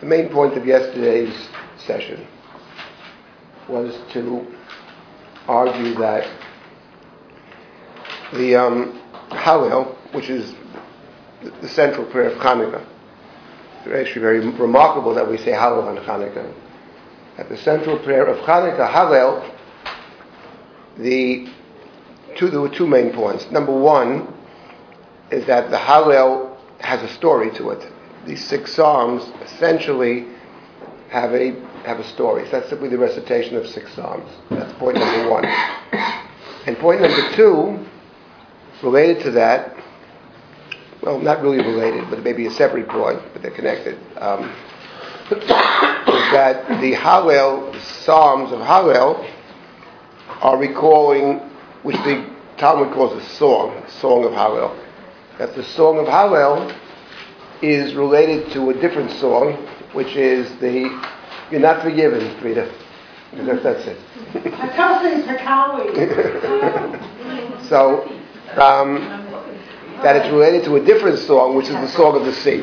the main point of yesterday's session was to argue that the um, Hallel, which is the central prayer of Hanukkah, it's actually very remarkable that we say Hallel on Hanukkah. At the central prayer of Hanukkah, Hallel, the two, there were two main points. Number one is that the Hallel has a story to it. These six psalms essentially have a have a story. So that's simply the recitation of six psalms. That's point number one. And point number two, related to that, well, not really related, but maybe a separate point, but they're connected. Um, is that the Hallel, Psalms of Hallel, are recalling, which the Talmud calls a song, a song of Hallel. That the song of Hallel is related to a different song, which is the You're Not Forgiven, Frida. That's, that's it. so, um, that it's related to a different song, which is the song of the sea.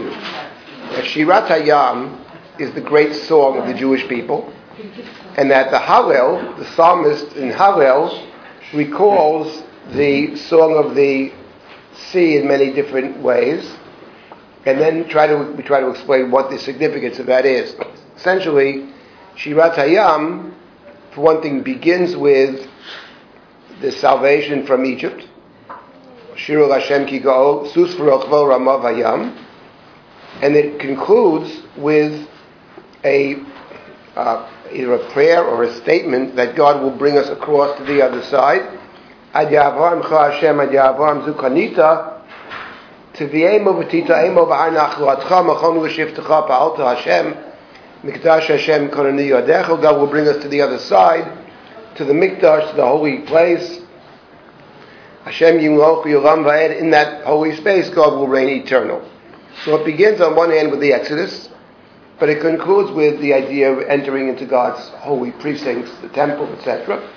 Shirat Hayam is the great song of the Jewish people, and that the Hallel, the psalmist in Hallel, recalls the song of the sea in many different ways, and then try to we try to explain what the significance of that is. Essentially, Shirat Hayam, for one thing, begins with the salvation from Egypt. Shirul Hashem ki go sus ramav hayam, and it concludes with a uh, either a prayer or a statement that God will bring us across to the other side. Ad Hashem ad Tiviyemo v'tita emo v'arnach lu'atcha machon l'shiftecha pa'alta Hashem mikdash Hashem konani yadecho God will bring us to the other side to the mikdash to the holy place Hashem yimloch yulam v'ed in that holy space God will reign eternal so it begins on one hand with the Exodus but it concludes with the idea of entering into God's holy precincts, the temple, etc.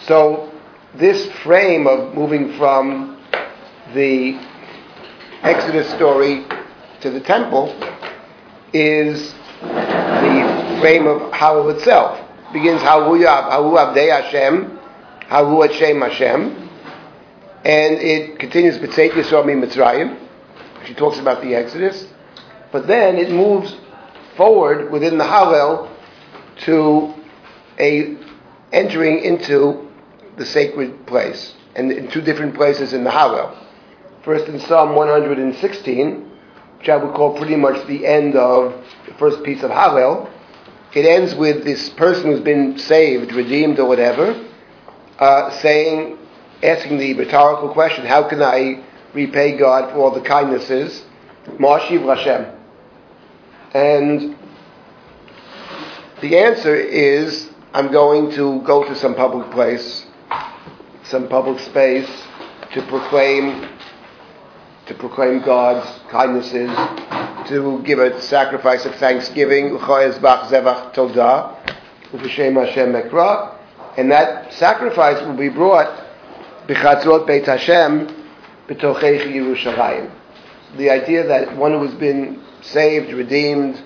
So this frame of moving from the Exodus story to the temple is the frame of Hallel itself. It begins Halu Abdei Hashem, Halu Hashem Hashem, and it continues Yisrael Mitzrayim. She talks about the Exodus, but then it moves forward within the Hallel to a entering into the sacred place, and in two different places in the Hallel. First in Psalm 116, which I would call pretty much the end of the first piece of Hallel. It ends with this person who's been saved, redeemed, or whatever, uh, saying, asking the rhetorical question, how can I repay God for all the kindnesses? Mashiv Hashem. And the answer is, I'm going to go to some public place, some public space, to proclaim to proclaim God's kindnesses, to give a sacrifice of thanksgiving, and that sacrifice will be brought b'chatzrot Beit Hashem b'tochei Yerushalayim. The idea that one who has been saved, redeemed,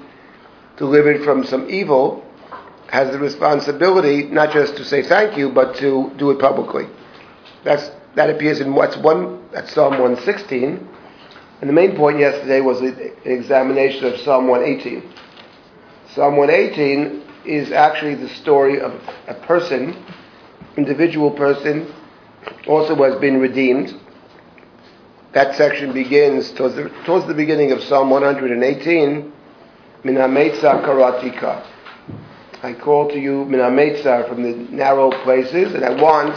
delivered from some evil, has the responsibility not just to say thank you, but to do it publicly. That's that appears in what's one that's Psalm 116, and the main point yesterday was an examination of Psalm 118. Psalm 118 is actually the story of a person, individual person, also has been redeemed. That section begins towards the, towards the beginning of Psalm 118. Minametza karatika. I call to you minametza from the narrow places, and I want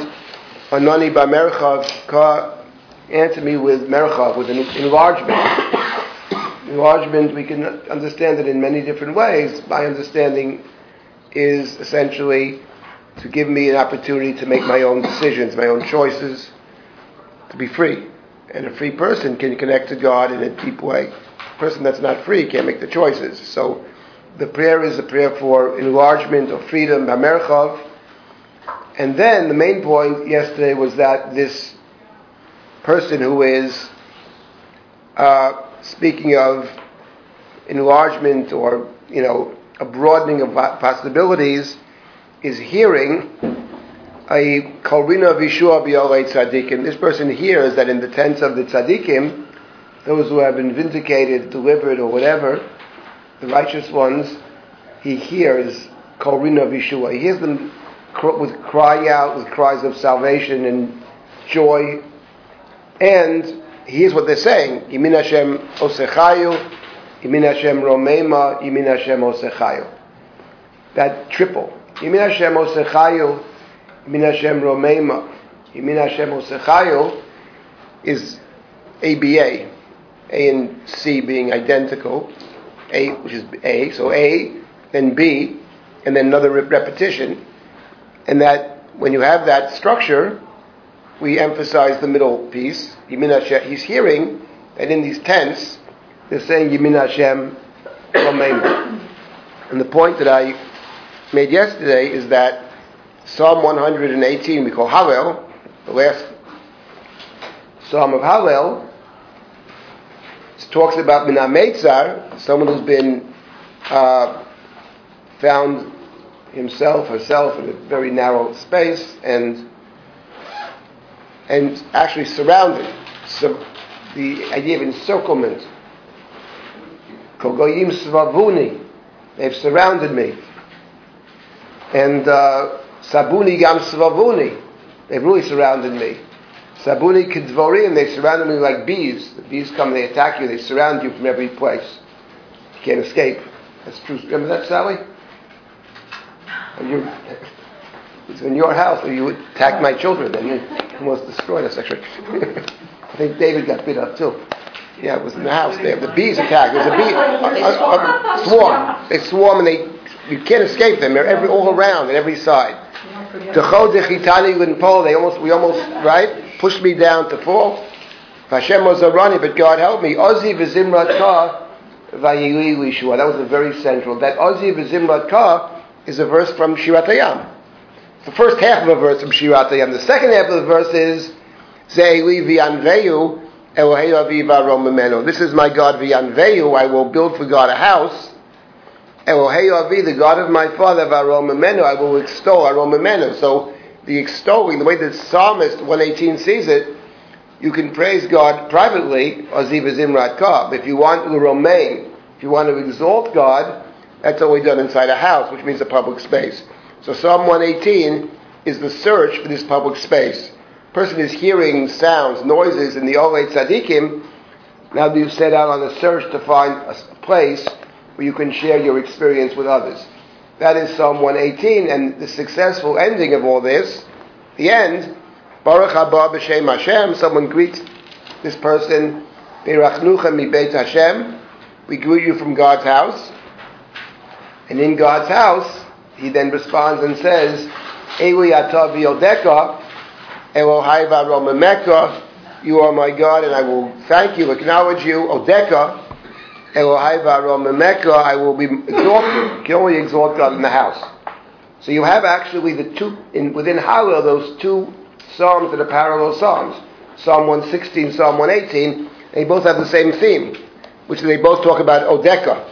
Anani Bamerchav Ka answer me with Merchav, with an enlargement. enlargement, we can understand it in many different ways. My understanding is essentially to give me an opportunity to make my own decisions, my own choices, to be free. And a free person can connect to God in a deep way. A person that's not free can't make the choices. So the prayer is a prayer for enlargement of freedom, Bamerchav, and then the main point yesterday was that this person who is uh, speaking of enlargement or, you know, a broadening of possibilities is hearing a Kalrina Vishua B'Yolei Tzadikim. This person hears that in the tents of the Tzadikim, those who have been vindicated, delivered, or whatever, the righteous ones, he hears Kalrina Vishua. He hears them with crying out, with cries of salvation and joy. And here's what they're saying. Yimin Hashem Osechayu, Yimin Hashem Romema, Yimin Hashem Osechayu. That triple. Yimin Hashem Osechayu, Yimin Hashem Romema, Yimin Hashem Osechayu is ABA. A and C being identical. A, which is A, so A, then B, and then another repetition. And that when you have that structure, we emphasize the middle piece. He's hearing that in these tents, they're saying Yimin Hashem And the point that I made yesterday is that Psalm 118, we call Hallel, the last Psalm of Hallel, talks about Minametzar, someone who's been uh, found himself, herself in a very narrow space, and and actually surrounded. So the idea of encirclement. Kogoyim svavuni. They've surrounded me. And uh, sabuni gam svavuni. They've really surrounded me. Sabuni kidvori, and they surrounded me like bees. The bees come, they attack you, they surround you from every place. You can't escape. That's true. Remember that, Sally? You, it's in your house, or you attacked my oh. children, then you almost destroyed us, actually. I think David got beat up too. Yeah, it was in the house there. The bees attacked. There's a bee, a, a, a swarm. They swarm and they, you can't escape them. They're every, all around, at every side. They almost, we almost, right, pushed me down to fall. Hashem was a running, but God helped me. Ozi v'zimrat ka v'yili That was a very central. That Ozi ka is a verse from Shirat Hayam the first half of a verse from Shirat. The second half of the verse is Ze'eli v'yanveyu Elohei avi This is my God v'yanveyu. I will build for God a house. Elohei avi, the God of my father v'aromimenu. I will extol aromimenu. So the extolling, the way the psalmist 118 sees it, you can praise God privately, Aziv Zimrat Ka. If you want to remain, if you want to exalt God, that's only done inside a house, which means a public space. So Psalm 118 is the search for this public space. Person is hearing sounds, noises in the Olei Tzadikim. Now you set out on a search to find a place where you can share your experience with others. That is Psalm 118, and the successful ending of all this, the end, Baruch haba b'shem Hashem, someone greets this person, Berachnucha mi beit Hashem, we greet you from God's house, and in God's house, he then responds and says, Ewi atav yodeka, Elohai v'aromemeka, you are my God and I will thank you, acknowledge you, Odeka, Elohai v'aromemeka, I will be exalted. You can only exalt God in the house. So you have actually the two, in, within Hallel, those two psalms that are parallel psalms. Psalm 116, Psalm 118, they both have the same theme, which they both talk about Odeka,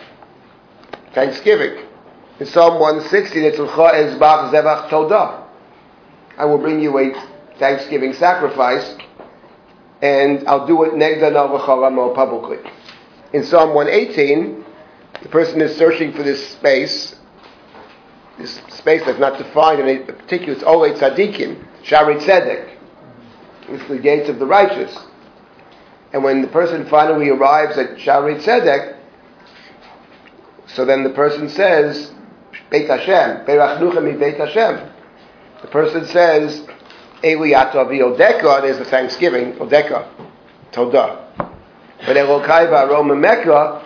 thanksgiving. In Psalm 160, I will bring you a thanksgiving sacrifice, and I'll do it negda publicly. In Psalm 118, the person is searching for this space, this space that's not defined in a particular, it's Olei Tzadikim, Shari Tzedek. It's the gates of the righteous. And when the person finally arrives at Shari Tzedek, so then the person says, Beit Hashem, Berachnuchem Beit Hashem. The person says, Eliyato Avi Odeka, there's the Thanksgiving, Odeka, Todah. But Elokai V'Aroma Mecca,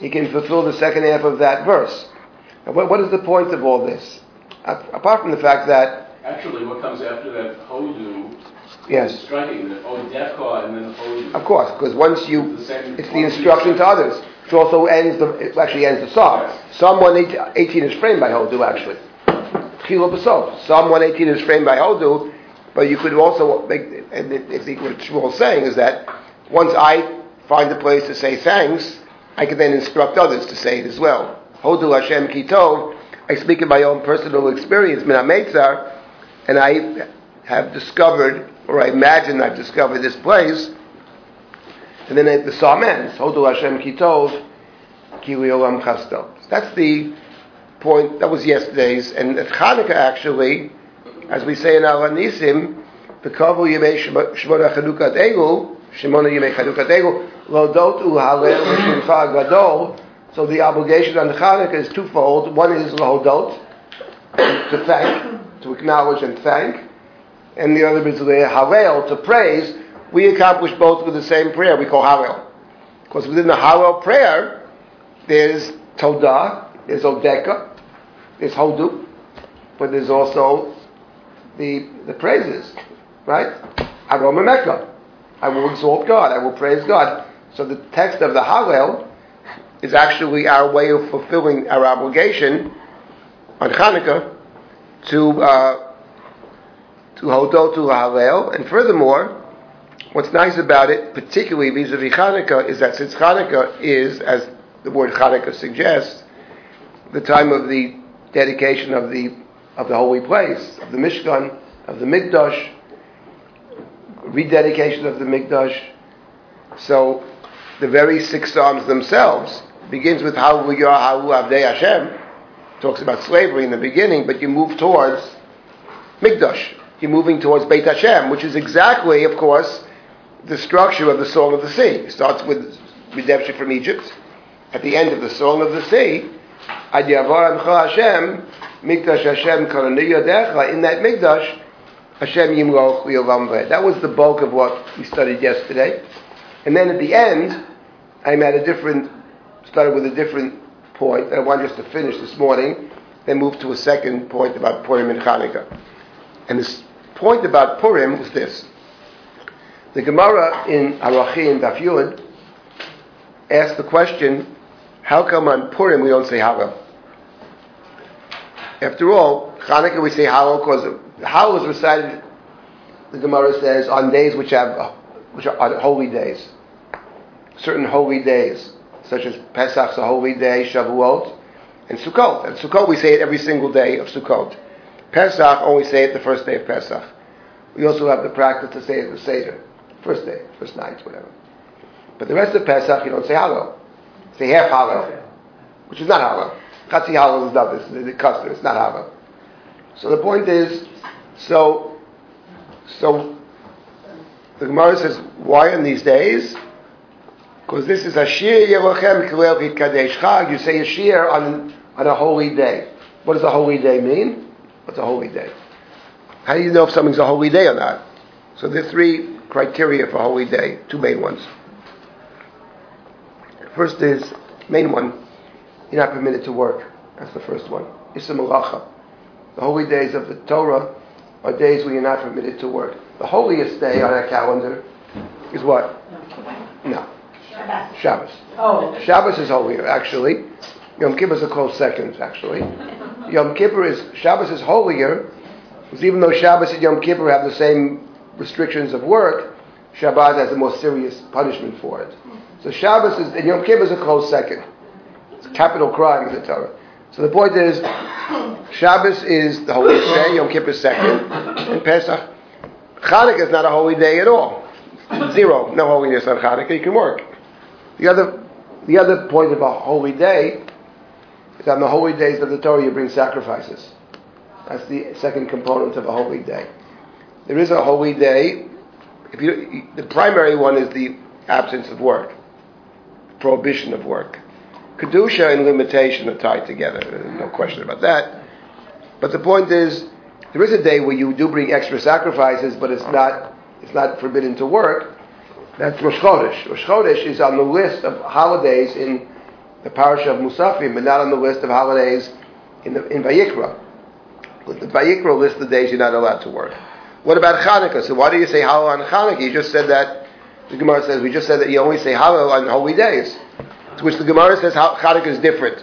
he can fulfill the second half of that verse. Now, what, what is the point of all this? Apart from the fact that... Actually, what comes after that, Hodu, Yes. Striking, the Odeka and then Hodu. Of course, because once you, it's the instruction to others which also ends the, it actually ends the psalm. Psalm 118 is framed by Hodu, actually. Psalm 118 is framed by Hodu, but you could also make, and if the, what Shmuel is saying is that once I find a place to say thanks, I can then instruct others to say it as well. Hodu Hashem Kitov. I speak in my own personal experience, Min and I have discovered, or I imagine I've discovered this place. And then the psalm ends, Hodu Hashem Kitov, Kili Olam Chasto. That's the point, that was yesterday's, and at Hanukkah actually, as we say in Al Nisim, the Kavu Yemei Shmona Chanukat Egu, Shemona Yemei Chanukat Egu, Lodot Uhalel Shimcha Gadol. So the obligation on Hanukkah is twofold. One is Lodot, to thank, to acknowledge and thank, and the other is Halel, to praise. We accomplish both with the same prayer. We call Halel. Because within the Halel prayer, there's Todah, there's Odeka, there's Hodu, but there's also the, the praises, right? Arom Mecca. I will exalt God, I will praise God. So the text of the Hallel is actually our way of fulfilling our obligation on Hanukkah to uh, to Hodot to Hallel, and furthermore, what's nice about it, particularly vis-a-vis Hanukkah, is that since Hanukkah is, as the word Hanukkah suggests, the time of the dedication of the of the holy place, of the Mishkan, of the Mikdash, rededication of the Mikdash. So the very six psalms themselves begins with Hallelujah, Hallelujah, Avdei Hashem. Talks about slavery in the beginning, but you move towards Mikdash. You're moving towards Beit Hashem, which is exactly, of course, the structure of the Song of the Sea. It starts with redemption from Egypt. At the end of the Song of the Sea, in that Mikdash, Hashem That was the bulk of what we studied yesterday. And then at the end, I'm at a different, started with a different point that I want us to finish this morning, then move to a second point about Purim and Hanukkah. And this point about Purim was this. The Gemara in Arachin Daf Yud asked the question, how come on Purim we don't say Hallel? After all, Hanukkah we say Hallel because Hallel is recited, the Gemara says, on days which have which are holy days. Certain holy days, such as Pesach's a holy day, Shavuot, and Sukkot. And Sukkot we say it every single day of Sukkot. Pesach only say it the first day of Pesach. We also have the practice to say it the Seder, first day, first night, whatever. But the rest of Pesach you don't say Hallel. Say half Hallel, which is not Hallel. Chatzi Hallel is not this, the custard, it's not Hallel. So the point is, so, so the Gemara says, why in these days? Because this is a Shir Yerochem Kilel Kadesh Chag. You say a Shir on, on a holy day. What does a holy day mean? What's a holy day? How do you know if something's a holy day or not? So the three criteria for holy day, two main ones. First is, main one, you're not permitted to work. That's the first one. Issa malacha. The holy days of the Torah are days where you're not permitted to work. The holiest day on our calendar is what? No. Shabbos. Shabbos. Oh. Shabbos is holier, actually. Yom Kippur is a close second, actually. Yom Kippur is, Shabbos is holier, because even though Shabbos and Yom Kippur have the same restrictions of work, Shabbat has a more serious punishment for it. So Shabbos is, and Yom Kippur is a close second. It's a capital crime in the Torah. So the point is, Shabbos is the holy day, Yom Kippur is second, and Pesach. Chanukah is not a holy day at all. Zero, no holiness on Chanukah. You can work. The other, the other point of a holy day is on the holy days of the Torah you bring sacrifices. That's the second component of a holy day. There is a holy day. If you, the primary one is the absence of work prohibition of work. Kedusha and limitation are tied together, no question about that. But the point is, there is a day where you do bring extra sacrifices, but it's not, it's not forbidden to work. That's Rosh Chodesh. Rosh Chodesh is on the list of holidays in the parish of Musafim, but not on the list of holidays in, the, in Vayikra. But the Vayikra lists the days you're not allowed to work. What about Hanukkah? So why do you say Hallel on Hanukkah? You just said that the Gemara says, we just said that you only say Hallel on holy days. To which the Gemara says Hanukkah is different.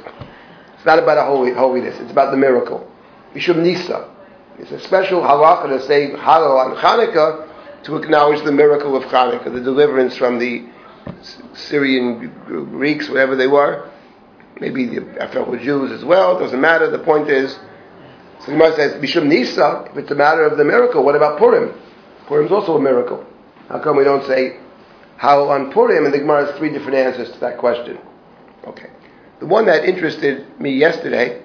It's not about a holy, holiness, it's about the miracle. Mishum Nisa. It's a special halacha to say Hallel on Hanukkah to acknowledge the miracle of Hanukkah, the deliverance from the Syrian Greeks, whatever they were, maybe the fellow Jews as well. It doesn't matter. The point is, so Gemara says, Mishum Nisa. If it's a matter of the miracle, what about Purim? Purim is also a miracle. How come we don't say how on Purim? And the Gemara has three different answers to that question. Okay. The one that interested me yesterday,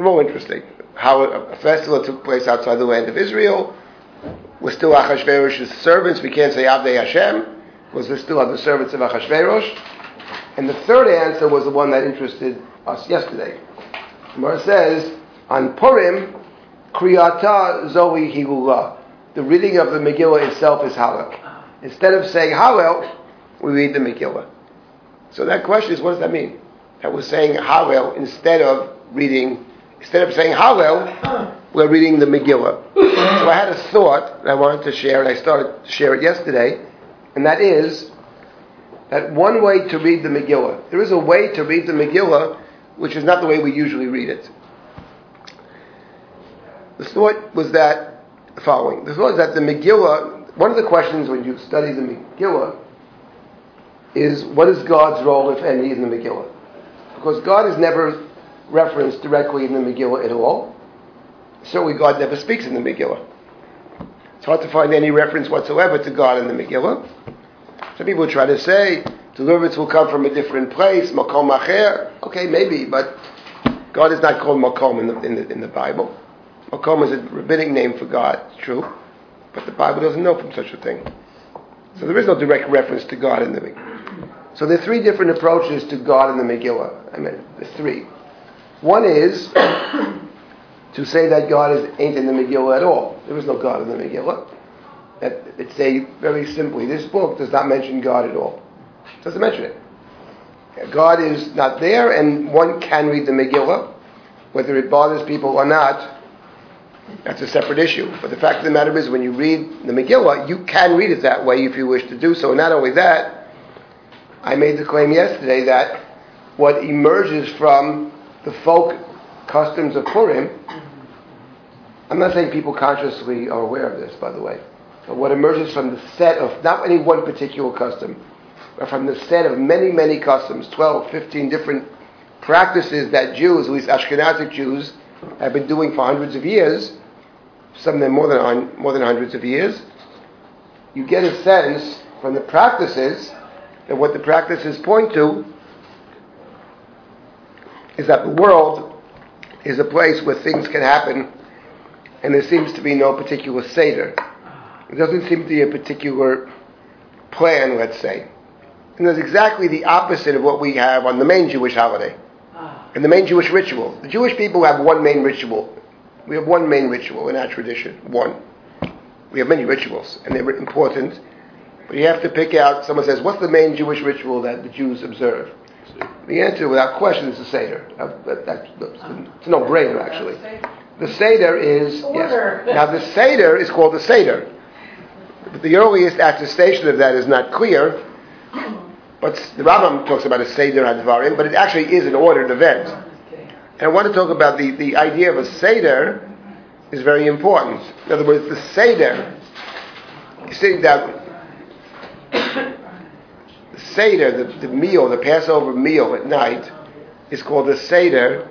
more interesting, how a festival took place outside the land of Israel. We're still Achashverosh's servants. We can't say Avdei Hashem because we're still the servants of Achashverosh. And the third answer was the one that interested us yesterday. Gemara says on Purim, Kriyata Zoe Hilula. The reading of the Megillah itself is Hallel. Instead of saying Hallel, we read the Megillah. So that question is, what does that mean? That we're saying Hallel instead of reading, instead of saying Hallel, we're reading the Megillah. so I had a thought that I wanted to share, and I started to share it yesterday, and that is that one way to read the Megillah, there is a way to read the Megillah which is not the way we usually read it. The thought was that following. The thought is that the Megillah, one of the questions when you study the Megillah is what is God's role, if any, in the Megillah? Because God is never referenced directly in the Megillah at all. Certainly, God never speaks in the Megillah. It's hard to find any reference whatsoever to God in the Megillah. Some people try to say deliverance will come from a different place, Makom Acher. Okay, maybe, but God is not called Makom in the, in the, in the Bible. Makom is a rabbinic name for God, true, but the Bible doesn't know from such a thing. So there is no direct reference to God in the Megillah. So there are three different approaches to God in the Megillah. I mean, there's three. One is to say that God is, ain't in the Megillah at all. There is no God in the Megillah. It's a very simply, this book does not mention God at all. It doesn't mention it. God is not there, and one can read the Megillah, whether it bothers people or not. That's a separate issue. But the fact of the matter is, when you read the Megillah, you can read it that way if you wish to do so. And not only that, I made the claim yesterday that what emerges from the folk customs of Purim, I'm not saying people consciously are aware of this, by the way, but what emerges from the set of, not any one particular custom, but from the set of many, many customs, 12, 15 different practices that Jews, at least Ashkenazic Jews, have been doing for hundreds of years, some of them more than, more than hundreds of years, you get a sense from the practices that what the practices point to is that the world is a place where things can happen and there seems to be no particular Seder. It doesn't seem to be a particular plan, let's say. And that's exactly the opposite of what we have on the main Jewish holiday ah. and the main Jewish ritual. The Jewish people have one main ritual. We have one main ritual in our tradition. One. We have many rituals, and they're important. But you have to pick out, someone says, what's the main Jewish ritual that the Jews observe? The answer, without question, is the Seder. Uh, that, that, it's no-brainer, actually. The Seder is, yes. Now, the Seder is called the Seder. But the earliest attestation of that is not clear. But the Rambam talks about a Seder Hadvarim, but it actually is an ordered event. And I want to talk about the, the idea of a Seder is very important. In other words, the Seder, see that the Seder, the, the meal, the Passover meal at night, is called a Seder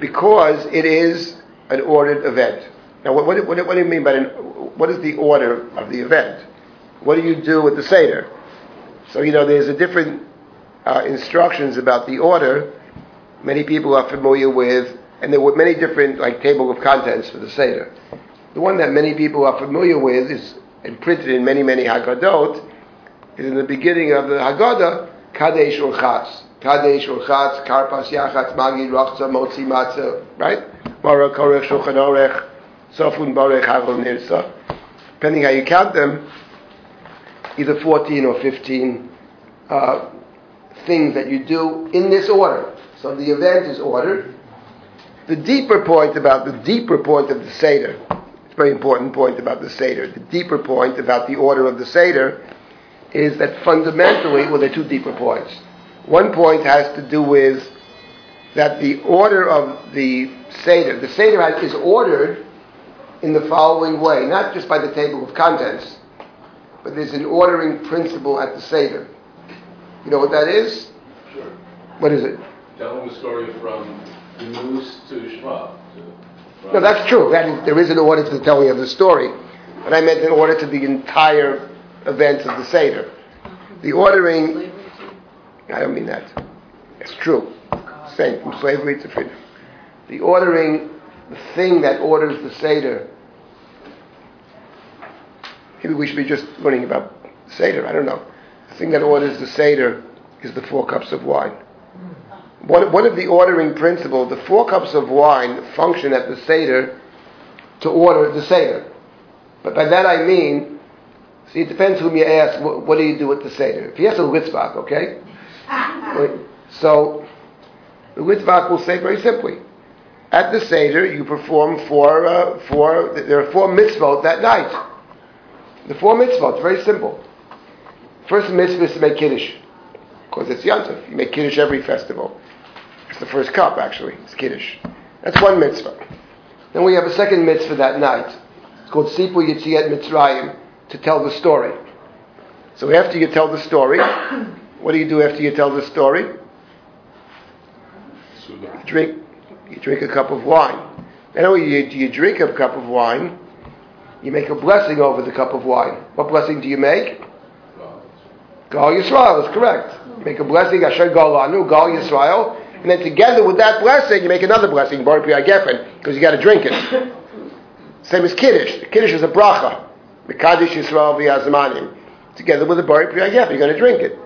because it is an ordered event. Now, what, what, what, what do you mean by an, what is the order of the event? What do you do with the Seder? So, you know, there's a different uh, instructions about the order. Many people are familiar with, and there were many different, like, table of contents for the Seder. The one that many people are familiar with is, and printed in many, many Haggadot, is in the beginning of the Haggadah, Kadesh Urchatz. Kadesh Urchatz, Karpas Yachatz, Magi Rachza, Motzi Matzah, right? Mara Korech Shulchan Orech, Sofun Barech Hallel Nirsa. Depending how you count them, either 14 or 15 uh, things that you do in this order. So the event is ordered. The deeper point about the deeper point of the Seder, it's a very important point about the Seder. The deeper point about the order of the Seder is that fundamentally, well, there are two deeper points. One point has to do with that the order of the Seder, the Seder is ordered in the following way, not just by the table of contents, but there's an ordering principle at the Seder. You know what that is? Sure. What is it? Telling the story from the news to Shema. to- No, that's true. That is, there is an order to the telling of the story. But I meant in order to the entire events of the Seder. The ordering, I don't mean that. It's true. Same, from slavery to freedom. The ordering, the thing that orders the Seder. Maybe we should be just learning about Seder, I don't know. The thing that orders the Seder is the four cups of wine. One, one of the ordering principles, the four cups of wine function at the Seder to order the Seder. But by that I mean, see, it depends whom you ask, what, what do you do with the Seder? If you ask a Litvak, okay? so, the Litvak will say very simply, at the Seder you perform four, uh, four, there are four mitzvot that night. The four mitzvot, very simple. First mitzvah is to make Kiddush, because it's Yontif. You make Kiddush every festival. It's the first cup, actually. It's Kiddush. That's one mitzvah. Then we have a second mitzvah that night. It's called Sipu Yitziat Mitzrayim, to tell the story. So after you tell the story, what do you do after you tell the story? You drink, you drink a cup of wine. Then when you, you drink a cup of wine, you make a blessing over the cup of wine. What blessing do you make? Gal Yisrael is correct. You make a blessing, Asher Gal Anu, Gal Yisrael, and then together with that blessing, you make another blessing, Bar Pri Gefen, because you got to drink it. Same as Kiddush. Kiddush is a bracha. Mekadosh Yisrael v'yazmanim. Together with the Bar Pri Gefen, you're going to drink it.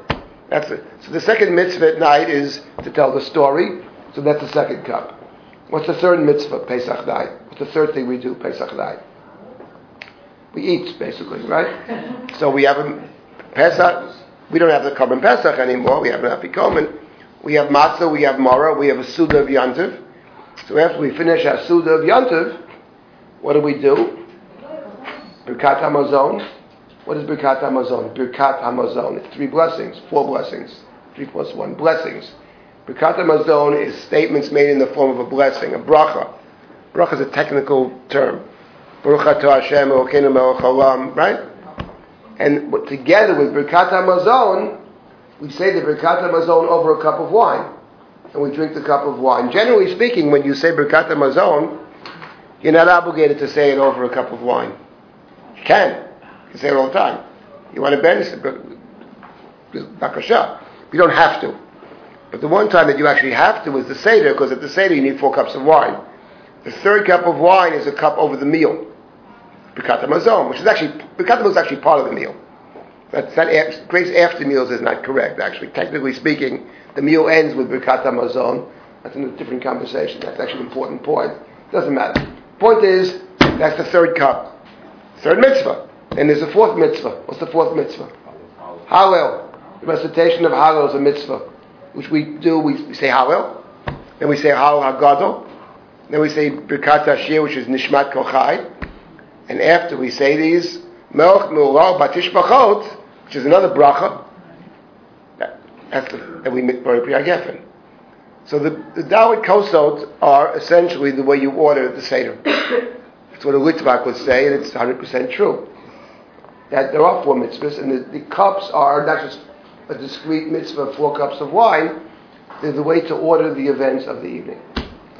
That's it. So the second mitzvah at night is to tell the story. So that's the second cup. What's the third mitzvah, Pesach night? What's the third thing we do, Pesach night? We eat, basically, right? So we have a Pesach. We don't have the Korban Pesach anymore. We have an Afikomen. We have matzah. We have mara. We have a Suda of Yantiv. So after we finish our Suda of Yantiv, what do we do? Birkat Hamazon. What is Birkat Hamazon? Birkat Hamazon. It's three blessings, four blessings, three plus one blessings. Birkat Hamazon is statements made in the form of a blessing, a bracha. Bracha is a technical term. Baruch Hashem melech haolam, right? And together with Birkat Hamazon, we say the Birkat Hamazon over a cup of wine. And we drink the cup of wine. Generally speaking, when you say Birkat Hamazon, you're not obligated to say it over a cup of wine. You can. You say it all the time. You want to bend it, bakasha. You don't have to. But the one time that you actually have to is the Seder, because at the Seder you need four cups of wine. The third cup of wine is a cup over the meal. Birkat Hamazon, which is actually, Birkat Hamazon is actually part of the meal. That's not, grace after meals is not correct, actually. Technically speaking, the meal ends with Birkat Hamazon. That's a different conversation. That's actually an important point. Doesn't matter. Point is, that's the third cup. Third mitzvah. And there's a fourth mitzvah. What's the fourth mitzvah? Hallel. The recitation of Hallel is a mitzvah. Which we do, we, say Hallel. Then we say Hallel HaGadol. Then we say Birkat Hashir, which is Nishmat Kochai. And after we say these, Melch Me'ulal Batish Bachot, which is another bracha, that, that we make very Geffen. So the, the Dalet Kosot are essentially the way you order the Seder. That's what a Litvak would say, and it's 100% true. That there are four mitzvahs, and the, the cups are not just a discrete mitzvah, four cups of wine, they're the way to order the events of the evening.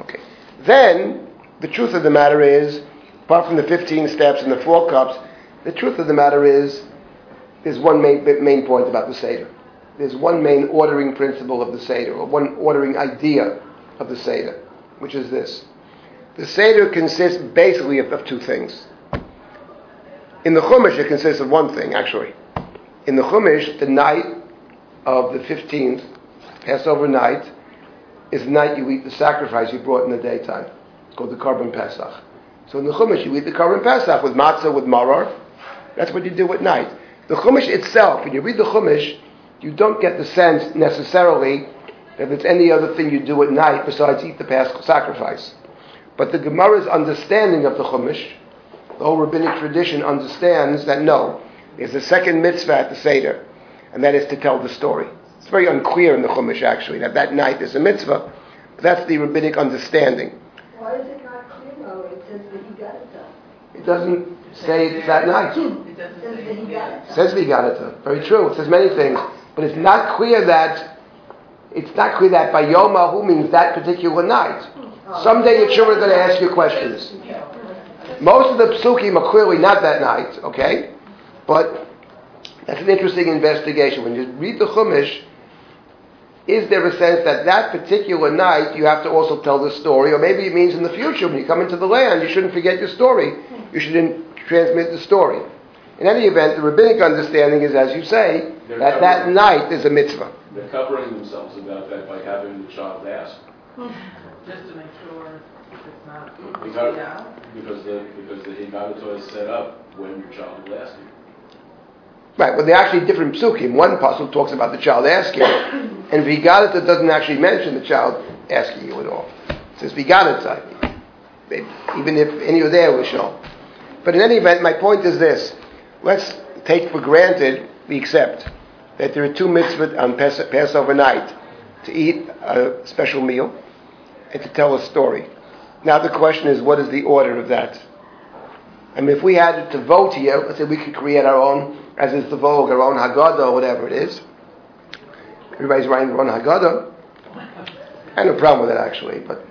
Okay. Then, the truth of the matter is, apart from the 15 steps and the four cups, the truth of the matter is, there's one main, main point about the Seder. There's one main ordering principle of the Seder, or one ordering idea of the Seder, which is this. The Seder consists basically of, of two things. In the Chumash, it consists of one thing, actually. In the Chumash, the night of the 15th, Passover night, is the night you eat the sacrifice you brought in the daytime. It's called the Korban Pesach. So in the Chumash, you eat the Korban Pesach with matzah, with maror. That's what you do at night. The Chumash itself, when you read the Chumash, you don't get the sense necessarily that it's any other thing you do at night besides eat the Paschal sacrifice. But the Gemara's understanding of the Chumash, the whole rabbinic tradition understands that no, there's a second mitzvah at the Seder, and that is to tell the story. It's very unclear in the Chumash actually that that night is a mitzvah, but that's the rabbinic understanding. Why is it not clear though? It says that he got it done. It doesn't say it's that night. It says that he got it It done. says Viganata. Very true. It says many things. But But it's not clear that it's not clear that by Yom Ahu means that particular night. Someday your children are going to ask you questions. Most of the psukim are clearly not that night, okay? But that's an interesting investigation. When you read the Chumash, is there a sense that that particular night you have to also tell the story, or maybe it means in the future when you come into the land you shouldn't forget your story, you shouldn't transmit the story. In any event, the rabbinic understanding is, as you say, They're that that night is a mitzvah. They're covering themselves about that by having the child ask. Just to make sure it's not. Because, Yeah. because the, because the Haggadah is set up when your child will ask you. Right, well, they're actually different psukim. One puzzle talks about the child asking, and Vigadata doesn't actually mention the child asking you at all. It says Vigadata. They- Even if any of there was shown. But in any event, my point is this. Let's take for granted, we accept, that there are two mitzvot on Pas- Passover night to eat a special meal and to tell a story. Now the question is, what is the order of that? I mean, if we had to vote here, let's say we could create our own, as is the vogue, our own Haggadah or whatever it is. Everybody's writing their own Haggadah. I have no problem with that actually, but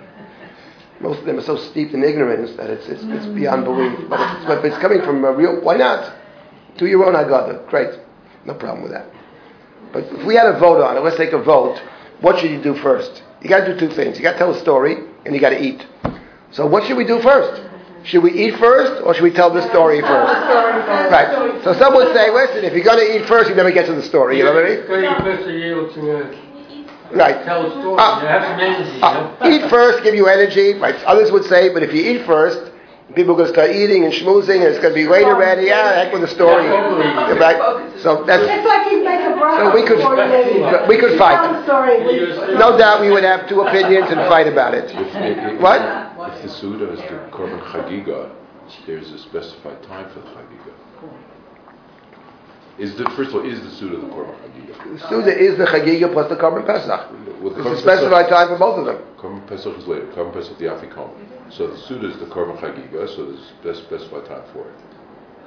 most of them are so steeped in ignorance that it's, it's, it's mm. beyond belief. But if, but if it's coming from a real, why not? Do your own Haggadah. Great. No problem with that. But if we had a vote on it, let's take a vote. What should you do first? You got to do two things. You got to tell a story, and you got to eat. So what should we do first? Should we eat first, or should we tell the story first? Right. So some would say, listen, if you're going to eat first, you never get to the story. You know what I mean? Right. tell a story. Uh, you have some energy, you Uh, know? eat first, give you energy. Right. Others would say, but if you eat first, people are going to start eating and schmoozing, and it's going to be late already. Yeah, heck with the story. Yeah, Right. So that's It's like you make a bracha So we could- you we could fight. Tell the story. We- no doubt we would have two opinions and fight about it. If, if, What? If the Suda is the Korban Chagiga, there's a specified time for the Chagiga. Is the first of all, is the Suda the Korban Chagiga? The Suda is the Chagiga plus the Korban Pesach. Well, the It's a Korban specified time for both of them. Pesach- Korban Pesach is later. Korban Pesach the Afikon. So the Suda is the Korban Chagiga, so there's a specified time for it.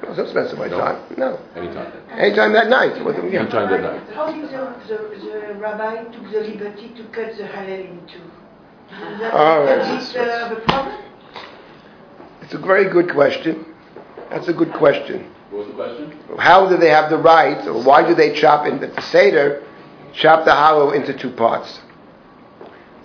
There's no specified No. time. No. Anytime. Anytime that night. What the- yeah. Anytime that night. How did the, the, the rabbi took the liberty to cut the Hallel in two? That, Oh, is that's- that uh, the problem? It's a very good question. That's a good question. What was the question? How do they have the right, or why do they chop in the Seder, chop the Hallel into two parts?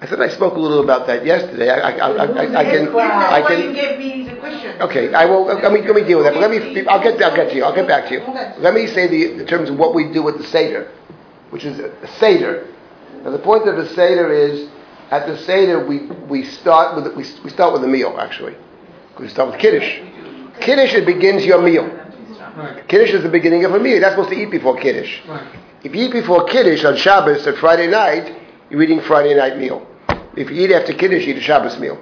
I said I spoke a little about that yesterday. I, I, I, I, I can, I That's why you can. gave me the question. Okay, I will. Let me let me deal with that. But let me. I'll get. I'll get to you. I'll get back to you. Let me say the in terms of what we do with the seder, which is a seder. Now the point of the seder is, at the seder we we start with we, we start with a meal actually. We start with kiddush. Kiddush it begins your meal. Right, Kiddush is the beginning of a meal. You're not supposed to eat before kiddush. right. If you eat before Kiddush on Shabbos or Friday night, you're eating Friday night meal. If you eat after Kiddush, you eat a Shabbos meal.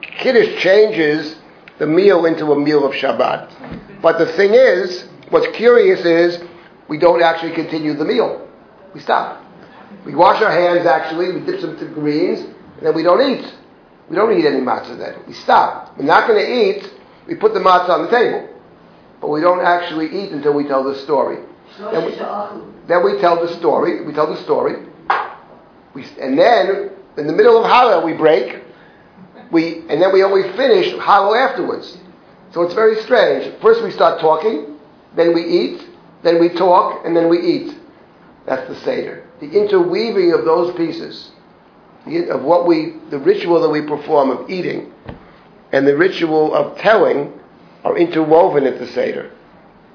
Kiddush changes the meal into a meal of Shabbat. But the thing is, what's curious is, we don't actually continue the meal. We stop. We wash our hands actually, we dip some to greens, and then we don't eat. We don't eat any matzah then. We stop. We're not going to eat, we put the matzah on the table. But we don't actually eat until we tell the story. Then we, then we tell the story. We tell the story. We, and then, in the middle of Hallel, we break. We, and then we always finish Hallel afterwards. So it's very strange. First we start talking, then we eat, then we talk, and then we eat. That's the Seder. The interweaving of those pieces, the- of what we, the ritual that we perform of eating, and the ritual of telling, are interwoven at the Seder.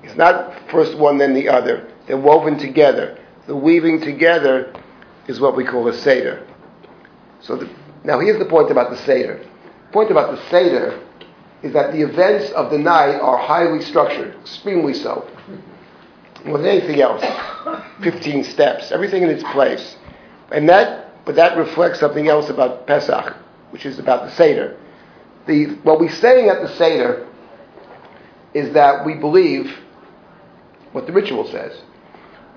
It's not first one then the other. They're woven together. The weaving together is what we call a Seder. So the, now here's the point about the Seder. The point about the Seder is that the events of the night are highly structured, extremely so. More than anything else. 15 steps, everything in its place. And that, but that reflects something else about Pesach, which is about the Seder. The, what we're saying at the Seder is that we believe what the ritual says.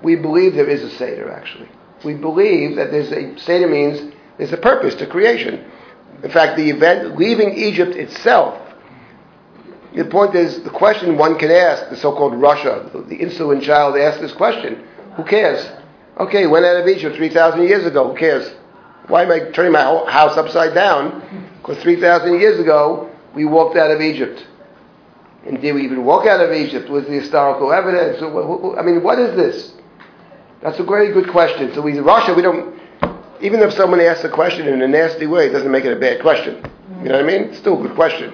We believe there is a Seder, actually. We believe that there's a Seder means there's a purpose to creation. In fact, the event leaving Egypt itself. The point is, the question one can ask, the so-called Rasha, the insolent child asked this question: Who cares? Okay, went out of Egypt 3,000 years ago. Who cares? Why am I turning my house upside down? Because 3,000 years ago, we walked out of Egypt. And did we even walk out of Egypt? Was the historical evidence? I mean, what is this? That's a very good question. So we, Rasha, we don't, even if someone asks a question in a nasty way, it doesn't make it a bad question. You know what I mean? It's still a good question.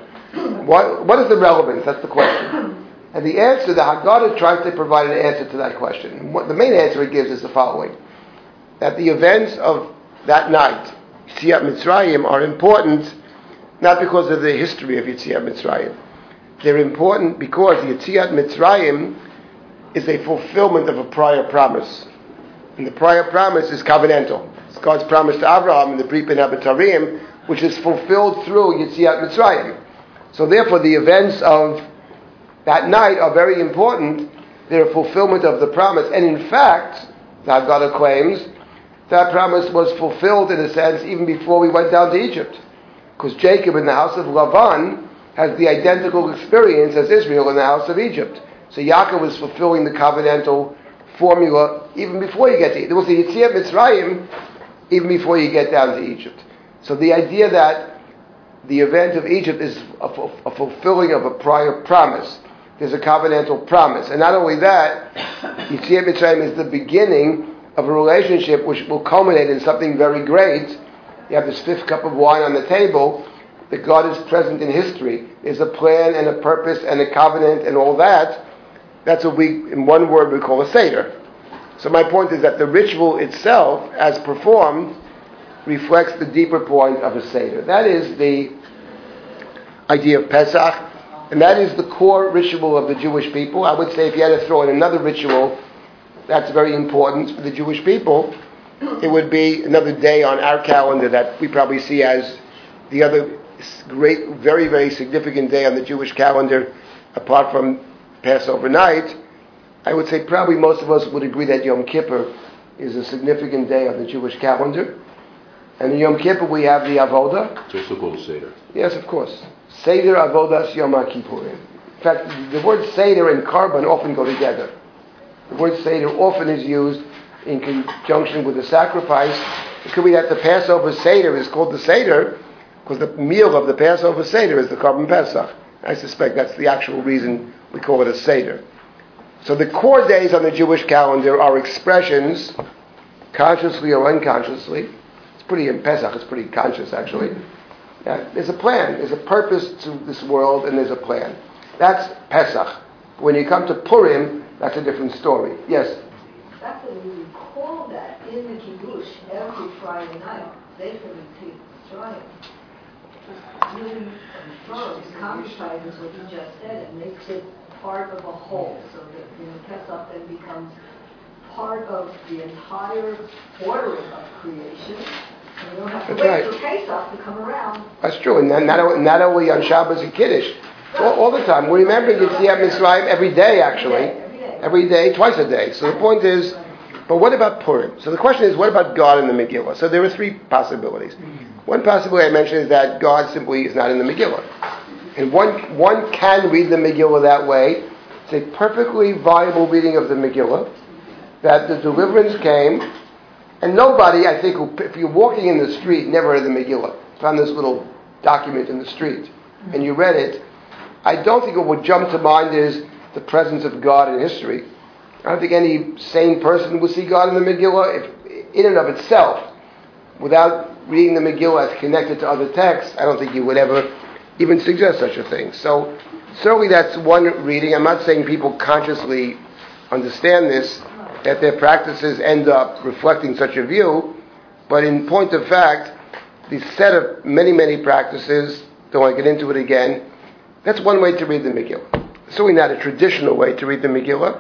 What, what is the relevance? That's the question. And the answer, the Haggadah tries to provide an answer to that question. What, the main answer it gives is the following. That the events of that night, Yetziat Mitzrayim, are important not because of the history of Yetziat Mitzrayim. They're important because Yetziat Mitzrayim is a fulfillment of a prior promise. And the prior promise is covenantal. It's God's promise to Abraham in the Brit Bein HaBetarim, which is fulfilled through Yetziat Mitzrayim. So therefore, the events of that night are very important. They're a fulfillment of the promise. And in fact, the Haggadah claims, that promise was fulfilled in a sense even before we went down to Egypt. Because Jacob in the house of Lavan has the identical experience as Israel in the house of Egypt. So Yaakov was fulfilling the covenantal formula even before you get to Egypt. There was the Yetziat Mitzrayim even before you get down to Egypt. So the idea that the event of Egypt is a, fulfilling of a prior promise. There's a covenantal promise. And not only that, Yetziat Mitzrayim is the beginning of a relationship which will culminate in something very great. You have this fifth cup of wine on the table, that God is present in history. There's a plan and a purpose and a covenant and all that. That's what we, in one word, we call a Seder. So my point is that the ritual itself, as performed, reflects the deeper point of a Seder. That is the idea of Pesach, and that is the core ritual of the Jewish people. I would say if you had to throw in another ritual that's very important for the Jewish people, it would be another day on our calendar that we probably see as the other great, very, very significant day on the Jewish calendar, apart from Passover night. I would say probably most of us would agree that Yom Kippur is a significant day on the Jewish calendar. And in Yom Kippur we have the Avoda. It's also called Seder. Yes, of course. Seder Avodas Yom Kippurim. In fact, the word Seder and Korban often go together. The word Seder often is used in conjunction with the sacrifice. It could be that the Passover Seder is called the Seder because the meal of the Passover Seder is the Korban Pesach. I suspect that's the actual reason we call it a Seder. So the core days on the Jewish calendar are expressions, consciously or unconsciously. It's pretty in Pesach. It's pretty conscious actually. There's a plan. There's a purpose to this world, and there's a plan. That's Pesach. When you come to Purim, that's a different story. Yes. That's what we call that in the kiddush every Friday night. They can Confirms, concretizes what you just said, and makes it part of a whole, so that you know, Pesach then becomes part of the entire ordering of creation. And you don't have to That's wait right. for Pesach to come around. That's true. And not, not, not only on Shabbos and Kiddush, all, all the time. We're remembering Yetziat Mitzrayim every day, actually. Every day. Every day, twice a day. So the point is, but what about Purim? So the question is, what about God in the Megillah? So there are three possibilities. One possibility I mentioned is that God simply is not in the Megillah. And one, one can read the Megillah that way. It's a perfectly viable reading of the Megillah, that the deliverance came, and nobody, I think, who, if you're walking in the street, never read the Megillah, found this little document in the street, and you read it, I don't think what would jump to mind is the presence of God in history. I don't think any sane person would see God in the Megillah if, in and of itself. Without reading the Megillah as connected to other texts, I don't think you would ever even suggest such a thing. So certainly that's one reading. I'm not saying people consciously understand this, that their practices end up reflecting such a view, but in point of fact, the set of many, many practices, don't want to get into it again, that's one way to read the Megillah. Certainly not a traditional way to read the Megillah.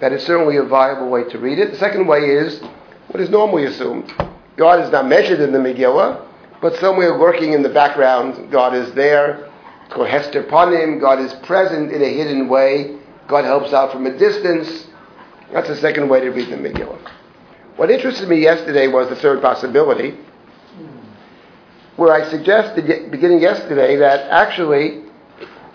That is certainly a viable way to read it. The second way is what is normally assumed. God is not mentioned in the Megillah, but somewhere lurking in the background, God is there. It's called Hester Panim. God is present in a hidden way. God helps out from a distance. That's the second way to read the Megillah. What interested me yesterday was the third possibility, where I suggested, beginning yesterday, that actually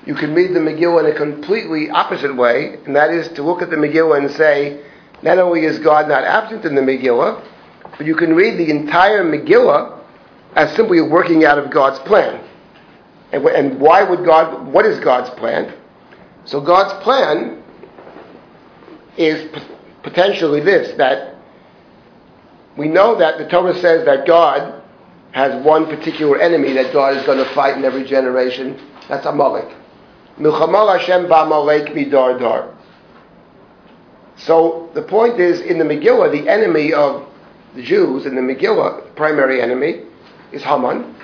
you can read the Megillah in a completely opposite way, and that is to look at the Megillah and say, not only is God not absent in the Megillah, but you can read the entire Megillah as simply working out of God's plan. And, and why would God, what is God's plan? So God's plan is p- potentially this, that we know that the Torah says that God has one particular enemy that God is going to fight in every generation. That's Amalek. Milchamal Hashem ba'Amalek midar dar. So the point is, in the Megillah, the enemy of the Jews in the Megillah, primary enemy, is Haman,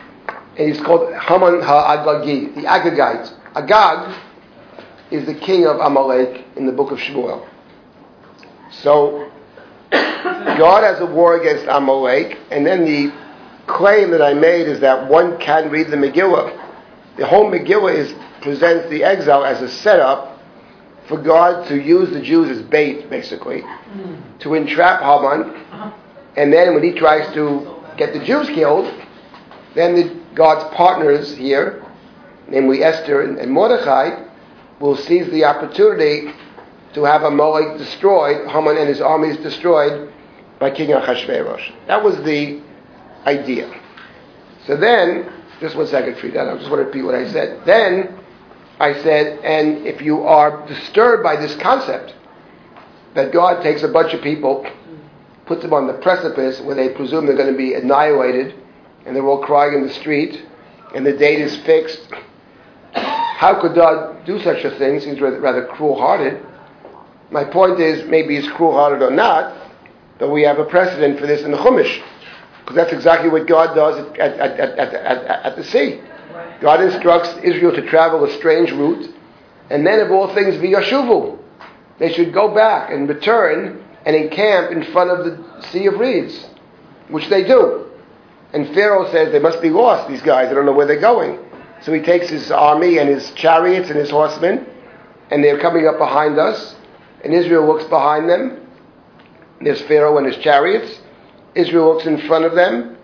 and he's called Haman ha'Agagi, the Agagite. Agag is the king of Amalek in the book of Shmuel. So God has a war against Amalek, and then the claim that I made is that one can read the Megillah. The whole Megillah is presents the exile as a setup for God to use the Jews as bait, basically, mm. to entrap Haman, uh-huh. and then when he tries to get the Jews killed, then the, God's partners here, namely Esther and, and Mordechai, will seize the opportunity to have Amalek destroyed, Haman and his armies destroyed by King Achashverosh. That was the idea. So then, just one second, Frida, I just want to repeat what I said. Then I said, and if you are disturbed by this concept that God takes a bunch of people, puts them on the precipice where they presume they're going to be annihilated, and they're all crying in the street, and the date is fixed. How could God do such a thing? Seems rather, rather cruel-hearted. My point is, maybe he's cruel-hearted or not, but we have a precedent for this in the Chumash, because that's exactly what God does at, at, at, at the sea. God instructs Israel to travel a strange route, and then of all things, v'yashuvu. They should go back and return and encamp in front of the Sea of Reeds, which they do. And Pharaoh says they must be lost, these guys, they don't know where they're going. So he takes his army and his chariots and his horsemen, and they're coming up behind us, and Israel looks behind them. There's Pharaoh and his chariots. Israel looks in front of them,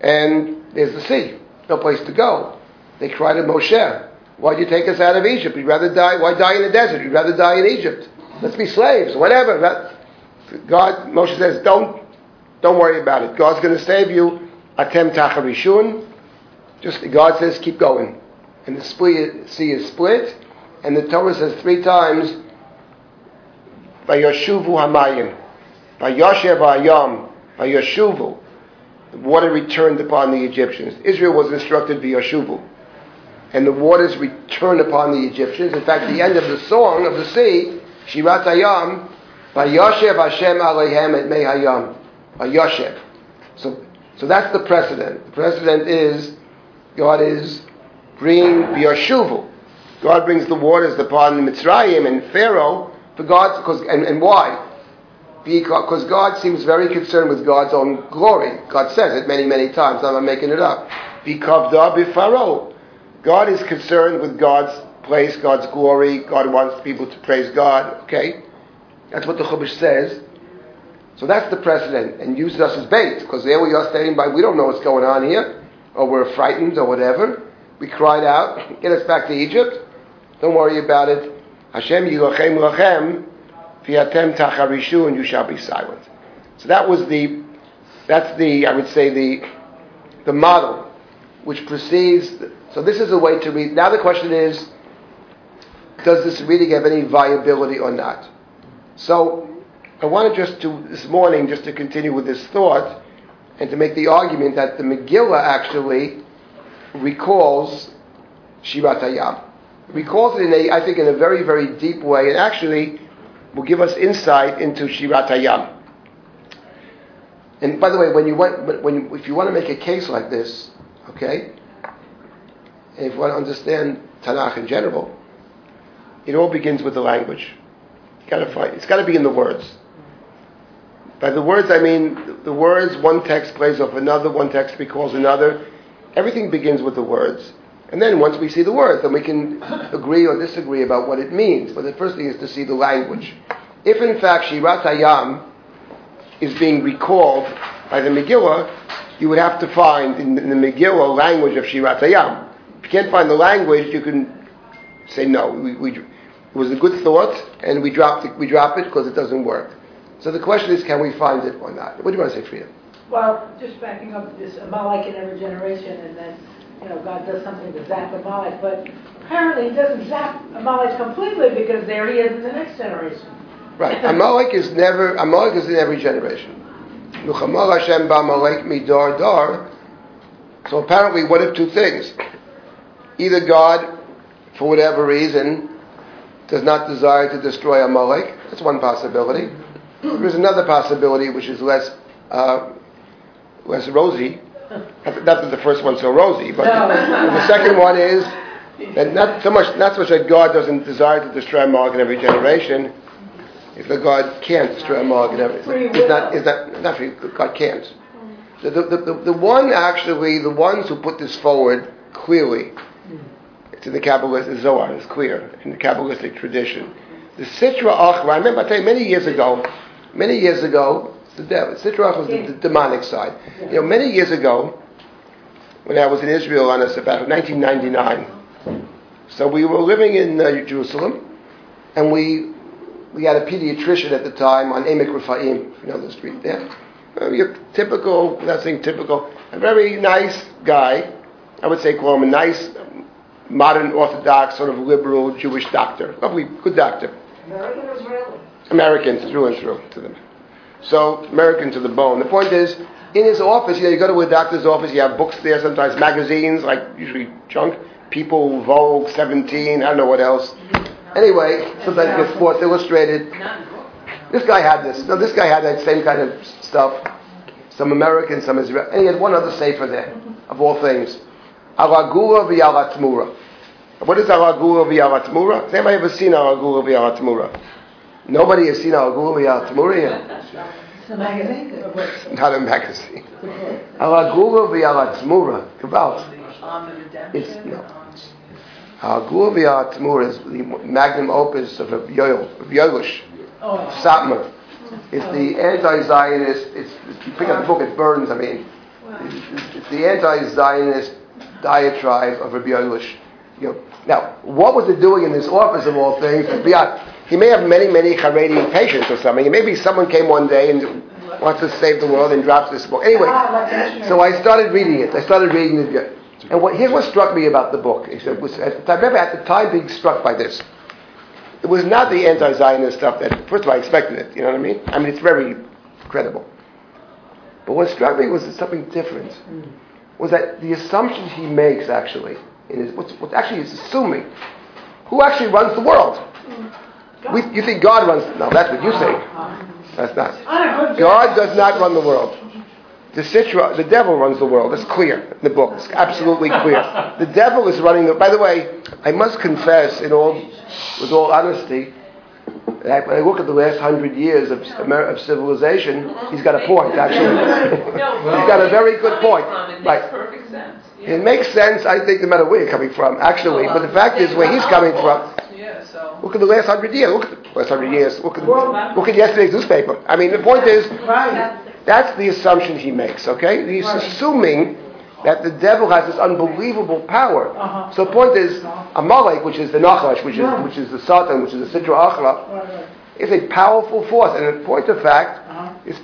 and there's the sea. No place to go. They cry to Moshe, Why'd you take us out of Egypt? We'd rather die. Why die in the desert? We'd rather die in Egypt. Let's be slaves, whatever. God, Moshe says, don't, don't worry about it. God's going to save you. Atem tacharishun. Just God says, keep going. And the sea is split, and the Torah says three times, Vayoshuvu hamayim, Vayoshev hayam, Vayoshuvu. The water returned upon the Egyptians. Israel was instructed Vayoshuvu. And the waters returned upon the Egyptians. In fact, the end of the song of the sea, Shirat Hayam, Vayoshev Hashem Alehem et Mei Hayam. Vayoshev. So, so that's the precedent. The precedent is God is bringing Vayoshuvu. God brings the waters upon the Mitzrayim and Pharaoh for God, because, and, and why? Because God seems very concerned with God's own glory. God says it many, many times. I'm not making it up. Bikavda b'Pharaoh. God is concerned with God's place, God's glory. God wants people to praise God. Okay? That's what the Chumash says. So that's the precedent, and uses us as bait, because there we are standing by, we don't know what's going on here, or we're frightened, or whatever. We cried out, get us back to Egypt. Don't worry about it. Hashem yilachem lachem, fiatem tacharishu, and you shall be silent. So that was the, that's the, I would say, the, the model which precedes. So this is a way to read. Now the question is, does this reading have any viability or not? So I wanted just to this morning just to continue with this thought and to make the argument that the Megillah actually recalls Shirat Hayam. Recalls it in a, I think, in a very, very deep way, and actually will give us insight into Shirat Hayam. And by the way, when you want, when if you want to make a case like this, okay, if you want to understand Tanakh in general, it all begins with the language. You got to find it's got to be in the words. By the words, I mean the words. One text plays off another. One text recalls another. Everything begins with the words, and then once we see the words, then we can agree or disagree about what it means. But the first thing is to see the language. If in fact Shirat Hayam is being recalled by the Megillah, you would have to find in, in the Megillah language of Shirat Hayam. If you can't find the language, you can say no. We, we, it was a good thought, and we dropped it, we drop it because it doesn't work. So the question is, can we find it or not? What do you want to say, Frida? Well, just backing up this Amalek in every generation, and then, you know, God does something to zap Amalek, but apparently he doesn't zap Amalek completely because there he is in the next generation. Right. Amalek is never, Amalek is in every generation. Nuchamar Hashem ba'amalek midar dar. So apparently, what if two things? Either God, for whatever reason, does not desire to destroy Amalek. That's one possibility. There's another possibility which is less, uh, less rosy. Not that the first one's so rosy, but the second one is that not so much, not so much that God doesn't desire to destroy Amalek in every generation, if the God can't destroy Amalek in every, it's not, it's not, not free, God can't. The, the, the, the one actually, the ones who put this forward clearly, it's in the Kabbalistic Zohar, it's clear, in the Kabbalistic tradition. The Sitra Achra, I remember I tell you many years ago, many years ago, the devil, Sitra Achra was the, the demonic side. You know, many years ago, when I was in Israel on a sabbatical, 1999, so we were living in uh, Jerusalem, and we we had a pediatrician at the time on Emek Refaim, you know the street there. Uh, typical, not saying typical, a very nice guy. I would say call him a nice, modern Orthodox, sort of liberal Jewish doctor. Lovely, good doctor. American or Israeli? American through and through to them. So American to the bone. The point is, in his office, you know, you go to a doctor's office, you have books there, sometimes magazines, like usually junk, People, Vogue, 17, I don't know what else. Anyway, sometimes you get Sports Illustrated. This guy had this. No, this guy had that same kind of stuff. Some American, some Israeli. And he had one other sefer there, of all things. Aragura v'yaratmura. What is Aragura v'yaratmura? Has anybody ever seen Aragura v'yaratmura? Nobody has seen Aragura v'yaratmura yet? It's a magazine. Not a magazine. Aragura v'yaratmura. Kabbalah. It's, no. Aragura v'yaratmura is the magnum opus of Rav Yoel, Oh, Satmar. It's the anti-Zionist, it's, you pick up the book, it burns, I mean. It's, it's the anti-Zionist diatribe of Rabbi Yelush. You know, now, what was it doing in this office of all things? Beyond, he may have many, many Haredi patients or something. Maybe someone came one day and wants to save the world and drops this book. Anyway, Ah, like a missionary. so I started reading it. I started reading it. And what, here's what struck me about the book. It was, I remember at the time being struck by this. It was not the anti-Zionist stuff that, first of all, I expected it. You know what I mean? I mean, it's very credible. But what struck me was something different. Was that the assumption he makes actually, in his, what's, what actually he's assuming, who actually runs the world? We, you think God runs? No, that's what you say. That's not. On a good God does not run the world. The Sitra, the devil runs the world. It's clear in the book. It's absolutely clear. The devil is running the. By the way, I must confess, in all, with all honesty, when I look at the last hundred years of, of civilization, he's got a point. Actually, he's got a very good point. It Right. makes perfect sense. It makes sense, I think, no matter where you're coming from, actually. But the fact is, where he's coming from, look at the last hundred years. Look at the last hundred years. Look at, look at yesterday's newspaper. I mean, the point is, that's the assumption he makes, okay? He's assuming that the devil has this unbelievable power. Uh-huh. So the point is, Amalek, which is the Nachash, which is, which is the Satan, which is the Sitra Achra, Right, right. is a powerful force. And in point of fact, Uh-huh. it's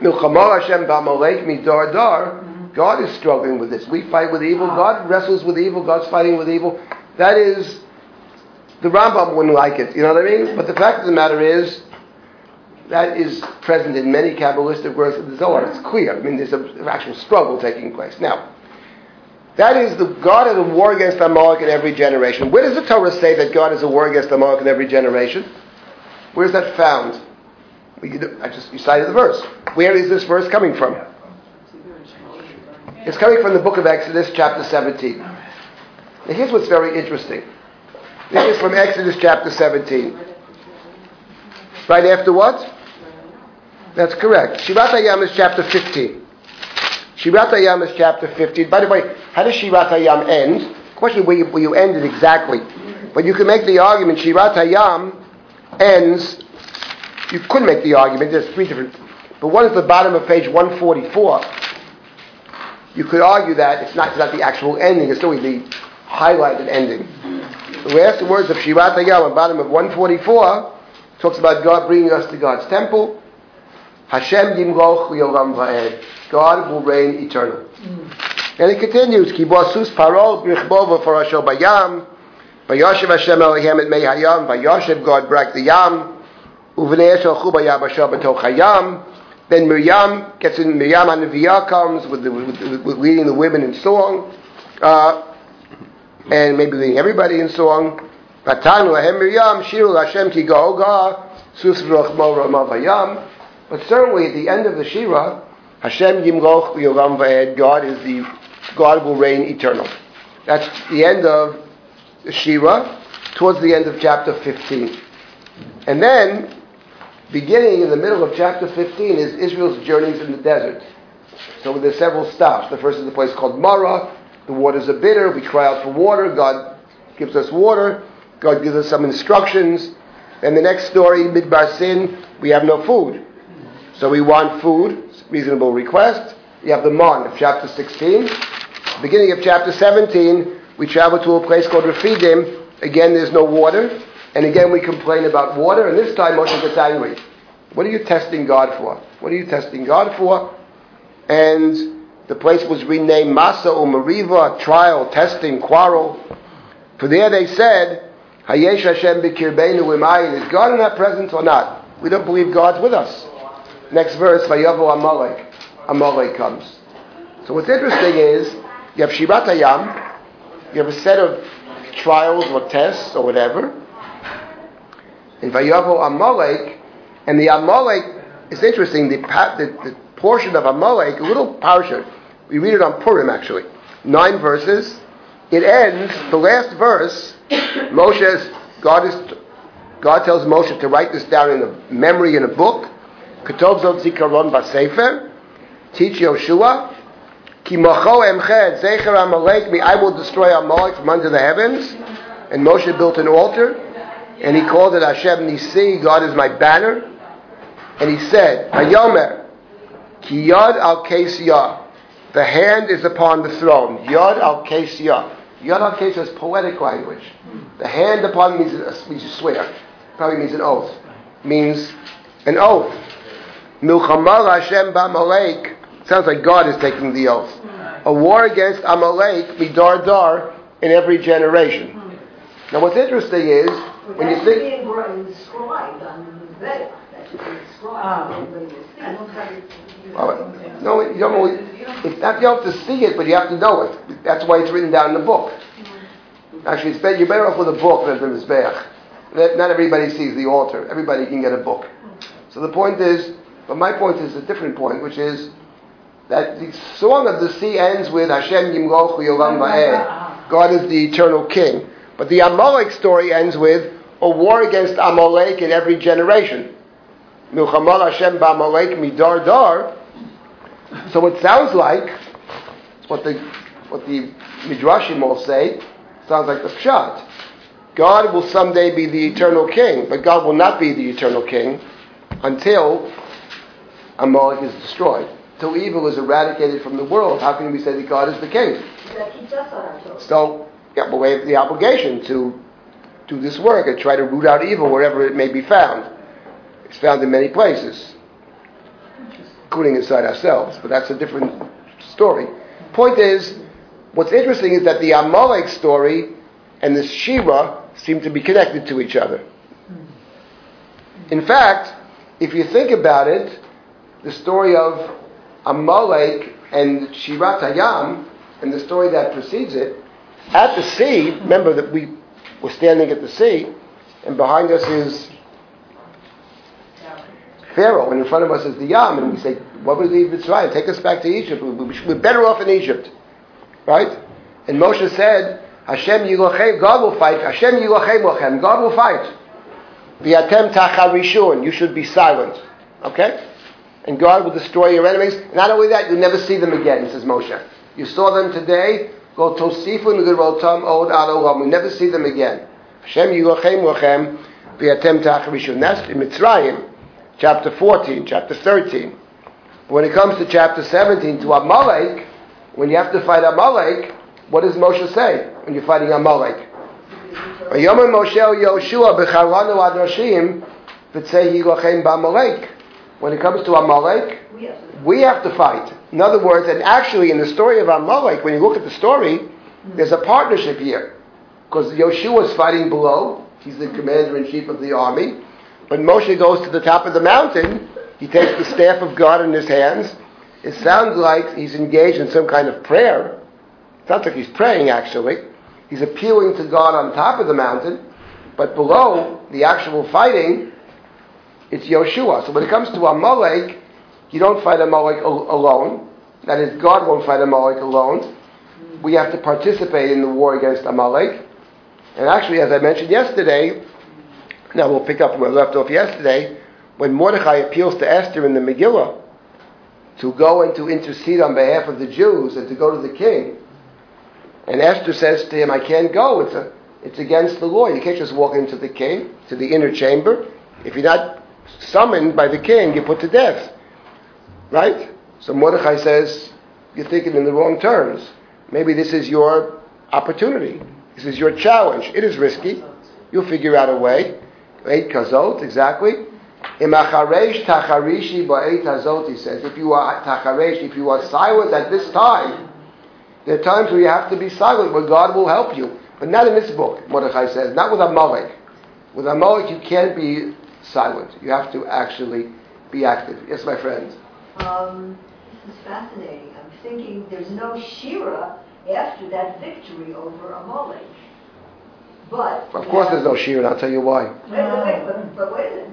Milchamar Hashem b'Amalek midar dar. God is struggling with this. We fight with evil. God wrestles with evil. God's fighting with evil. That is, the Rambam wouldn't like it. You know what I mean? But the fact of the matter is, that is present in many Kabbalistic works of the Zohar. It's clear. I mean, there's an actual struggle taking place. Now, that is the God is a war against Amalek in every generation. Where does the Torah say that God is a war against Amalek in every generation? Where is that found? I just you cited the verse. Where is this verse coming from? It's coming from the book of Exodus, chapter 17. Now, here's what's very interesting. This is from Exodus chapter 17. Right after what? That's correct. Shirat Hayam is chapter 15. Shirat Hayam is chapter 15. By the way, how does Shirat Hayam end? Question where you, where you end it exactly. But you can make the argument Shirat Hayam ends, you could make the argument, there's three different, but one is the bottom of page 144. You could argue that it's not, it's not the actual ending, it's only the highlighted ending. The last words of Shirat Hayam, bottom of 144, talks about God bringing us to God's temple. Hashem yimloch v'yolam va'ed. God will reign eternal. And it continues, Ki bosus parol brichbo v'farasho bayam, v'yoshev Hashem Elohem et mei hayam, v'yoshev God brak the yam, u'v'nei shalchu bayabasha b'toch hayam. Then Miriam gets in, Miriam Anaviyah comes with, the, with, with, with leading the women in song, uh, and maybe leading everybody in song. V'tanu lahem Miriam, shiru Hashem ki go'oga, sus v'rochmo rama v'yam. But certainly at the end of the Shira, Hashem Yimloch Yoram Va'ed, God is the, God will reign eternal. That's the end of the Shira, towards the end of chapter 15. And then, beginning in the middle of chapter 15 is Israel's journeys in the desert. So there's several stops. The first is a place called Mara. The waters are bitter. We cry out for water. God gives us water. God gives us some instructions. And the next story, Midbar Sin, we have no food. So we want food, reasonable request. You have the Mon of chapter 16. Beginning of chapter 17, we travel to a place called Refidim. Again, there's no water. And again, we complain about water. And this time, Moshe gets angry. What are you testing God for? What are you testing God for? And the place was renamed Masa or Mariva, trial, testing, quarrel. For there they said, Hayesh Hashem b'kirbeinu imayin. Is God in that presence or not? We don't believe God's with us. Next verse, Vayavo Amalek. Amalek comes. So what's interesting is, you have Shirat Hayam, you have a set of trials or tests or whatever, and Vayavo Amalek, and the Amalek, it's interesting, the, the, the portion of Amalek, a little parsha, we read it on Purim actually, nine verses, it ends, the last verse, Moshe, God is, God tells Moshe to write this down in a memory in a book, Ketov Zot Zikaron Basefer, teach Yoshua, Ki Mocho Emched Zecher Amalek, me I will destroy Amalek from under the heavens. And Moshe built an altar, and he called it Hashem Nisi, God is my banner. And he said, Hayomer, Ki Yad Al Kesiyah, the hand is upon the throne. Yad Al Kesiyah. Yad Al Kesiyah is poetic language. The hand upon means, means swear. Probably means an oath. Means an oath. Milchamar Hashem B'Amalek. Sounds like God is taking the oath. Hmm. A war against Amalek, Midar Dar, in every generation. Hmm. Now, what's interesting is when you That's think. Well, no, you don't always, it's not you have to see it, but you have to know it. That's why it's written down in the book. Actually, it's better, you're better off with a book than the Mizbeach. Not everybody sees the altar. Everybody can get a book. So the point is, but my point is a different point, which is that the song of the sea ends with Hashem Yimlochu Yolam Va'ed. God is the eternal king. But the Amalek story ends with a war against Amalek in every generation. Milchamar Hashem Midar Dar. So it sounds like what the what the Midrashim all say. Sounds like the Pshat. God will someday be the eternal king, but God will not be the eternal king until Amalek is destroyed. Till evil is eradicated from the world, how can we say that God is the king? So, yeah, but we have the obligation to do this work and try to root out evil wherever it may be found. It's found in many places, including inside ourselves, but that's a different story. Point is, what's interesting is that the Amalek story and the Shira seem to be connected to each other. In fact, if you think about it, the story of Amalek and Shirat Hayam, and the story that precedes it, at the sea, remember that we were standing at the sea, and behind us is Pharaoh, and in front of us is the Yam, and we say, what would leave Mitzrayim? Take us back to Egypt. We- we- We're better off in Egypt. Right? And Moshe said, Hashem Yilochem, God will fight. Hashem Yilochem Lochem, God will fight. V'yatem tacharishun, you should be silent. Okay? And God will destroy your enemies. Not only that, you'll never see them again, says Moshe. You saw them today, go tosifu ngerotam od adolam. We never see them again. Hashem Yilochem Lochem, v'yatem tacharishun. That's in Mitzrayim, chapter 14, chapter 13. But when it comes to chapter 17, to Amalek, when you have to fight Amalek, what does Moshe say when you're fighting Amalek? Vayomer Moshe Yoshua b'charanu ad Rashim, V'tzehi lochem ba'amalek. When it comes to Amalek, We have to. we have to fight. In other words, and actually in the story of Amalek, when you look at the story, there's a partnership here. Because Yoshua is fighting below, he's the commander in chief of the army. When Moshe goes to the top of the mountain, he takes the staff of God in his hands. It sounds like he's engaged in some kind of prayer. It sounds like he's praying actually. He's appealing to God on top of the mountain, but below the actual fighting, it's Yoshua. So when it comes to Amalek, you don't fight Amalek al- alone. That is, God won't fight Amalek alone. We have to participate in the war against Amalek. And actually, as I mentioned yesterday, now we'll pick up where we left off yesterday, when Mordechai appeals to Esther in the Megillah to go and to intercede on behalf of the Jews and to go to the king, and Esther says to him, I can't go. It's, a, it's against the law. You can't just walk into the king, to the inner chamber. If you're not summoned by the king, you're put to death. Right? So Mordechai says, You're thinking in the wrong terms. Maybe this is your opportunity. This is your challenge. It is risky. You'll figure out a way. Eight kazot, exactly. Imacharesh tacharishi ba'eit hazot, he says. If you are tacharesh, if you are silent at this time, there are times where you have to be silent, where God will help you. But not in this book, Mordechai says. Not with Amalek. With Amalek, you can't be silent. You have to actually be active. Yes, my friend. Um, this is fascinating. I'm thinking there's no Shira after that victory over Amalek. But. Of course, there's no Shir, and I'll tell you why. But, but wait a minute.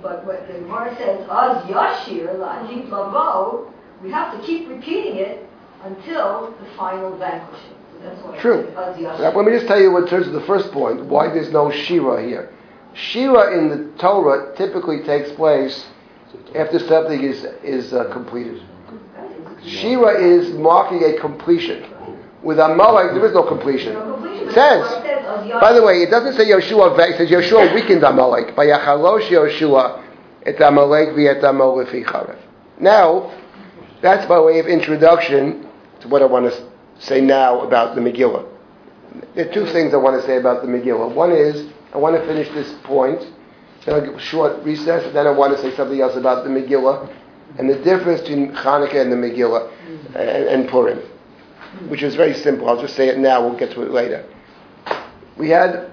But what the Gemara says, Az Yashir, La'ajit Lavo, we have to keep repeating it until the final vanquishing. So that's what True. Now, let me just tell you in terms of the first point, why there's no Shira here. Shira in the Torah typically takes place after something is, is uh, completed. Shira is marking a completion. With Amalek, there is no completion. It says, by the way, it doesn't say Yoshua, ve- it says Yoshua weakened Amalek. By Yachalosh Yoshua, et Amalek v'et Amalek v'charev. Now, that's by way of introduction to what I want to say now about the Megillah. There are two things I want to say about the Megillah. One is, I want to finish this point, then I'll give a short recess, and then I want to say something else about the Megillah, and the difference between Hanukkah and the Megillah, and, and Purim, which is very simple. I'll just say it now, we'll get to it later. We had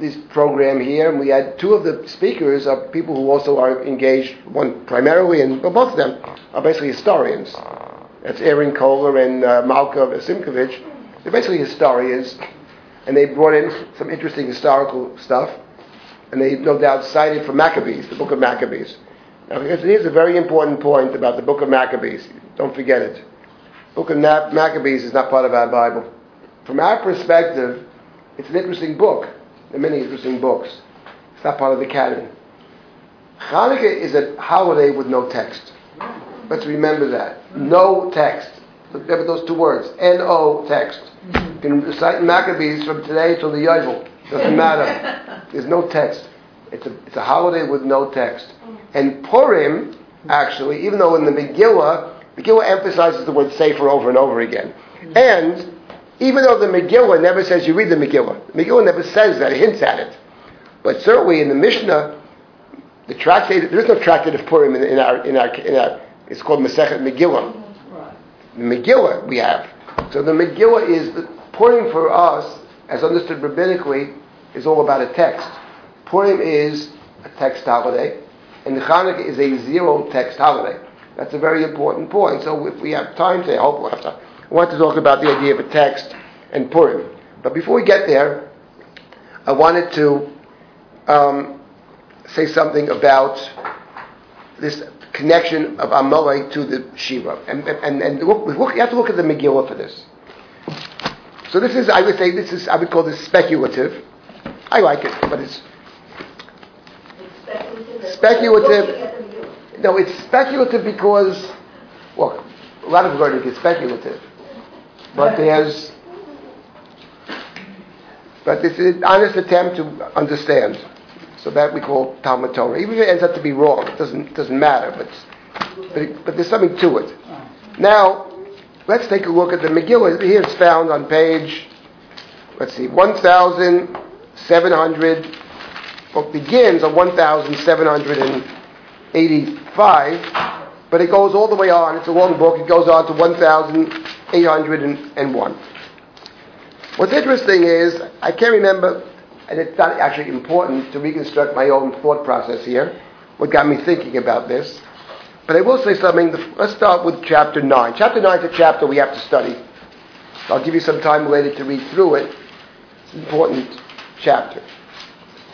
this program here, and we had two of the speakers are people who also are engaged, one primarily, and well, both of them are basically historians. That's Aaron Koller and uh, Malka Simkovich. They're basically historians, and they brought in some interesting historical stuff, and they no doubt cited from Maccabees, the book of Maccabees. Now, here's, here's a very important point about the book of Maccabees. Don't forget it. Book of Maccabees is not part of our Bible. From our perspective, it's an interesting book. There are many interesting books. It's not part of the canon. Hanukkah is a holiday with no text. Let's remember that. No text. Remember those two words. N-O text. You can recite Maccabees from today till the Yovel. Doesn't matter. There's no text. It's a, it's a holiday with no text. And Purim, actually, even though in the Megillah, Megillah emphasizes the word sefer over and over again. And even though the Megillah never says you read the Megillah, the Megillah never says that, it hints at it. But certainly in the Mishnah, the tractate, there is no tractate of Purim in, in, our, in, our, in our, it's called Masechet Megillah. The Megillah we have. So the Megillah is, the, Purim for us, as understood rabbinically, is all about a text. Purim is a text holiday, and Hanukkah is a zero text holiday. That's a very important point. So if we have time today, I hope we'll have time. I want to talk about the idea of a text and Purim. But before we get there, I wanted to um, say something about this connection of Amalek to the Shira. And, and, and look, look, you have to look at the Megillah for this. So this is, I would say, this is, I would call this speculative. I like it, but it's, It's speculative. Speculative. No, it's speculative because, well, a lot of learning is speculative. But there's, but it's an honest attempt to understand. So that we call Talmud Torah. Even if it ends up to be wrong, it doesn't, doesn't matter, but, but, it- but there's something to it. Now, let's take a look at the Megillah. Here it's found on page, let's see, 1,700, book begins on 1785, but it goes all the way on. It's a long book. It goes on to 1801. What's interesting is, I can't remember, and it's not actually important to reconstruct my own thought process here, what got me thinking about this. But I will say something. Let's start with chapter 9. Chapter 9 is a chapter we have to study. I'll give you some time later to read through it. It's an important chapter.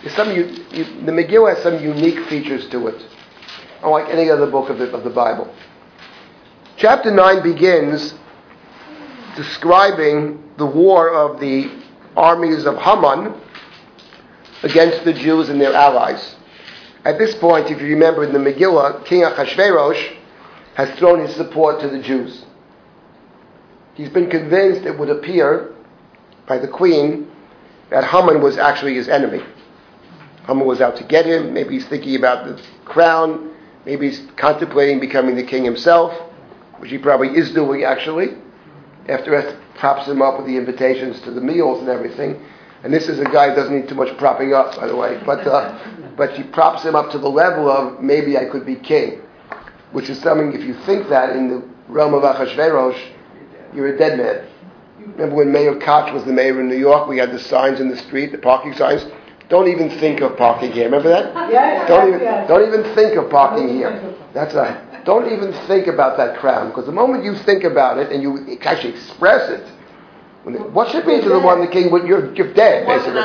Some, you, you, the Megillah has some unique features to it, unlike any other book of the, of the Bible. Chapter 9 begins describing the war of the armies of Haman against the Jews and their allies. At this point, if you remember in the Megillah, King Achashverosh has thrown his support to the Jews. He's been convinced, it would appear, by the queen, that Haman was actually his enemy. Haman was out to get him. Maybe he's thinking about the crown. Maybe he's contemplating becoming the king himself, which he probably is doing actually. After Esther props him up with the invitations to the meals and everything. And this is a guy who doesn't need too much propping up, by the way. But, uh, but she props him up to the level of maybe I could be king, which is something, if you think that in the realm of Achashverosh, you're a dead man. Remember when Mayor Koch was the mayor in New York? We had the signs in the street, the parking signs. Don't even think of parking here. Remember that? Yes, Don't yes, even yes. don't even think of parking here. That's a don't even think about that crown because the moment you think about it and you actually express it, when it- what should be to the one the king? When you're you're dead Wasn't basically.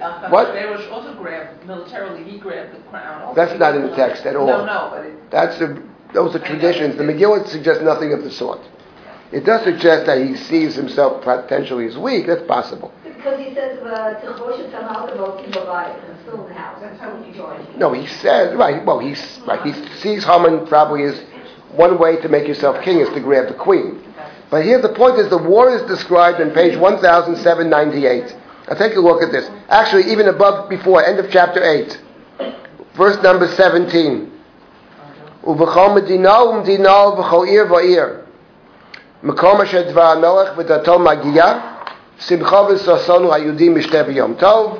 Achashverosh What? Achashverosh also grabbed, militarily, he grabbed the crown. also. That's not in the text at all. No, no, but it, That's the those are traditions. The Megillah suggests nothing of the sort. It does suggest that he sees himself potentially as weak. That's possible. Because he says, uh, "Tichoshet tamalt avokim babayit," I'm still in the house. That's how he joined. No, he says right. Well, he's right. He sees Haman probably as one way to make yourself king is to grab the queen. But here the point is the war is described on page 1798. Now take a look at this. Actually, even above before end of chapter eight, verse number 17. ובכל מדינה ומדינה ובכל עיר ועיר. מקום אשר דבר המלך ודתו מגיע, שמחה וששון ליהודים משתה ביום טוב,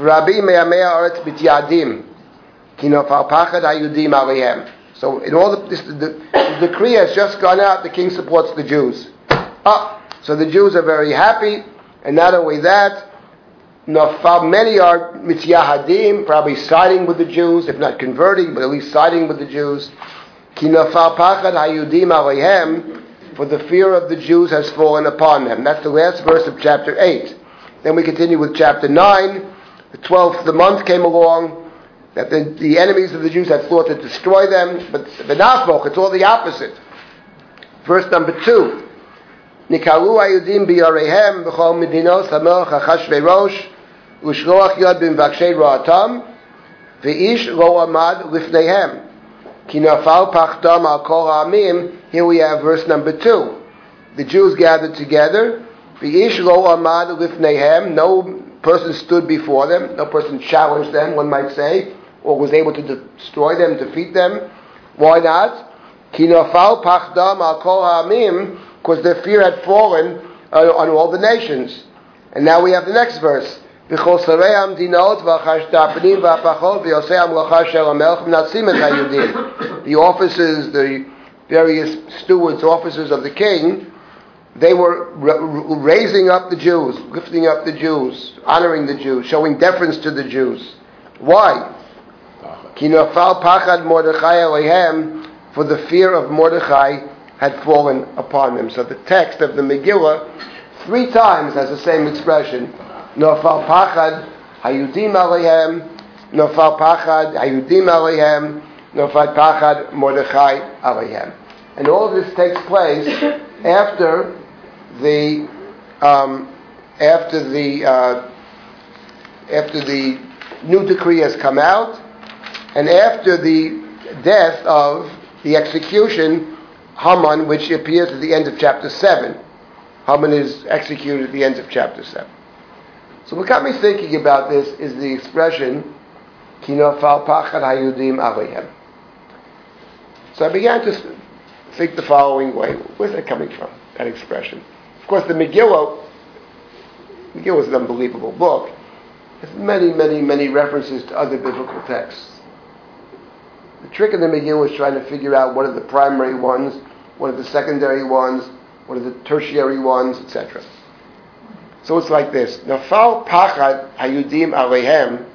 ורבים מעמי הארץ מתייעדים, כי נפל פחד היהודים עליהם. So in all the, this, the, the decree has just gone out, the king supports the Jews. Ah, so the Jews are very happy, and not only that, Nafal, many are mityahadim, probably siding with the Jews, if not converting, but at least siding with the Jews. Ki nafal pachad hayudim aleihem, for the fear of the Jews has fallen upon them. That's the last verse of chapter 8. Then we continue with chapter 9. The 12th of the month came along, that the, the enemies of the Jews had thought to destroy them, but benafmoch, it's all the opposite. Verse number 2. נקראו היהודים ביריהם בכל מדינות המלך אחשוורוש ושלוח יד במבקשי רעתם ואיש לא עמד לפניהם Kinafal pachdam al kol ha'amim. Here we have verse number two. The Jews gathered together. V'ish lo amad lifnehem. No person stood before them. No person challenged them, one might say, or was able to destroy them, defeat them. Why not? Kinafal pachdam al kol ha'amim. Because their fear had fallen on all the nations. And now we have the next verse. "וכל שרי המדינות והחשדפנים והפחות ועושי המלאכה של המלך מנצים את היהודים. The officers, the various stewards, officers of the king, they were ra- ra- raising up the Jews, lifting up the Jews, honoring the Jews, showing deference to the Jews. Why? כי נפל פחד מרדכי עליהם, for the fear of Mordechai had fallen upon them. So the text of the Megillah three times has the same expression. Nofal pachad hayudim alehem, nofal pachad hayudim alehem, nofal pachad Mordechai alehem. And all this takes place after the um, after the uh, after the new decree has come out, and after the death of the execution Haman, which appears at the end of chapter 7. Haman is executed at the end of chapter 7. So what got me thinking about this is the expression, Ki nafal pachad hayudim alehem. So I began to think the following way. Where's that coming from, that expression? Of course, the Megillah, Megillah is an unbelievable book. There's many, many, many references to other biblical texts. The trick in the Megillah is trying to figure out what are the primary ones, what are the secondary ones, what are the tertiary ones, etc. So it's like this. Nafal Pachad Hayudim Alehem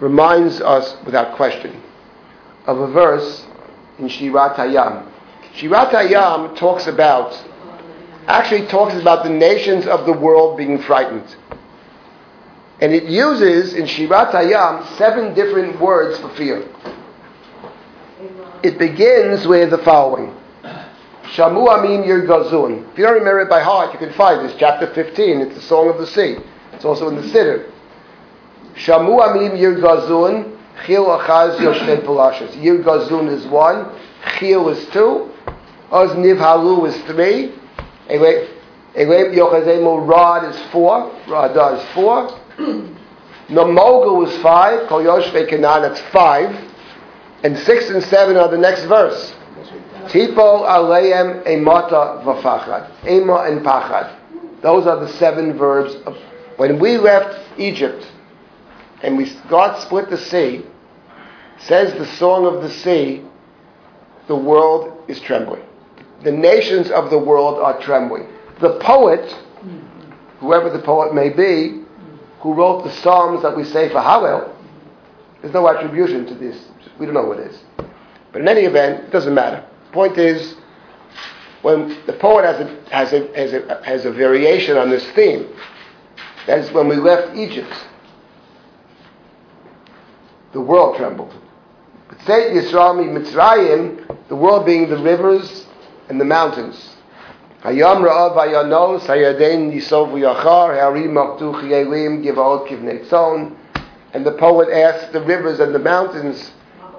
reminds us, without question, of a verse in Shirat Hayam. Shirat Hayam talks about, actually talks about the nations of the world being frightened. And it uses in Shirat Hayam seven different words for fear. It begins with the following. Shamu Amim Yir Gazun. If you don't remember it by heart, you can find this, chapter 15. It's the Song of the Sea. It's also in the Siddur. Shamu Amim Yir Gazun. Chil Achaz Yoshvei Palashas. Yir Gazun is one. Chil is two. Oz Nivhalu is three. Elem Yochazemu Rod is four. Radah is four. Namogu is five. Kol Yoshve Kanan, that's five. And six and seven are the next verse. Tipo aleim emata v'fachad. Ema and pachad. Those are the seven verbs. Of, when we left Egypt and we God split the sea, says the song of the sea, the world is trembling. The nations of the world are trembling. The poet, whoever the poet may be, who wrote the psalms that we say for Hallel, there's no attribution to this. We don't know what it is. But in any event, it doesn't matter. Point is, when the poet has a, has a, has a, has a variation on this theme, that is when we left Egypt, the world trembled. But say Yisrael Mitzrayim, the world being the rivers and the mountains. Hayam Ra'av Hayanos, Hayaden Yisov Yachar, Harim Maktu Chielim, Givaot Kivnei Tzon. And the poet asks the rivers and the mountains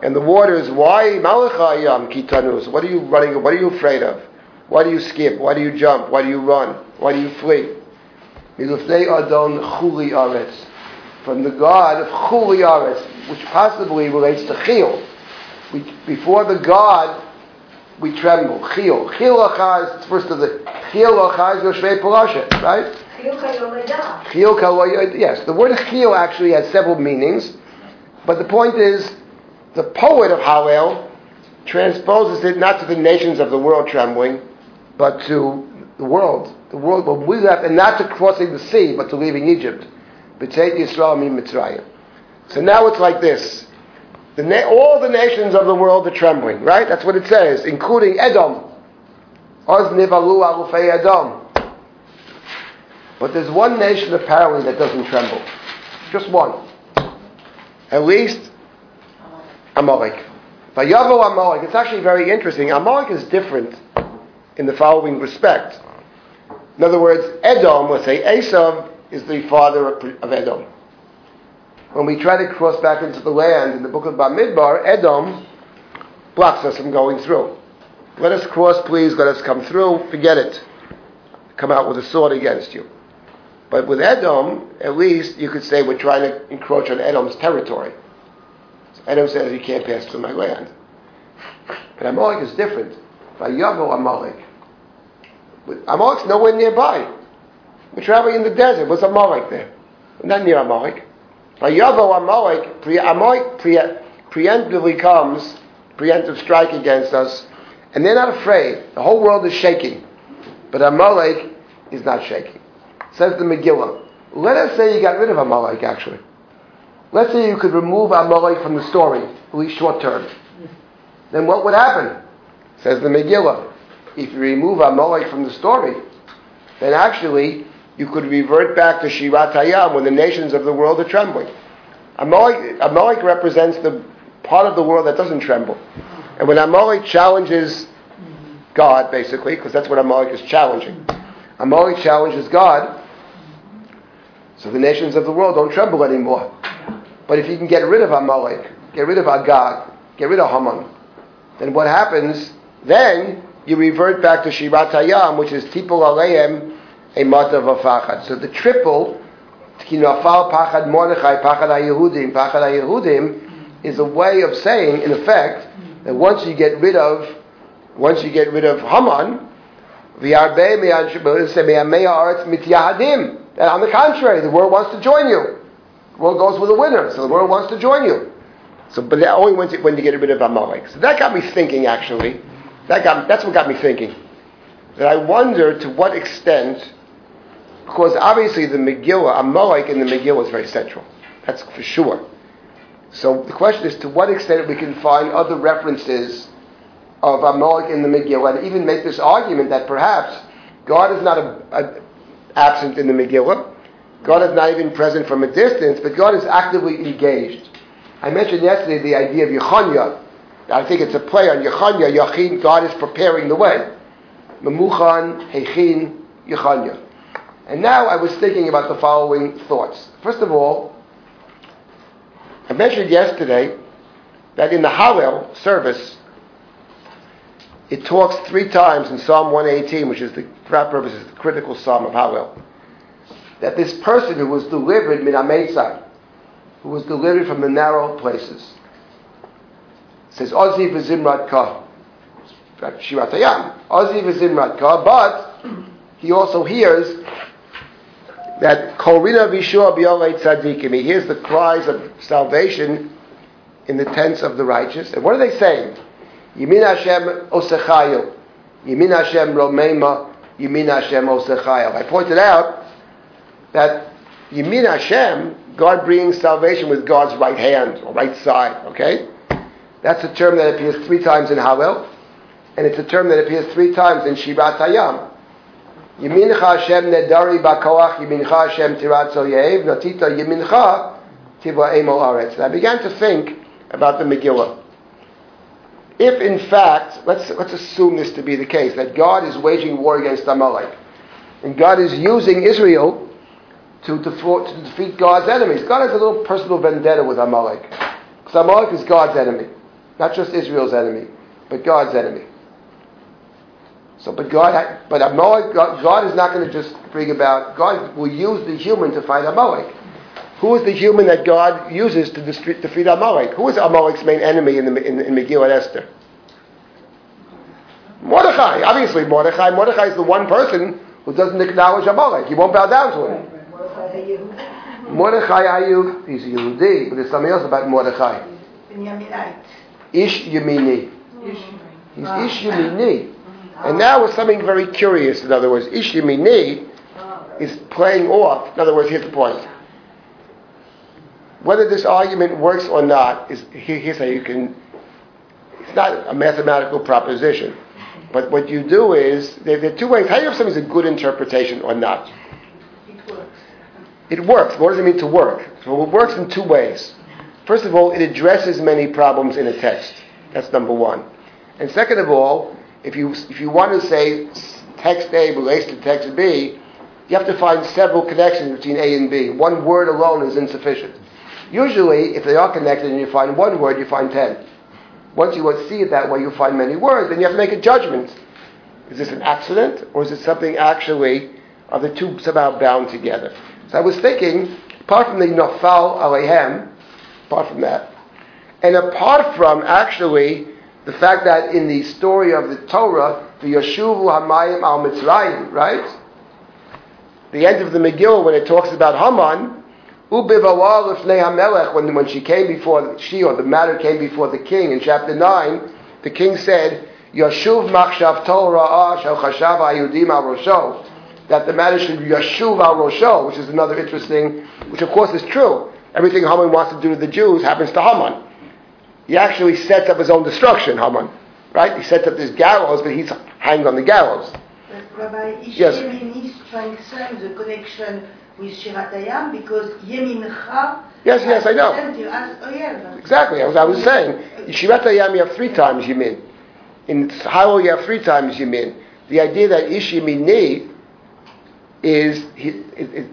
and the waters, why Malachayam Kitanus? What are you running? What are you afraid of? Why do you skip? Why do you jump? Why do you run? Why do you flee? Milufnei Adon Chuli Aretz. From the God of Chuli Aretz, which possibly relates to Chil. We, before the God, we tremble. Chil. Chil Achaz, first of the Chil Achaz Yoshvei Palasha, right? Chil Yes, the word Chil actually has several meanings, but the point is, the poet of Hallel transposes it not to the nations of the world trembling, but to the world. The world when we left, and not to crossing the sea, but to leaving Egypt. So now it's like this. The na- all the nations of the world are trembling, right? That's what it says, including Edom. But there's one nation apparently that doesn't tremble. Just one. At least Amalek. Vayavo Amalek. It's actually very interesting. Amalek is different in the following respect. In other words, Edom, let's say Esav, is the father of Edom. When we try to cross back into the land in the book of Bamidbar, Edom blocks us from going through. Let us cross, please. Let us come through. Forget it. Come out with a sword against you. But with Edom, at least you could say we're trying to encroach on Edom's territory. Edom says you can't pass through my land. But Amalek is different. Vayavo Amalek. Amalek's nowhere nearby. We're traveling in the desert. What's Amalek there? We're not near Amalek. Vayavo Amalek, Amalek pre- preemptively comes, preemptive strike against us, and they're not afraid. The whole world is shaking. But Amalek is not shaking. Says the Megillah. Let us say you got rid of Amalek, actually. Let's say you could remove Amalek from the story, at least short term. Then what would happen? Says the Megillah. If you remove Amalek from the story, then actually you could revert back to Shirat Hayam when the nations of the world are trembling. Amalek, Amalek represents the part of the world that doesn't tremble. And when Amalek challenges God, basically, because that's what Amalek is challenging, Amalek challenges God, so the nations of the world don't tremble anymore. But if you can get rid of Amalek, get rid of Agag, get rid of Haman, then what happens? Then you revert back to Shirat Hayam, which is Tipul Aleim Emata Vafachad. So the triple, Kinafal Pachad Mordechai, Pachad HaYehudim, Pachad HaYehudim, is a way of saying, in effect, that once you get rid of, once you get rid of Haman. That on the contrary, the world wants to join you. World goes with the winner, so the world wants to join you. So, but that only when when you get rid of Amalek. So that got me thinking, actually. That got, that's what got me thinking. That I wonder to what extent, because obviously the Megillah, Amalek in the Megillah is very central. That's for sure. So the question is to what extent we can find other references of Amalek in the Megillah and even make this argument that perhaps God is not a, a, absent in the Megillah. God is not even present from a distance, but God is actively engaged. I mentioned yesterday the idea of Yechanya. I think it's a play on Yechanya. Yachin, God is preparing the way. Memuchan, Hechin, Yechanya. And now I was thinking about the following thoughts. First of all, I mentioned yesterday that in the Hallel service, it talks three times in Psalm 118, which is the, for our purposes, the critical psalm of Hallel, that this person who was delivered, min who was delivered from the narrow places, says, Ozi v'zimrat ka, Shirat Hayam, Ozi v'zimrat ka, but he also hears that Korina Vishua B'yolei Tzadikim, he hears the cries of salvation in the tents of the righteous. And what are they saying? Yemin Hashem Osechayu. Yemin Hashem Romema. Yemin Hashem Osechayu. I pointed out that Yemin Hashem, God brings salvation with God's right hand or right side. Okay, that's a term that appears three times in Hallel, and it's a term that appears three times in Shirat Hayam. Yemincha Hashem nedari bakoach, Yemincha Hashem tiratzo yev, natita Yemincha tiva emo aretz. And I began to think about the Megillah. If in fact, let's, let's assume this to be the case, that God is waging war against Amalek, and God is using Israel to, to defeat God's enemies. God has a little personal vendetta with Amalek. Because Amalek is God's enemy. Not just Israel's enemy, but God's enemy. So, but God, but Amalek, God, God is not going to just bring about, God will use the human to fight Amalek. Who is the human that God uses to defeat, defeat Amalek? Who is Amalek's main enemy in, the, in, in Megillah Esther? Mordechai. Obviously, Mordechai. Mordechai is the one person who doesn't acknowledge Amalek. He won't bow down to him. Mordechai Ayuk, he's a Yehudi, but there's something else about Mordechai. Benjaminite. Ish Yemini. He's Ish Yemini. And now it's something very curious. In other words, Ish Yemini is playing off. In other words, here's the point. Whether this argument works or not is here's how you can. It's not a mathematical proposition, but what you do is there, there are two ways. How do you know if something's a good interpretation or not? It works. What does it mean to work? So it works in two ways. First of all, it addresses many problems in a text. That's number one. And second of all, if you if you want to say text A relates to text B, you have to find several connections between A and B. One word alone is insufficient. Usually, if they are connected and you find one word, you find ten. Once you see it that way, you find many words, then you have to make a judgment. Is this an accident, or is it something actually, are the two somehow bound together? So I was thinking, apart from the Nafal Alehem, apart from that, and apart from actually the fact that in the story of the Torah, the Yeshuvu Hamayim al Mitzrayim, right? The end of the Megillah, when it talks about Haman, Ubivawal HaMelech, when, when she came before, she or the matter came before the king in chapter 9, the king said, Yashuv machshav Torah ah, shel chashav hayudim al rosho, that the matter should be Yashuv al rosho, which is another interesting, which of course is true. Everything Haman wants to do to the Jews happens to Haman. He actually sets up his own destruction, Haman. Right? He sets up this gallows, but he's hanged on the gallows. But Rabbi Yes. Ishemini strengthens the connection with Shirat Hayam because Yemincha. Yes, yes, I know. Exactly, as I was saying. Shirat Hayam you have three times Yimin. In Hallel you have three times Yimin. The idea that Ish Yimini is, is,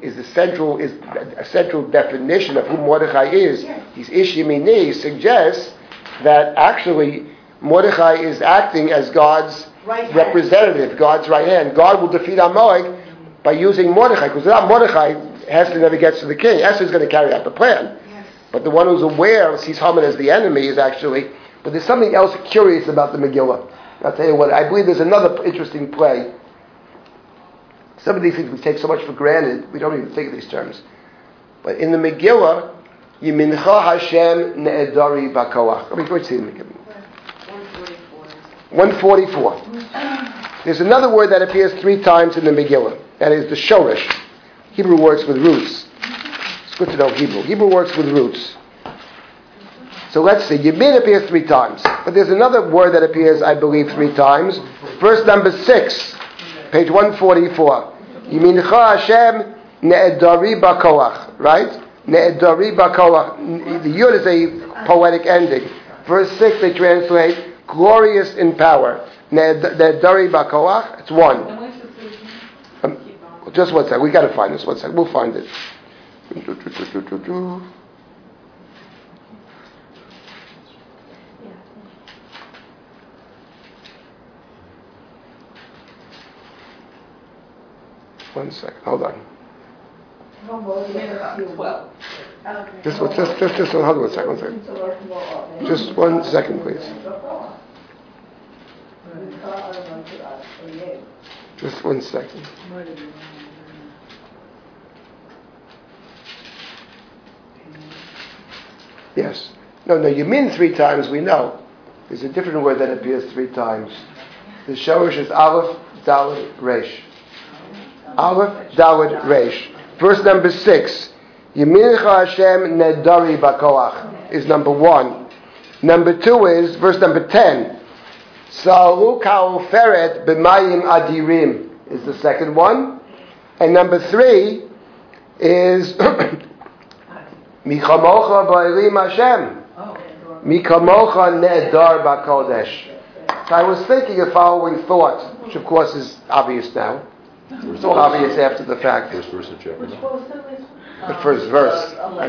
is the central is a central definition of who Mordechai is. He's Ish Yimini suggests that actually Mordechai is acting as God's Right representative, God's right hand. God will defeat Amalek by using Mordechai, because without Mordechai, Esther never gets to the king. Esther's going to carry out the plan. Yes. But the one who's aware, sees Haman as the enemy, is actually. But there's something else curious about the Megillah. I'll tell you what, I believe there's another interesting play. Some of these things we take so much for granted, we don't even think of these terms. But in the Megillah, Yimincha Hashem Ne'edari Bakoach. Let me go see the Megillah. 144. There's another word that appears three times in the Megillah. That is the Shorish. Hebrew works with roots. It's good to know Hebrew. Hebrew works with roots. So let's see. Yemin appears three times. But there's another word that appears, I believe, three times. Verse number six, page 144. Yimincha Hashem Ne'edari Bakoach. Right? Ne'edari Bakoach. The Yud is a poetic ending. Verse 6, they translate glorious in power. Ne'edari Bakoach. It's one. And where's the solution? Um, just one sec. We got to find this. One sec. We'll find it. One sec. Hold on. Just, one- just, just, just hold on one second. One second. Just one second, please. Just one second. Yes. No, no, you mean three times, we know. There's a different word that appears three times. The shorish is Aleph, Dalet, Resh. Aleph, Dalet, Resh. Verse number six. Yemincha Hashem Nedari Bakoach is number one. Number two is verse number ten. Salu Kal Feret B'mayim Adirim is the second one. And number three is Michamocha Ba'ilim Hashem. Mikamocha Nedar Bakodesh. So I was thinking a following thought, which of course is obvious now. It's all obvious after the fact. First verse of chapter nine. What was that last one? The first verse. My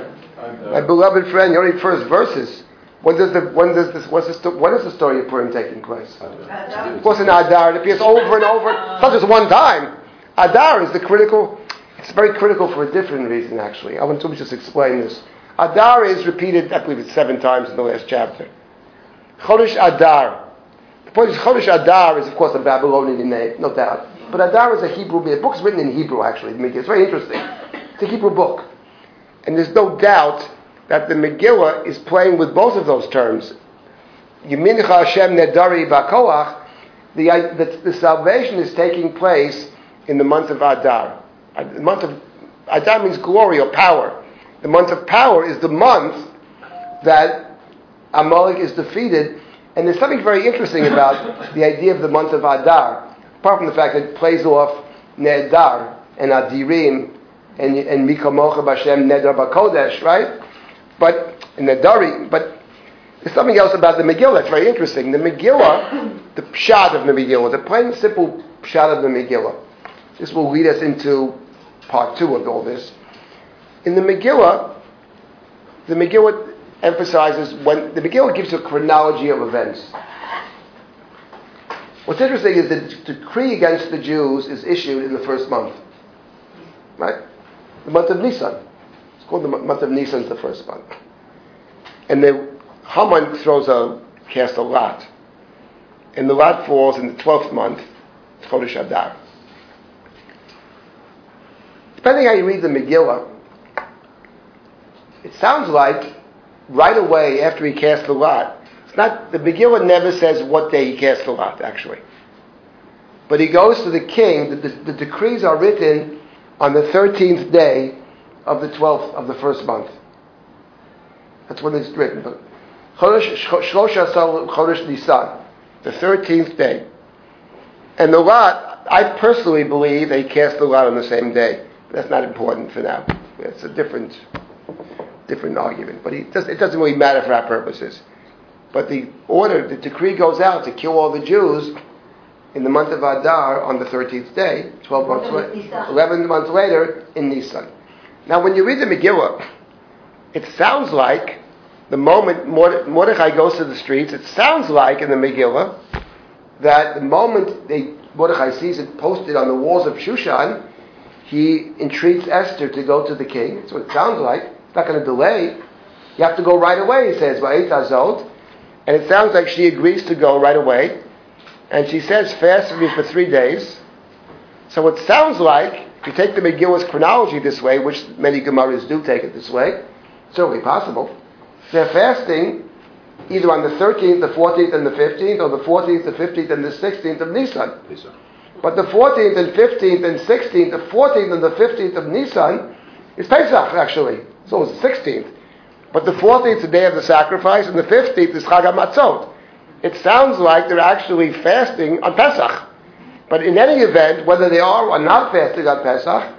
uh, beloved friend, you only first verses. When does the when does this what's the sto- when is the story of Purim taking place? Of course, in Adar, it appears over and over. It's not just one time. Adar is the critical. It's very critical for a different reason, actually. I want to just explain this. Adar is repeated, I believe it's seven times in the last chapter. Chodesh Adar. The point is, Chodesh Adar is, of course, a Babylonian name, no doubt. But Adar is a Hebrew. Book. The book's written in Hebrew, actually. It's very interesting. It's a Hebrew book, and there's no doubt that the Megillah is playing with both of those terms. Yemincha Hashem Nedari Bakoach, the, the, the salvation is taking place in the month of Adar. Uh, The month of Adar means glory or power. The month of power is the month that Amalek is defeated. And there's something very interesting about the idea of the month of Adar, apart from the fact that it plays off Nedar and Adirim and, and Mikamocha Bashem Nedar Bakodesh, right? But Nedari, but there's something else about the Megillah that's very interesting. The Megillah, the pshat of the Megillah, the plain simple pshat of the Megillah. This will lead us into part two of all this. In the Megillah, the Megillah emphasizes when the Megillah gives a chronology of events. What's interesting is the decree against the Jews is issued in the first month, right? The month of Nisan. It's called the month of Nisan. Is the first month, and the Haman throws a cast a lot, and the lot falls in the twelfth month, Chodesh Adar. Depending how you read the Megillah, it sounds like right away after he cast the lot. It's not the Megillah never says what day he cast the lot actually, but he goes to the king. The, the, the decrees are written on the thirteenth day of the twelfth of the first month. That's when it's written. But Nisan, the thirteenth day, and the lot. I personally believe they cast the lot on the same day. That's not important for now. It's a different, different argument. But it doesn't really matter for our purposes. But the order, the decree goes out to kill all the Jews in the month of Adar on the 13th day, 12 months later, 11 months later in Nisan. Now, when you read the Megillah, it sounds like the moment Mordechai goes to the streets, it sounds like in the Megillah that the moment they, Mordechai sees it posted on the walls of Shushan, he entreats Esther to go to the king. That's what it sounds like. It's not going to delay. You have to go right away, he says. And it sounds like she agrees to go right away. And she says, fast for me for three days. So it sounds like If you take the Megillah's chronology this way, which many Gemaras do take it this way, it's certainly possible, they're fasting either on the 13th, the 14th, and the 15th, or the 14th, the 15th, and the 16th of Nisan. Pesach. But the 14th and 15th and 16th, the 14th and the 15th of Nisan is Pesach, actually. So it's the 16th. But the 14th is the day of the sacrifice, and the 15th is Chag HaMatzot. It sounds like they're actually fasting on Pesach. But in any event, whether they are or not fasting on Pesach,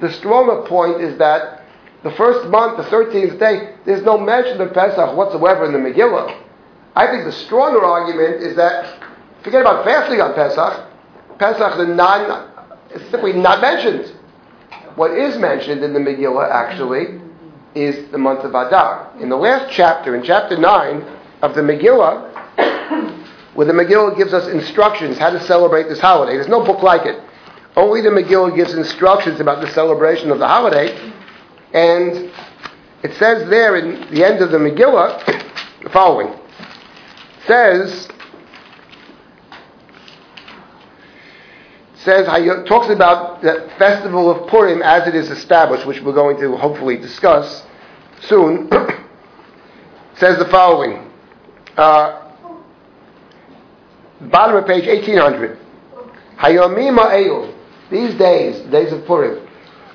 the stronger point is that the first month, the 13th day, there's no mention of Pesach whatsoever in the Megillah. I think the stronger argument is that, forget about fasting on Pesach, Pesach is, non, is simply not mentioned. What is mentioned in the Megillah, actually, is the month of Adar. In the last chapter, in chapter 9 of the Megillah, where the Megillah gives us instructions how to celebrate this holiday. There's no book like it. Only the Megillah gives instructions about the celebration of the holiday. And it says there in the end of the Megillah the following. It says, says talks about the festival of Purim as it is established, which we're going to hopefully discuss soon. says the following. Uh, bottom of page 1800. Hayomim ha'elu. These days, days of Purim.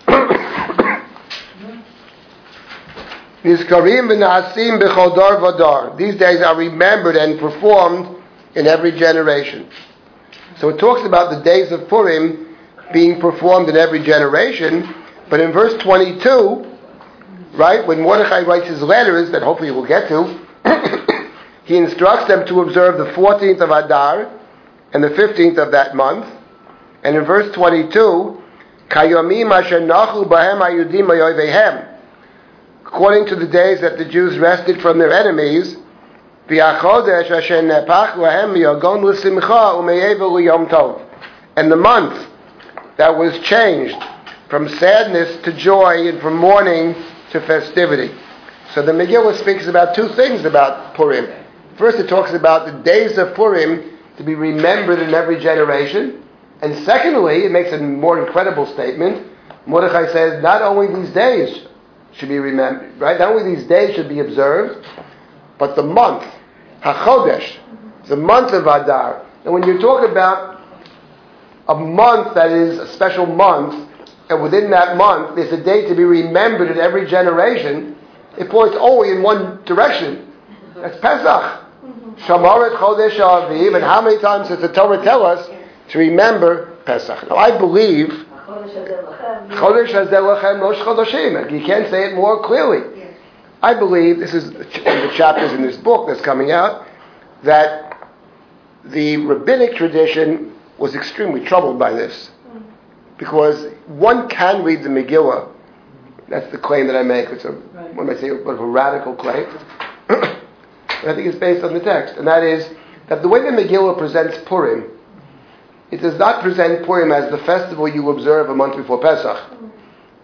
These days are remembered and performed in every generation. So it talks about the days of Purim being performed in every generation, but in verse 22, right, when Mordechai writes his letters, that hopefully we'll get to, he instructs them to observe the 14th of Adar and the 15th of that month. And in verse 22, Kayomim asher nachu bahem ayudim ayovehem. According to the days that the Jews rested from their enemies, And the month that was changed from sadness to joy and from mourning to festivity. So the Megillah speaks about two things about Purim. First, it talks about the days of Purim to be remembered in every generation. And secondly, it makes a more incredible statement. Mordechai says, not only these days should be remembered, right? Not only these days should be observed, but the month, HaChodesh, the month of Adar. And when you talk about a month that is a special month, and within that month there's a day to be remembered in every generation, it points only in one direction. That's Pesach. Shamaret Chodesh Aviv, and how many times does the Torah tell us to remember Pesach? Now I believe Chodesh Hazeh Lachem Rosh Chodeshim. You can't say it more clearly. I believe this is one of the chapters in this book that's coming out that the rabbinic tradition was extremely troubled by this because one can read the Megillah. That's the claim that I make. It's a what am I saying? A radical claim. And I think it's based on the text, and that is that the way the Megillah presents Purim, it does not present Purim as the festival you observe a month before Pesach.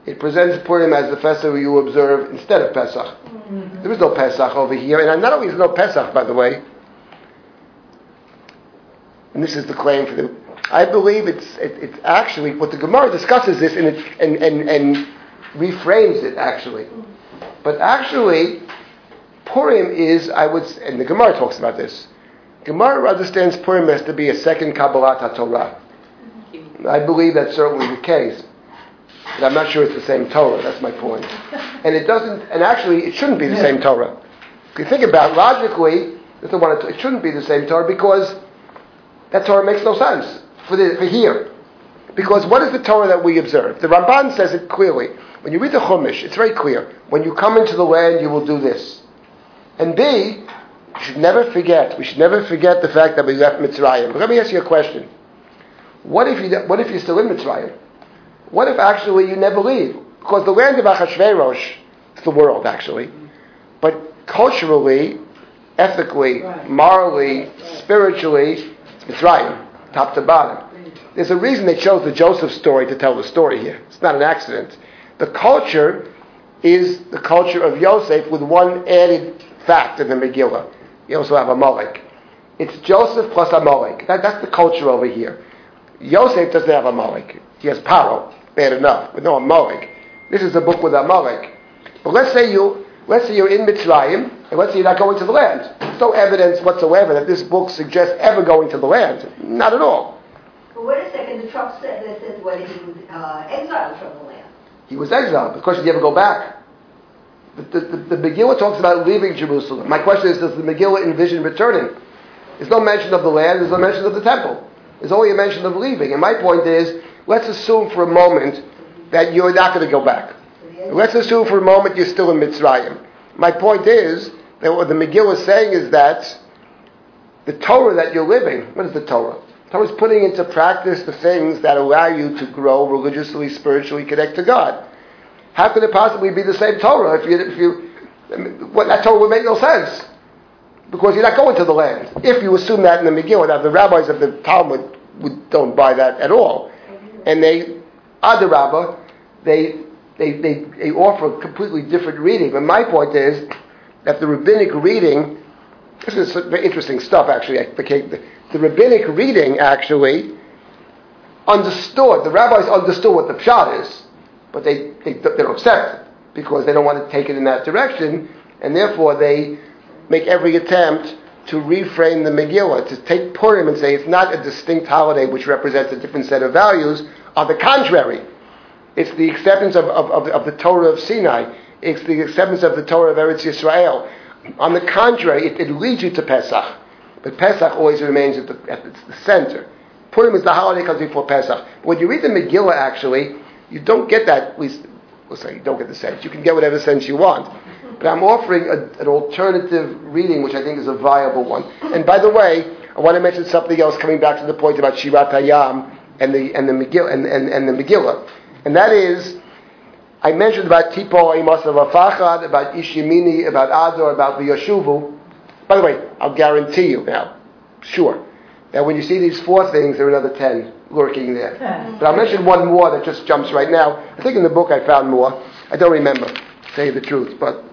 It presents Purim as the festival you observe instead of Pesach. Mm-hmm. There is no Pesach over here, and not only is there no Pesach, by the way, and this is the claim for the. I believe it's it, it's actually what the Gemara discusses this and, it, and and and reframes it actually, but actually Purim is, I would, and the Gemara talks about this. Gemara understands Purim as to be a second Kabbalat HaTorah. Mm-hmm. I believe that's certainly the case. But I'm not sure it's the same Torah, that's my point. And it doesn't, and actually it shouldn't be the same Torah. If you think about it, logically, it shouldn't be the same Torah because that Torah makes no sense for, the, for here. Because what is the Torah that we observe? The Ramban says it clearly. When you read the Chumash, it's very clear. When you come into the land, you will do this. And B, you should never forget, we should never forget the fact that we left Mitzrayim. But let me ask you a question. What if, you, what if you're still in Mitzrayim? What if actually you never leave? Because the land of Achashverosh is the world, actually. But culturally, ethically, Right. morally, spiritually, it's Mitzrayim, top to bottom. There's a reason they chose the Joseph story to tell the story here. It's not an accident. The culture is the culture of Yosef with one added fact in the Megillah. You also have a Amalek. It's Joseph plus Amalek. That, that's the culture over here. Yosef doesn't have a Amalek. He has Paro. Bad enough, but no Amalek. This is a book with Amalek. But let's say you, let's say you're in Mitzrayim, and let's say you're not going to the land. There's no evidence whatsoever that this book suggests ever going to the land. Not at all. But wait a second, the Trump said that says whether he was uh, exiled from the land. He was exiled. The question is, did he ever go back? The, the, the, the Megillah talks about leaving Jerusalem. My question is, does the Megillah envision returning? There's no mention of the land, there's no mention of the temple. There's only a mention of leaving. And my point is, let's assume for a moment that you're not going to go back. Let's assume for a moment you're still in Mitzrayim. My point is that what the Megillah is saying is that the Torah that you're living, what is the Torah? Torah is putting into practice the things that allow you to grow religiously, spiritually, connect to God. How could it possibly be the same Torah if you, if you, I mean, what, that Torah would make no sense? Because you're not going to the land. If you assume that in the Megillah, now the rabbis of the Talmud would, don't buy that at all. And they, Adarabba, they, they, they, they offer a completely different reading. But my point is that the rabbinic reading, this is very interesting stuff actually. The, the rabbinic reading actually understood, the rabbis understood what the pshat is, but they, they, they don't accept it because they don't want to take it in that direction, and therefore they make every attempt to reframe the Megillah, to take Purim and say it's not a distinct holiday which represents a different set of values. On the contrary, it's the acceptance of, of, of, of the Torah of Sinai. It's the acceptance of the Torah of Eretz Yisrael. On the contrary, it, it leads you to Pesach. But Pesach always remains at the, at the center. Purim is the holiday comes before Pesach. But when you read the Megillah, actually, you don't get that, at least, we'll say, you don't get the sense. You can get whatever sense you want. But I'm offering a, an alternative reading, which I think is a viable one. And by the way, I want to mention something else coming back to the point about Shirat Hayam and the, and the, Megillah, and, and, and the Megillah. And that is, I mentioned about Tipo Imas of Afachad, about Ishimini, about Ador, about the Yoshuvu. By the way, I'll guarantee you now, sure, that when you see these four things, there are another ten lurking there. But I'll mention one more that just jumps right now. I think in the book I found more. I don't remember, to tell you the truth, but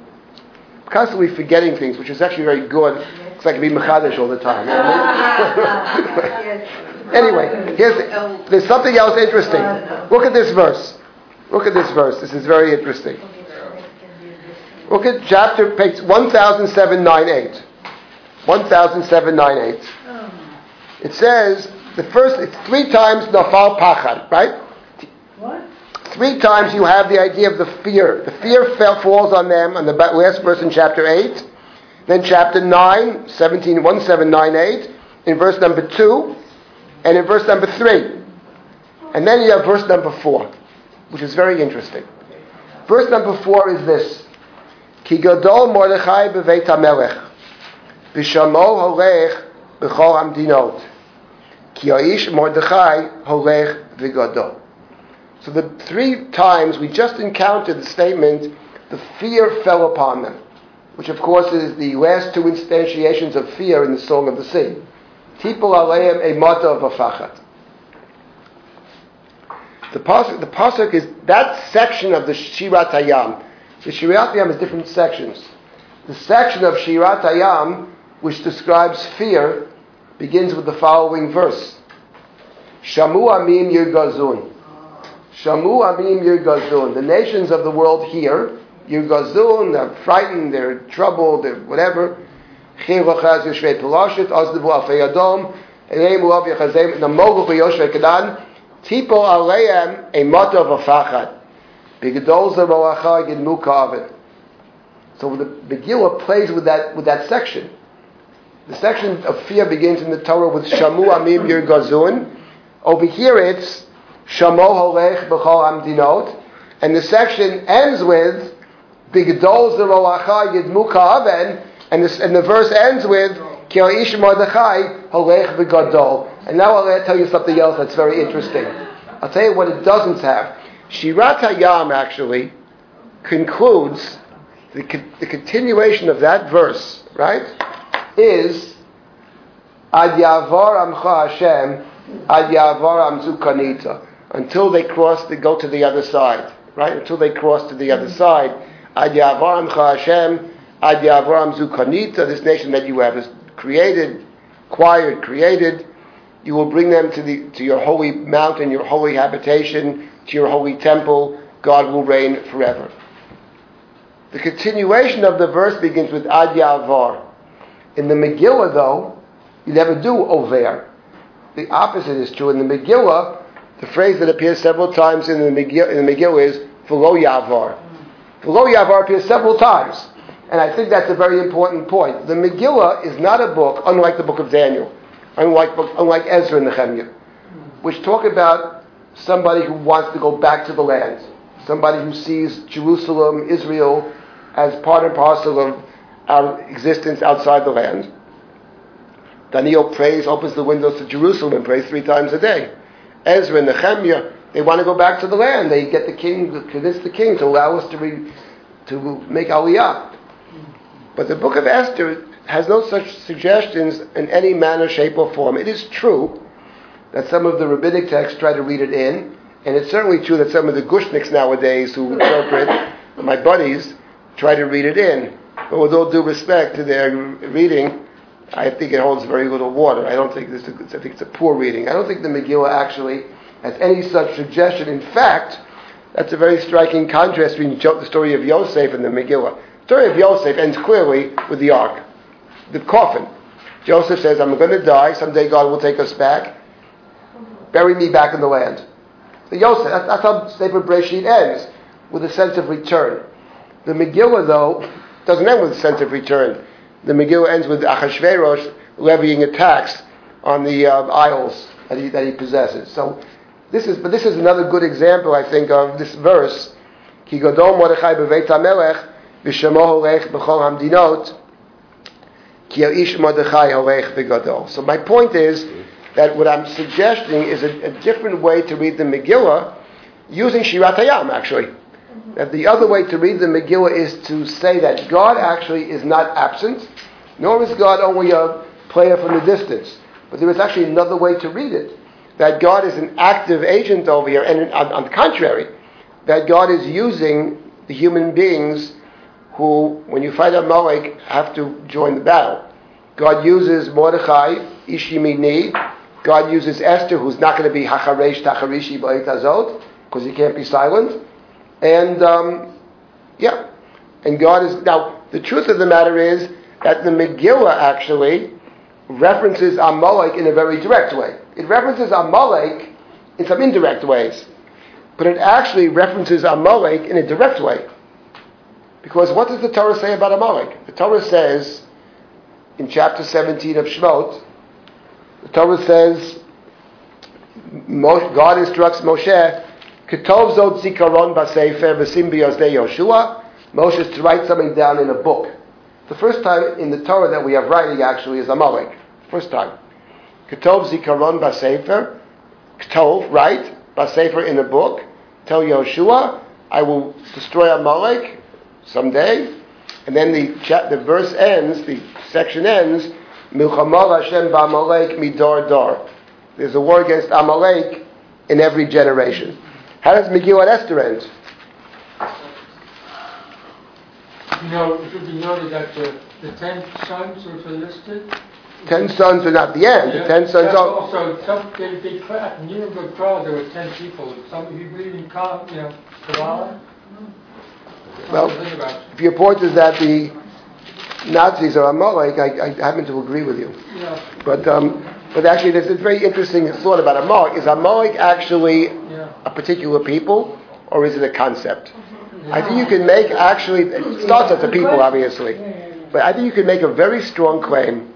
constantly forgetting things, which is actually very good, because I can be mechadish all the time. Anyway, here's, there's something else interesting. Look at this verse. Look at this verse. This is very interesting. Look at chapter page 1798. 1798. It says the first it's three times nafal pachad, right? Three times you have the idea of the fear. The fear fell, falls on them on the last verse in chapter 8. Then chapter 9, 17, 1798, in verse number 2, and in verse number 3. And then you have verse number 4, which is very interesting. Verse number 4 is this. Ki gadol Mordechai beveit hamelech, v'shamo holech b'chol ki Mordechai holech v'gadol. So the three times we just encountered the statement, the fear fell upon them, which of course is the last two instantiations of fear in the Song of the Sea. Tipul aleim a mata of afachat. The pasuk, the pasuk is that section of the Shirat Hayam. The Shirat Hayam is different sections. The section of Shirat Hayam, which describes fear, begins with the following verse: Shamu amim yirgazun. Shamu amim yirgazun. The nations of the world hear yirgazun. They're frightened. They're troubled. They're whatever. Tipo aleim a motto of a fachat. Bigdol zeroacha yidmu kavit. So the Megillah plays with that with that section. The section of fear begins in the Torah with Shamu Amim Yirgazun. Over here it's Shamo Holech B'chol Amdinot. And the section ends with Bigdol Zeroacha Yidmu Ka'aven. And, the verse ends with Ki Ish Mordechai Holech. And now I'll tell you something else that's very interesting. I'll tell you what it doesn't have. Shirat Hayam actually concludes the, the continuation of that verse, right? Is Ad Yavar Amcha Hashem Ad Yavar Amzu Kanita until they cross to go to the other side, right? Until they cross to the other side. Ad Yavar Amcha Hashem Ad Yavar Amzu Kanita. This nation that you have created, acquired, created. You will bring them to, the, to your holy mountain, your holy habitation, to your holy temple. God will reign forever. The continuation of the verse begins with Ad Yavar. In the Megillah, though, you never do over. The opposite is true. In the Megillah, the phrase that appears several times in the Megillah, in the is V'lo Yavar. V'lo Yavar appears several times. And I think that's a very important point. The Megillah is not a book, unlike the book of Daniel, unlike, unlike Ezra and Nehemiah, which talk about somebody who wants to go back to the land, somebody who sees Jerusalem, Israel, as part and parcel of our existence outside the land. Daniel prays, opens the windows to Jerusalem and prays three times a day. Ezra and Nehemiah, they want to go back to the land. They get the king, convince the king to allow us to, re, to make aliyah. But the book of Esther has no such suggestions in any manner, shape, or form. It is true that some of the rabbinic texts try to read it in, and it's certainly true that some of the Gushniks nowadays who interpret, my buddies, try to read it in. But with all due respect to their reading, I think it holds very little water. I don't think this. Is, I think it's a poor reading. I don't think the Megillah actually has any such suggestion. In fact, that's a very striking contrast between the story of Yosef and the Megillah. The story of Yosef ends clearly with the ark, the coffin. Joseph says, "I'm going to die. Someday God will take us back. Bury me back in the land." The Yosef. That's, that's how Sefer Breshit ends, with a sense of return. The Megillah, though, doesn't end with a sense of return. The Megillah ends with Achashverosh levying a tax on the uh, idols that he, that he possesses. So this is, but this is another good example, I think, of this verse. Ki godol Mordechai beveit hamelech v'shemo holech b'chol hamdinot ki ish Mordechai v'godol. So my point is that what I'm suggesting is a, a different way to read the Megillah using Shirat Hayam, actually. That the other way to read the Megillah is to say that God actually is not absent, nor is God only a player from the distance. But there is actually another way to read it. That God is an active agent over here, and on, on the contrary, that God is using the human beings who, when you fight a Amalek, have to join the battle. God uses Mordechai, Ishimini. God uses Esther, who's not going to be Hacharesh Tacharishi Ba'it Azot, because he can't be silent. And um, yeah, and God is now. The truth of the matter is that the Megillah actually references Amalek in a very direct way. It references Amalek in some indirect ways, but it actually references Amalek in a direct way. Because what does the Torah say about Amalek? The Torah says in chapter 17 of Shemot, the Torah says God instructs Moshe Ketov zot zikaron b'sefer v'sim biyazdei Yoshua. Moshe is to write something down in a book. The first time in the Torah that we have writing actually is Amalek. First time. Ketov zikaron b'sefer. Ketov, write, b'sefer in a book. Tell Yoshua, I will destroy Amalek someday. And then the, the verse ends, the section ends, Milchamal Hashem b'Amalek midor dor. There's a war against Amalek in every generation. How does Megillah Esther end? You know, it should be noted that the, the ten sons which are listed. Ten sons are not the end. Yeah, the ten sons are. Also, some, they, they, in Nuremberg trial, there were ten people. Some of you read in, you know, Kabbalah. Well, if your point is that the Nazis are Amalek, I, I happen to agree with you. Yeah. But um, but actually, there's a very interesting thought about Amalek. Is Amalek actually a particular people, or is it a concept? I think you can make actually it starts as a people, obviously, but I think you can make a very strong claim.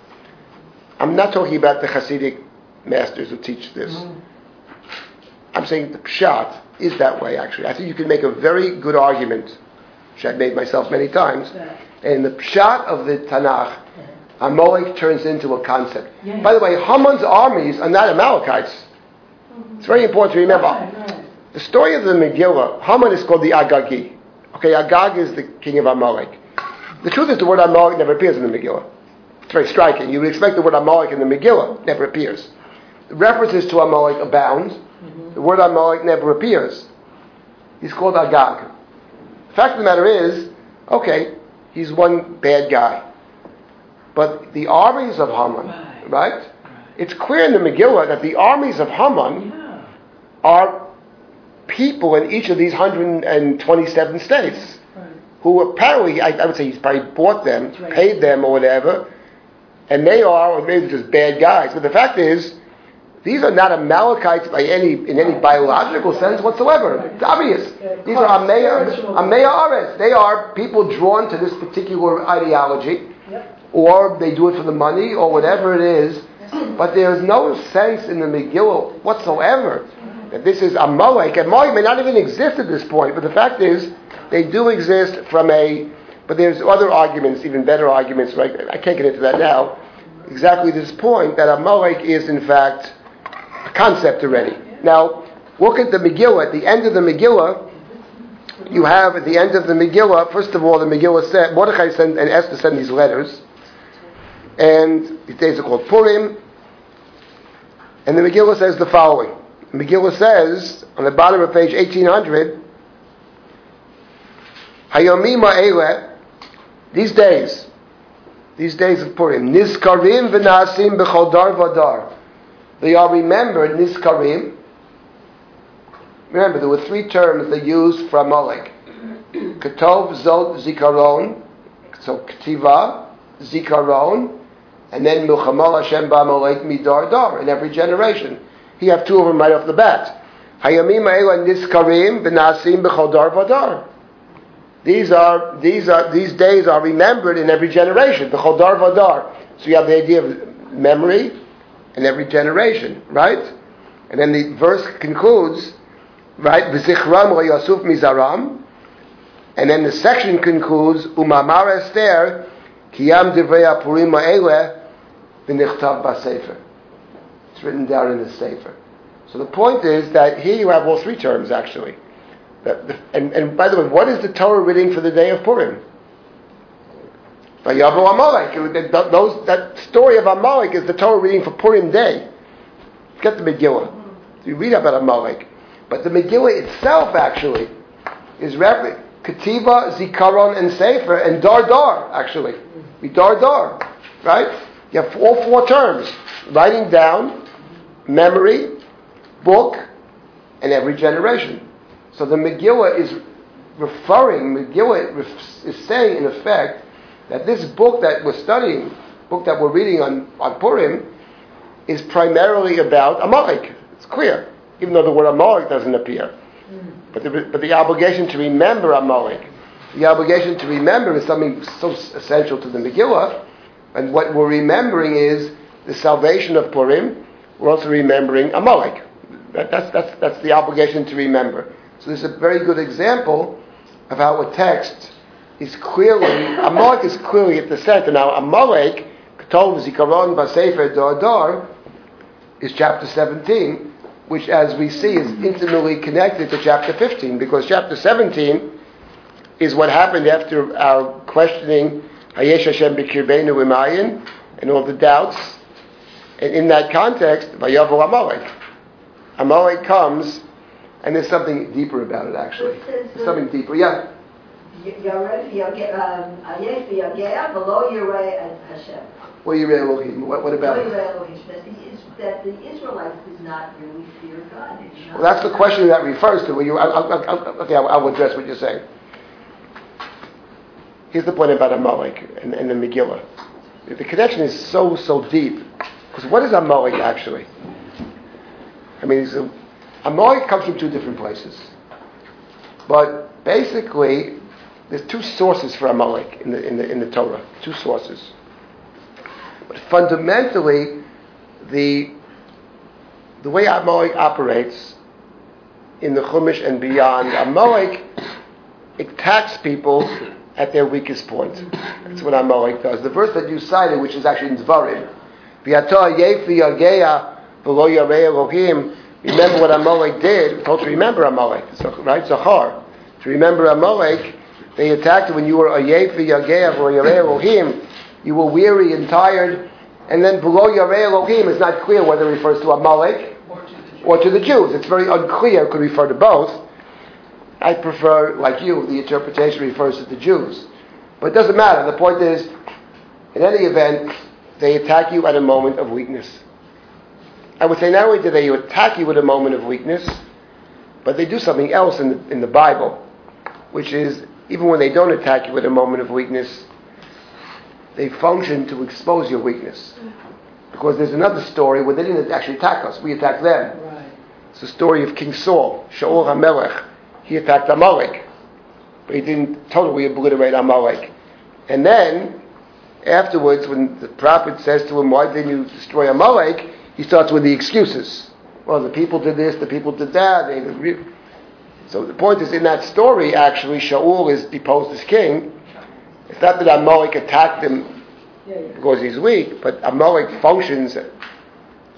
I'm not talking about the Hasidic masters who teach this. Mm-hmm. I'm saying the pshat is that way. Actually, I think you can make a very good argument, which I've made myself many times. And the pshat of the Tanakh, Amalek turns into a concept. By the way, Haman's armies are not Amalekites. Mm-hmm. It's very important to remember. The story of the Megillah, Haman is called the Agagi. Okay, Agag is the king of Amalek. The truth is the word Amalek never appears in the Megillah. It's very striking. You would expect the word Amalek in the Megillah, never appears. The references to Amalek abound. Mm-hmm. The word Amalek never appears. He's called Agag. The fact of the matter is, okay, he's one bad guy. But the armies of Haman, right? it's clear in the Megillah that the armies of Haman Yeah. are people in each of these 127 states Right. who apparently, I, I would say he's probably bought them, right. paid them or whatever, and they are, or maybe just bad guys. But the fact is, these are not Amalekites by any, in any biological sense whatsoever. It's obvious. These are Amea. Amea Ares. They are people drawn to this particular ideology, Yep. Or they do it for the money, or whatever it is. But there's no sense in the Megillah whatsoever that this is a Amalek. And Amalek may not even exist at this point, but the fact is, they do exist from a. But there's other arguments, even better arguments. Right? I can't get into that now. Exactly this point that a Amalek is in fact a concept already. Now, look at the Megillah. At the end of the Megillah, you have at the end of the Megillah. First of all, the Megillah said Mordechai sent, and Esther send these letters, and these days are called Purim. And the Megillah says the following. The Megillah says on the bottom of page 1800, Hayomim Eile, these days, these days of Purim, Nizkarim v'nasim b'chol dar v'dar. They are remembered, Nizkarim. Remember, there were three terms they used for Amalek. Ketov, Zod, Zikaron. So, Ketiva, Zikaron, and then Milchamal Hashem Ba'amalek Midar Dar in every generation. He have two of them right off the bat. Hayamim Ha'ela Nizkarim B'nasim B'chol Dar V'dar. These are these are these days are remembered in every generation. B'chol Dar V'dar. So you have the idea of memory in every generation, right? And then the verse concludes, right? V'zichram Yasuf Mizaram. And then the section concludes, Umamar Esther, Kiyam Divrei Apurim Ha'ele, V'nichtav B'Sefer. It's written down in the Sefer. So the point is that here you have all three terms actually. And, and by the way, what is the Torah reading for the day of Purim? Vayavu Amalek. Those, that story of Amalek is the Torah reading for Purim day. Get the Megillah. You read about Amalek. But the Megillah itself actually is refer- Ketiva, Zikaron, and Sefer, and Dar Dar, actually. We Dar Dar, right? You have all four terms. Writing down, memory, book, and every generation. So the Megillah is referring, Megillah is saying in effect that this book that we're studying, book that we're reading on, on Purim, is primarily about Amalek. It's clear, even though the word Amalek doesn't appear. Hmm. But the, but the obligation to remember Amalek, the obligation to remember is something so essential to the Megillah, and what we're remembering is the salvation of Purim. We're also remembering Amalek. That, that's, that's, that's the obligation to remember. So this is a very good example of how a text is clearly, Amalek is clearly at the center. Now, Amalek, told Zikaron Basefer Dar Dar, is chapter 17, which, as we see, is intimately connected to chapter 15, because chapter 17 is what happened after our questioning Hayesh Hashem B'Kirbeinu Imayin and all the doubts. And in that context, Vayavu Amalek. Amalek comes, and there's something deeper about it, actually. There's something deeper. Yeah. Um, Ayeh below Yireh Hashem. What you read, Elohim? What, what about it? That the, Is- that the Israelites did not really fear God. They did not- Well, that's the question that refers to. You, I'll, I'll, I'll, okay, I'll address what you're saying. Here's the point about Amalek and, and the Megillah. The connection is so, so deep. Because what is Amalek actually? I mean, a, Amalek comes from two different places. But basically, there's two sources for Amalek in the, in the, in the Torah. Two sources. But fundamentally, the, the way Amalek operates in the Chumash and beyond, Amalek attacks people at their weakest point. That's what Amalek does. The verse that you cited, which is actually in Dvarim, remember what Amalek did, told to remember Amalek, so, right? Zachar. To remember Amalek, they attacked when you were a yefi yageya v'lo yarei Elohim, you were weary and tired, and then below yarei Elohim, it's not clear whether it refers to Amalek or to the Jews. It's very unclear, it could refer to both. I prefer, like you, the interpretation refers to the Jews. But it doesn't matter. The point is, in any event, they attack you at a moment of weakness. I would say not only do they attack you with a moment of weakness, but they do something else in the, in the Bible, which is even when they don't attack you with a moment of weakness, they function to expose your weakness. Because there's another story where they didn't actually attack us, we attacked them. Right. It's the story of King Saul, Shaul HaMelech. He attacked Amalek, but he didn't totally obliterate Amalek. And then, afterwards, when the prophet says to him, Why didn't you destroy Amalek? he starts with the excuses. Well, the people did this, the people did that. They so the point is, in that story, actually, Shaul is deposed as king. It's not that Amalek attacked him because he's weak, but Amalek functions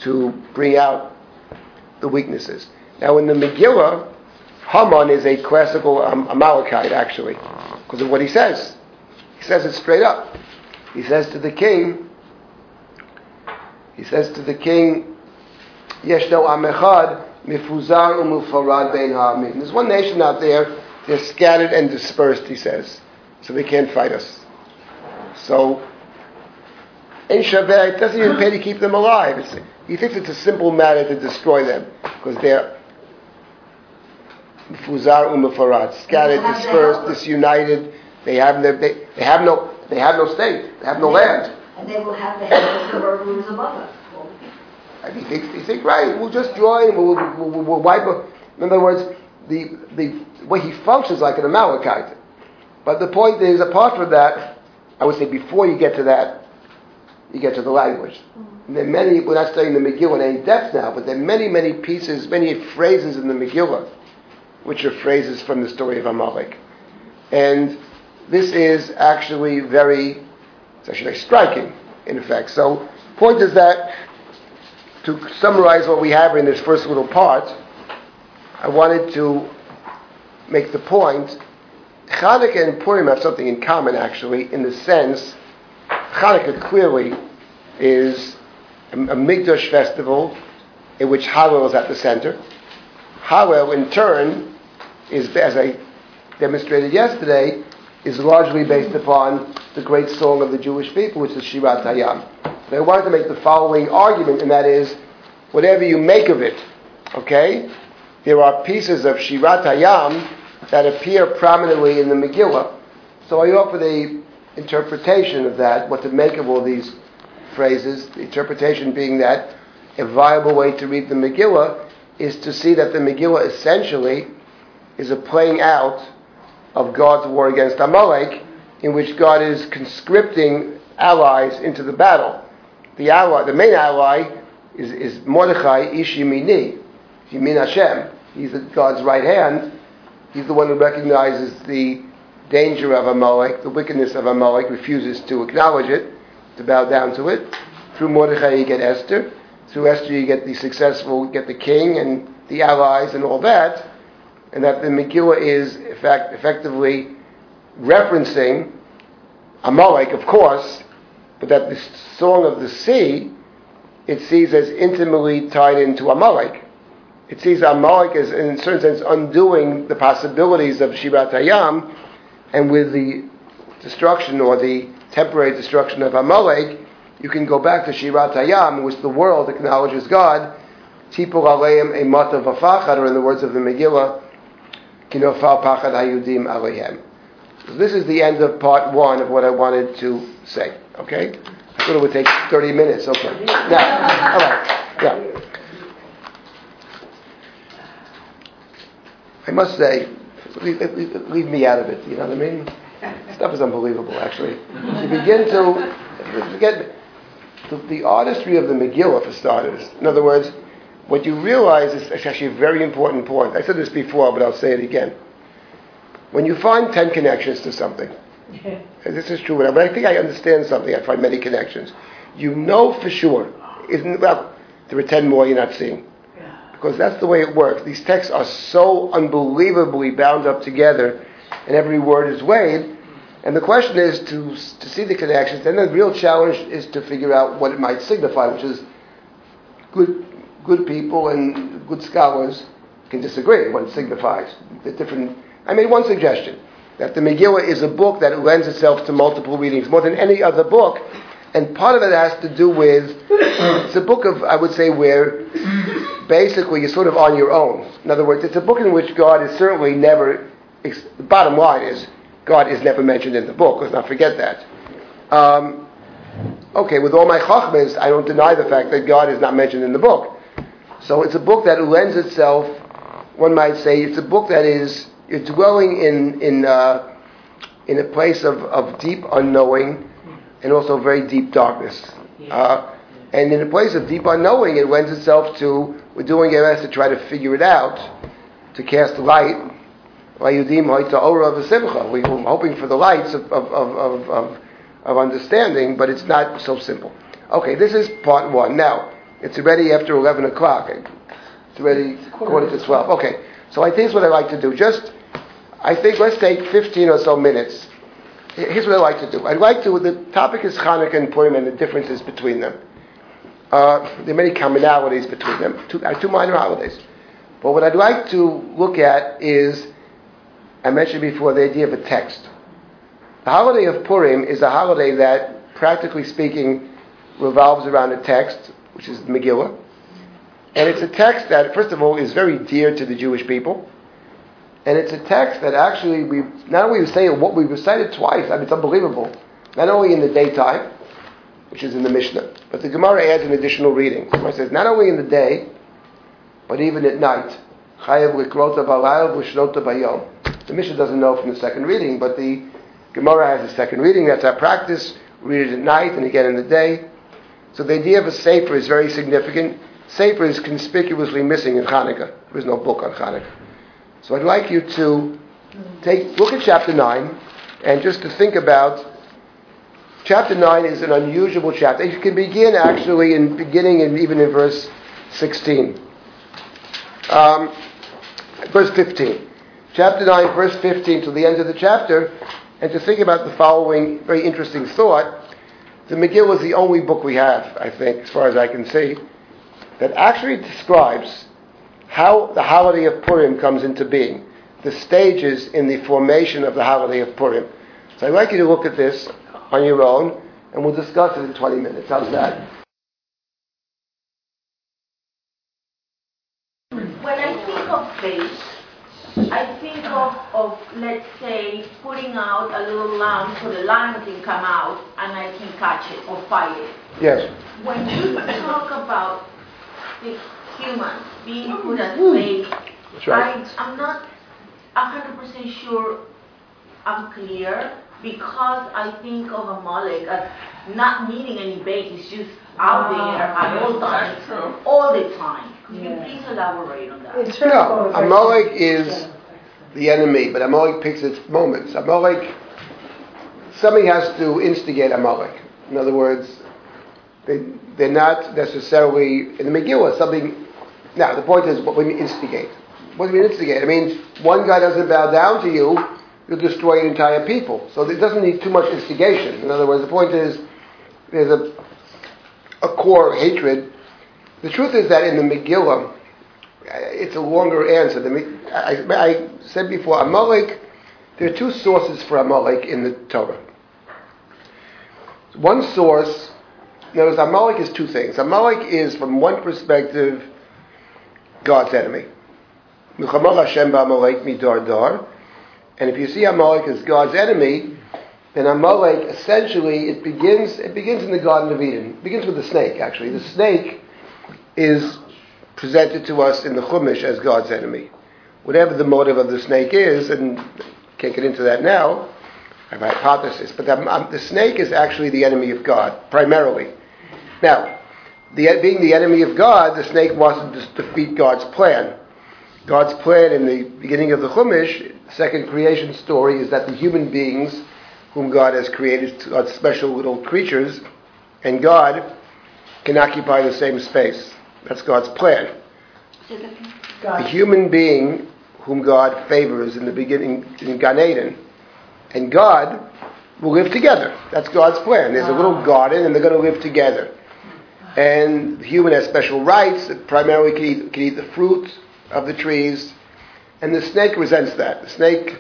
to bring out the weaknesses. Now, in the Megillah, Haman is a classical um, Amalekite, actually, because of what he says. He says it straight up. He says to the king, he says to the king, Yeshno Amechad, Mifuzar Umufarad Bein Ha'amin. There's one nation out there, they're scattered and dispersed, he says, so they can't fight us. So, in Shabbat, it doesn't even pay to keep them alive. It's, he thinks it's a simple matter to destroy them, because they're Mufuzar Umafarat, scattered, dispersed, disunited. They have no, they, they have no, they have no state. They have no land. And they will have the heads of the murderers among us. And he thinks, he thinks, right, we'll just join, we'll, we'll, we'll, we'll wipe. In other words, the, the way he functions like an Amalekite. But the point is, apart from that, I would say before you get to that, you get to the language. And there are many, we're not studying the Megillah in any depth now, but there are many, many pieces, many phrases in the Megillah, which are phrases from the story of Amalek. And this is actually very, actually striking, in effect. So, point is that, to summarize what we have in this first little part, I wanted to make the point Hanukkah and Purim have something in common, actually, in the sense Hanukkah clearly is a, a Mikdash festival in which Hallel is at the center. Hallel, in turn, is, as I demonstrated yesterday, is largely based upon the great song of the Jewish people, which is Shirat Hayam. But I wanted to make the following argument, and that is, whatever you make of it, okay, there are pieces of Shirat Hayam that appear prominently in the Megillah. So I offer the interpretation of that, what to make of all these phrases, the interpretation being that a viable way to read the Megillah is to see that the Megillah essentially is a playing out of God's war against Amalek, in which God is conscripting allies into the battle. The ally, the main ally, is, is Mordechai Ish Yemini, Yemin Hashem. He's God's right hand. He's the one who recognizes the danger of Amalek, the wickedness of Amalek, refuses to acknowledge it, to bow down to it. Through Mordechai you get Esther. Through Esther you get the successful, get the king and the allies and all that. And that the Megillah is, in fact, effectively referencing Amalek, of course, but that the song of the sea, it sees as intimately tied into Amalek. It sees Amalek as, in a certain sense, undoing the possibilities of Shirat Hayam, and with the destruction or the temporary destruction of Amalek, you can go back to Shirat Hayam, which the world acknowledges God. Tipul aleim emata v'fachad, or in the words of the Megillah, pachad hayudim. This is the end of part one of what I wanted to say. Okay? I thought it would take 30 minutes. Okay. Now, all right. Yeah. I must say, leave, leave, me out of it. You know what I mean? Stuff is unbelievable, actually. You begin to get the, the artistry of the Megillah, for starters. In other words, what you realize is actually a very important point. I said this before, but I'll say it again. When you find 10 connections to something, and this is true, when I think I understand something, I find many connections. You know for sure, isn't well, there are 10 more you're not seeing. Because that's the way it works. These texts are so unbelievably bound up together, and every word is weighed. And the question is to, to see the connections. Then the real challenge is to figure out what it might signify, which is good, good people and good scholars can disagree what it signifies. The different. I made one suggestion that the Megillah is a book that lends itself to multiple readings more than any other book. and part of it has to do with it's a book of I would say where basically you're sort of on your own. In other words, it's a book in which God is certainly never. The bottom line is God is never mentioned in the book. Let's not forget that. Um, okay, with all my chachmas, I don't deny the fact that God is not mentioned in the book. So it's a book that lends itself, one might say, it's a book that is you're dwelling in in uh, in a place of, of deep unknowing and also very deep darkness. Uh, and in a place of deep unknowing, it lends itself to we're doing our best to try to figure it out, to cast light. Layudim hoita ora v'simcha. We were hoping for the lights of, of, of, of, of, of understanding, but it's not so simple. Okay, this is part one. Now, it's already after 11 o'clock. It's already quarter to 12. Okay, so I think it's what I like to do. Just, I think let's take 15 or so minutes. Here's what I like to do. I'd like to, the topic is Hanukkah and Purim and the differences between them. Uh, there are many commonalities between them, two, uh, two minor holidays. But what I'd like to look at is, I mentioned before, the idea of a text. The holiday of Purim is a holiday that, practically speaking, revolves around a text, which is Megillah. And it's a text that, first of all, is very dear to the Jewish people. And it's a text that actually we not only say what we recited twice, I mean it's unbelievable. Not only in the daytime, which is in the Mishnah, but the Gemara adds an additional reading. The Gemara says not only in the day, but even at night. The Mishnah doesn't know from the second reading, but the Gemara has a second reading. That's our practice. We read it at night and again in the day. So the idea of a sefer is very significant. Sefer is conspicuously missing in Hanukkah. There is no book on Hanukkah. So I'd like you to take look at chapter nine and just to think about chapter nine is an unusual chapter. You can begin actually in beginning and even in verse sixteen. Um, verse fifteen. Chapter nine, verse fifteen to the end of the chapter, and to think about the following very interesting thought. The Megillah is the only book we have, I think, as far as I can see, that actually describes how the holiday of Purim comes into being, the stages in the formation of the holiday of Purim. So I'd like you to look at this on your own, and we'll discuss it in 20 minutes. How's that? When I think of faith, I think of, of, let's say, putting out a little lamp so the lion can come out and I can catch it or fight it. Yes. When you talk about the humans being put as slaves, That's right. I, I'm not 100% sure I'm clear because I think of Amalek as not needing any bait, it's just out there at all times, That's true. all the time. Could you please elaborate on that? It's very No, motivating. Amalek is Yeah. The enemy, but Amalek picks its moments. Amalek, somebody has to instigate Amalek. In other words, they, they're not necessarily, in the Megillah, something, now the point is, what you mean instigate? What do you mean instigate? I mean, one guy doesn't bow down to you, you'll destroy an entire people. So it doesn't need too much instigation. In other words, the point is, there's a, a core hatred. The truth is that in the Megillah, it's a longer answer. I, I said before, Amalek, there are two sources for Amalek in the Torah. One source, notice Amalek is two things. Amalek is, from one perspective, God's enemy. And if you see Amalek as God's enemy, then Amalek essentially it begins it begins in the Garden of Eden. It begins with the snake. Actually, the snake is presented to us in the Chumash as God's enemy. Whatever the motive of the snake is, and can't get into that now. I have a hypothesis, but the, um, the snake is actually the enemy of God primarily. Now, the, being the enemy of God, the snake wants to defeat God's plan. God's plan in the beginning of the Chumash, second creation story, is that the human beings whom God has created, God's special little creatures, and God can occupy the same space. That's God's plan. The God. human being whom God favors in the beginning in Gan Eden, and God will live together. That's God's plan. There's a little garden, and they're going to live together. And the human has special rights. It primarily can eat, can eat the fruit of the trees. And the snake resents that. The snake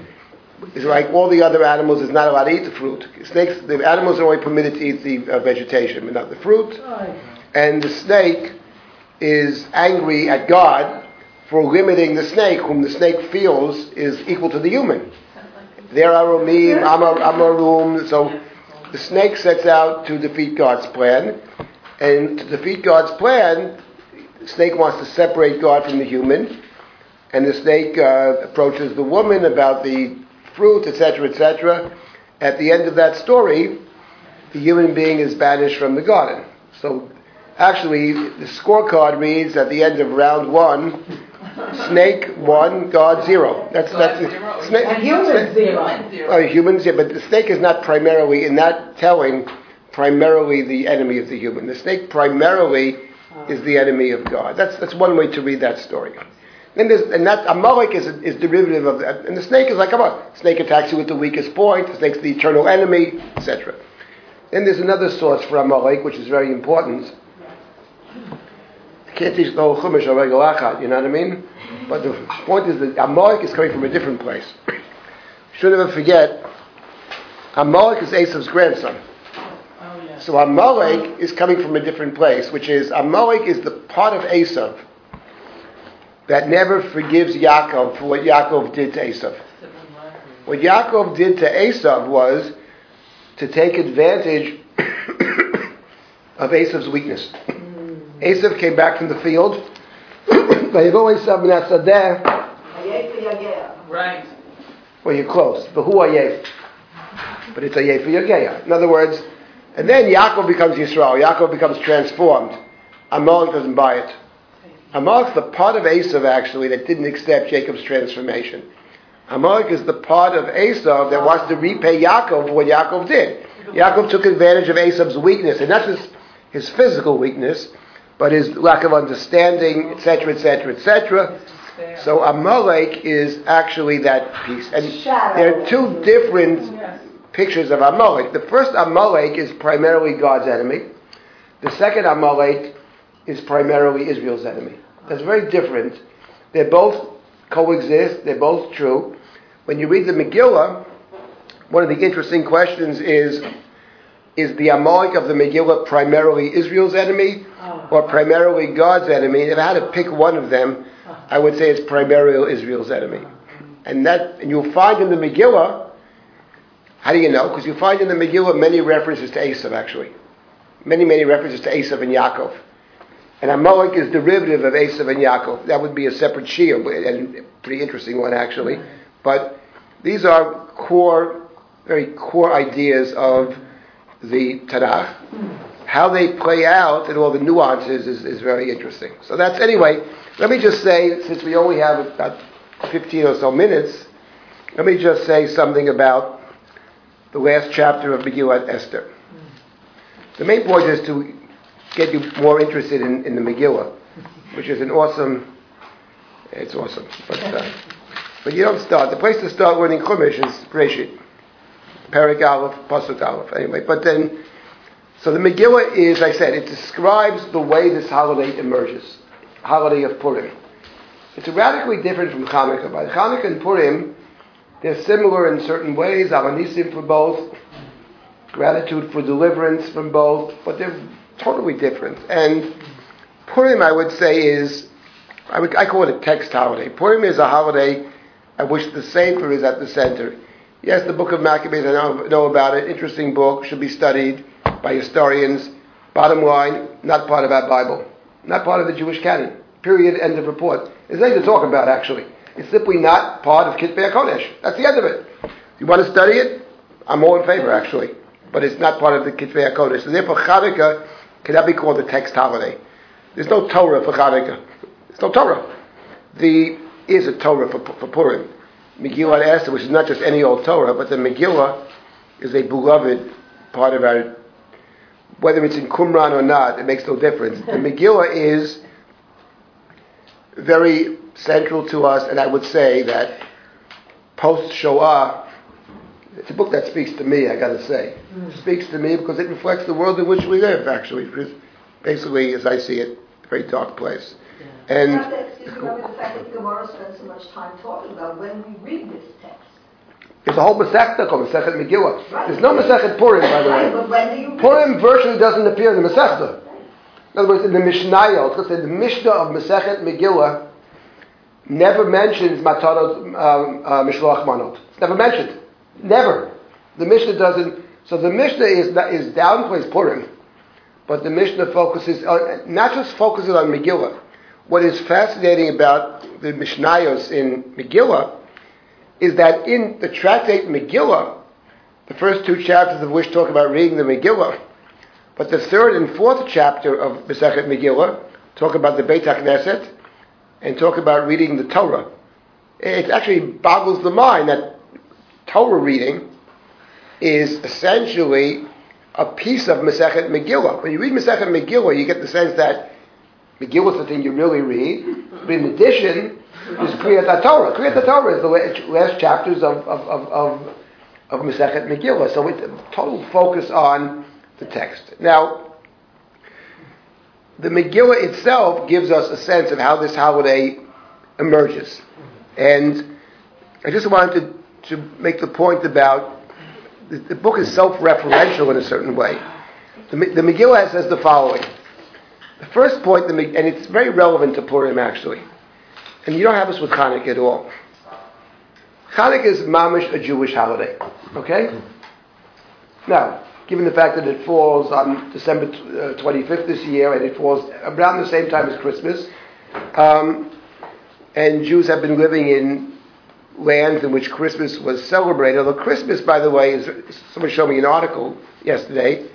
is like all the other animals, is not allowed to eat the fruit. Snakes, the animals are only permitted to eat the uh, vegetation, but not the fruit. And the snake is angry at God for limiting the snake, whom the snake feels is equal to the human. There aromim, amar, amarum. So the snake sets out to defeat God's plan, and to defeat God's plan, the snake wants to separate God from the human, and the snake uh, approaches the woman about the fruit, etc., etc. At the end of that story, the human being is banished from the garden. So actually, the scorecard reads at the end of round one, snake one, God zero. That's that's snake. And humans zero. Oh, humans, yeah, but the snake is not primarily in that telling primarily the enemy of the human. The snake primarily is the enemy of God. That's that's one way to read that story. Then there's, and that Amalek is, is derivative of that. And the snake is like, come on, snake attacks you at the weakest point. The snake's the eternal enemy, etc. Then there's another source for Amalek, which is very important. I can't teach the whole Chumash on regular achad, you know what I mean? But the point is that Amalek is coming from a different place. Should never forget, Amalek is Esav's grandson. So Amalek is coming from a different place, which is Amalek is the part of Esav that never forgives Yaakov for what Yaakov did to Esav. What Yaakov did to Esav was to take advantage of Esav's weakness. Esav came back from the field. Vayivo Esav min hasadeh. Hayei v'yageh. Right. Well, you're close. But who are Ayef? But it's a Ayef Yageya. In other words, and then Yaakov becomes Yisrael. Yaakov becomes transformed. Amalek doesn't buy it. Amalek's the part of Esav actually that didn't accept Jacob's transformation. Amalek is the part of Esav that wants to repay Yaakov for what Yaakov did. Yaakov took advantage of Esav's weakness, and not just his physical weakness, but his lack of understanding, etc., etc., etc. So Amalek is actually that piece. And there are two different pictures of Amalek. The first Amalek is primarily God's enemy. The second Amalek is primarily Israel's enemy. That's very different. They both coexist, they're both true. When you read the Megillah, one of the interesting questions is is the Amalek of the Megillah primarily Israel's enemy or primarily God's enemy? If I had to pick one of them, I would say it's primarily Israel's enemy. And that and you'll find in the Megillah, how do you know? Because you find in the Megillah many references to Esav actually. Many, many references to Esav and Yaakov. And Amalek is derivative of Esav and Yaakov. That would be a separate shiur, and a pretty interesting one actually. But these are core, very core ideas of the Tanakh. How they play out and all the nuances is, is very interesting. So that's, anyway, let me just say, since we only have about 15 or so minutes, let me just say something about the last chapter of Megillat Esther. The main point is to get you more interested in, in the Megillah, which is an awesome, it's awesome. But, uh, but you don't start. The place to start learning Chumash is Breshit. Perek Aleph, Pasuk Aleph, anyway. But then, so the Megillah is, like I said, it describes the way this holiday emerges. Holiday of Purim. It's radically different from Hanukkah. By Hanukkah and Purim, they're similar in certain ways. Alanisim for both, gratitude for deliverance from both, but they're totally different. And Purim, I would say, is I, would, I call it a text holiday. Purim is a holiday at which the Sefer is at the center. Yes, the book of Maccabees, I know, know about it. Interesting book, should be studied by historians. Bottom line, not part of our Bible, not part of the Jewish canon. Period. End of report. There's nothing to talk about actually. It's simply not part of Kitvei Kodesh. That's the end of it. You want to study it? I'm all in favor actually, but it's not part of the Kitvei Kodesh. So therefore, Chanukah cannot be called a text holiday. There's no Torah for Chanukah. There's no Torah. The is a Torah for, for Purim. Megillah Esther, which is not just any old Torah, but the Megillah is a beloved part of our, whether it's in Qumran or not, it makes no difference. The Megillah is very central to us, and I would say that post Shoah, it's a book that speaks to me, I gotta say. It speaks to me because it reflects the world in which we live, actually. Because basically, as I see it, a very dark place. And Not that, excuse me, the fact that the Gemara spends so much time talking about when we read this There's a whole Masechta called Masechet Megillah. There's no Masechet Purim, by the way. but when do you? Purim virtually doesn't appear in the Masechta. In other words, in the Mishnayot, let's say the Mishnah of Masechet Megillah never mentions Matarot um, uh, Mishloach Manot. It's never mentioned. Never. The Mishnah doesn't. So the Mishnah is is downplays Purim, but the Mishnah focuses on not just focuses on Megillah. What is fascinating about the Mishnayos in Megillah is that in the tractate Megillah, the first two chapters of which talk about reading the Megillah, but the third and fourth chapter of Masechet Megillah talk about the Beit HaKnesset and talk about reading the Torah. It actually boggles the mind that Torah reading is essentially a piece of Masechet Megillah. When you read Masechet Megillah, you get the sense that Megillah is the thing you really read, but in addition, there's Kriyat Torah. Kriyat Torah is the last, chapters of, of, of, of, of Masechet Megillah. So it's total focus on the text. Now, the Megillah itself gives us a sense of how this holiday emerges. And I just wanted to, to make the point about the, the book is self-referential in a certain way. The, the Megillah says the following. The first and it's very relevant to Purim actually, and you don't have this with Hanukkah at all. Hanukkah is mamish a Jewish holiday, okay? Now, given the fact that it falls on December uh, 25th this year, and it falls around the same time as Christmas, um, and Jews have been living in lands in which Christmas was celebrated. Although Christmas, by the way, is someone showed me an article yesterday.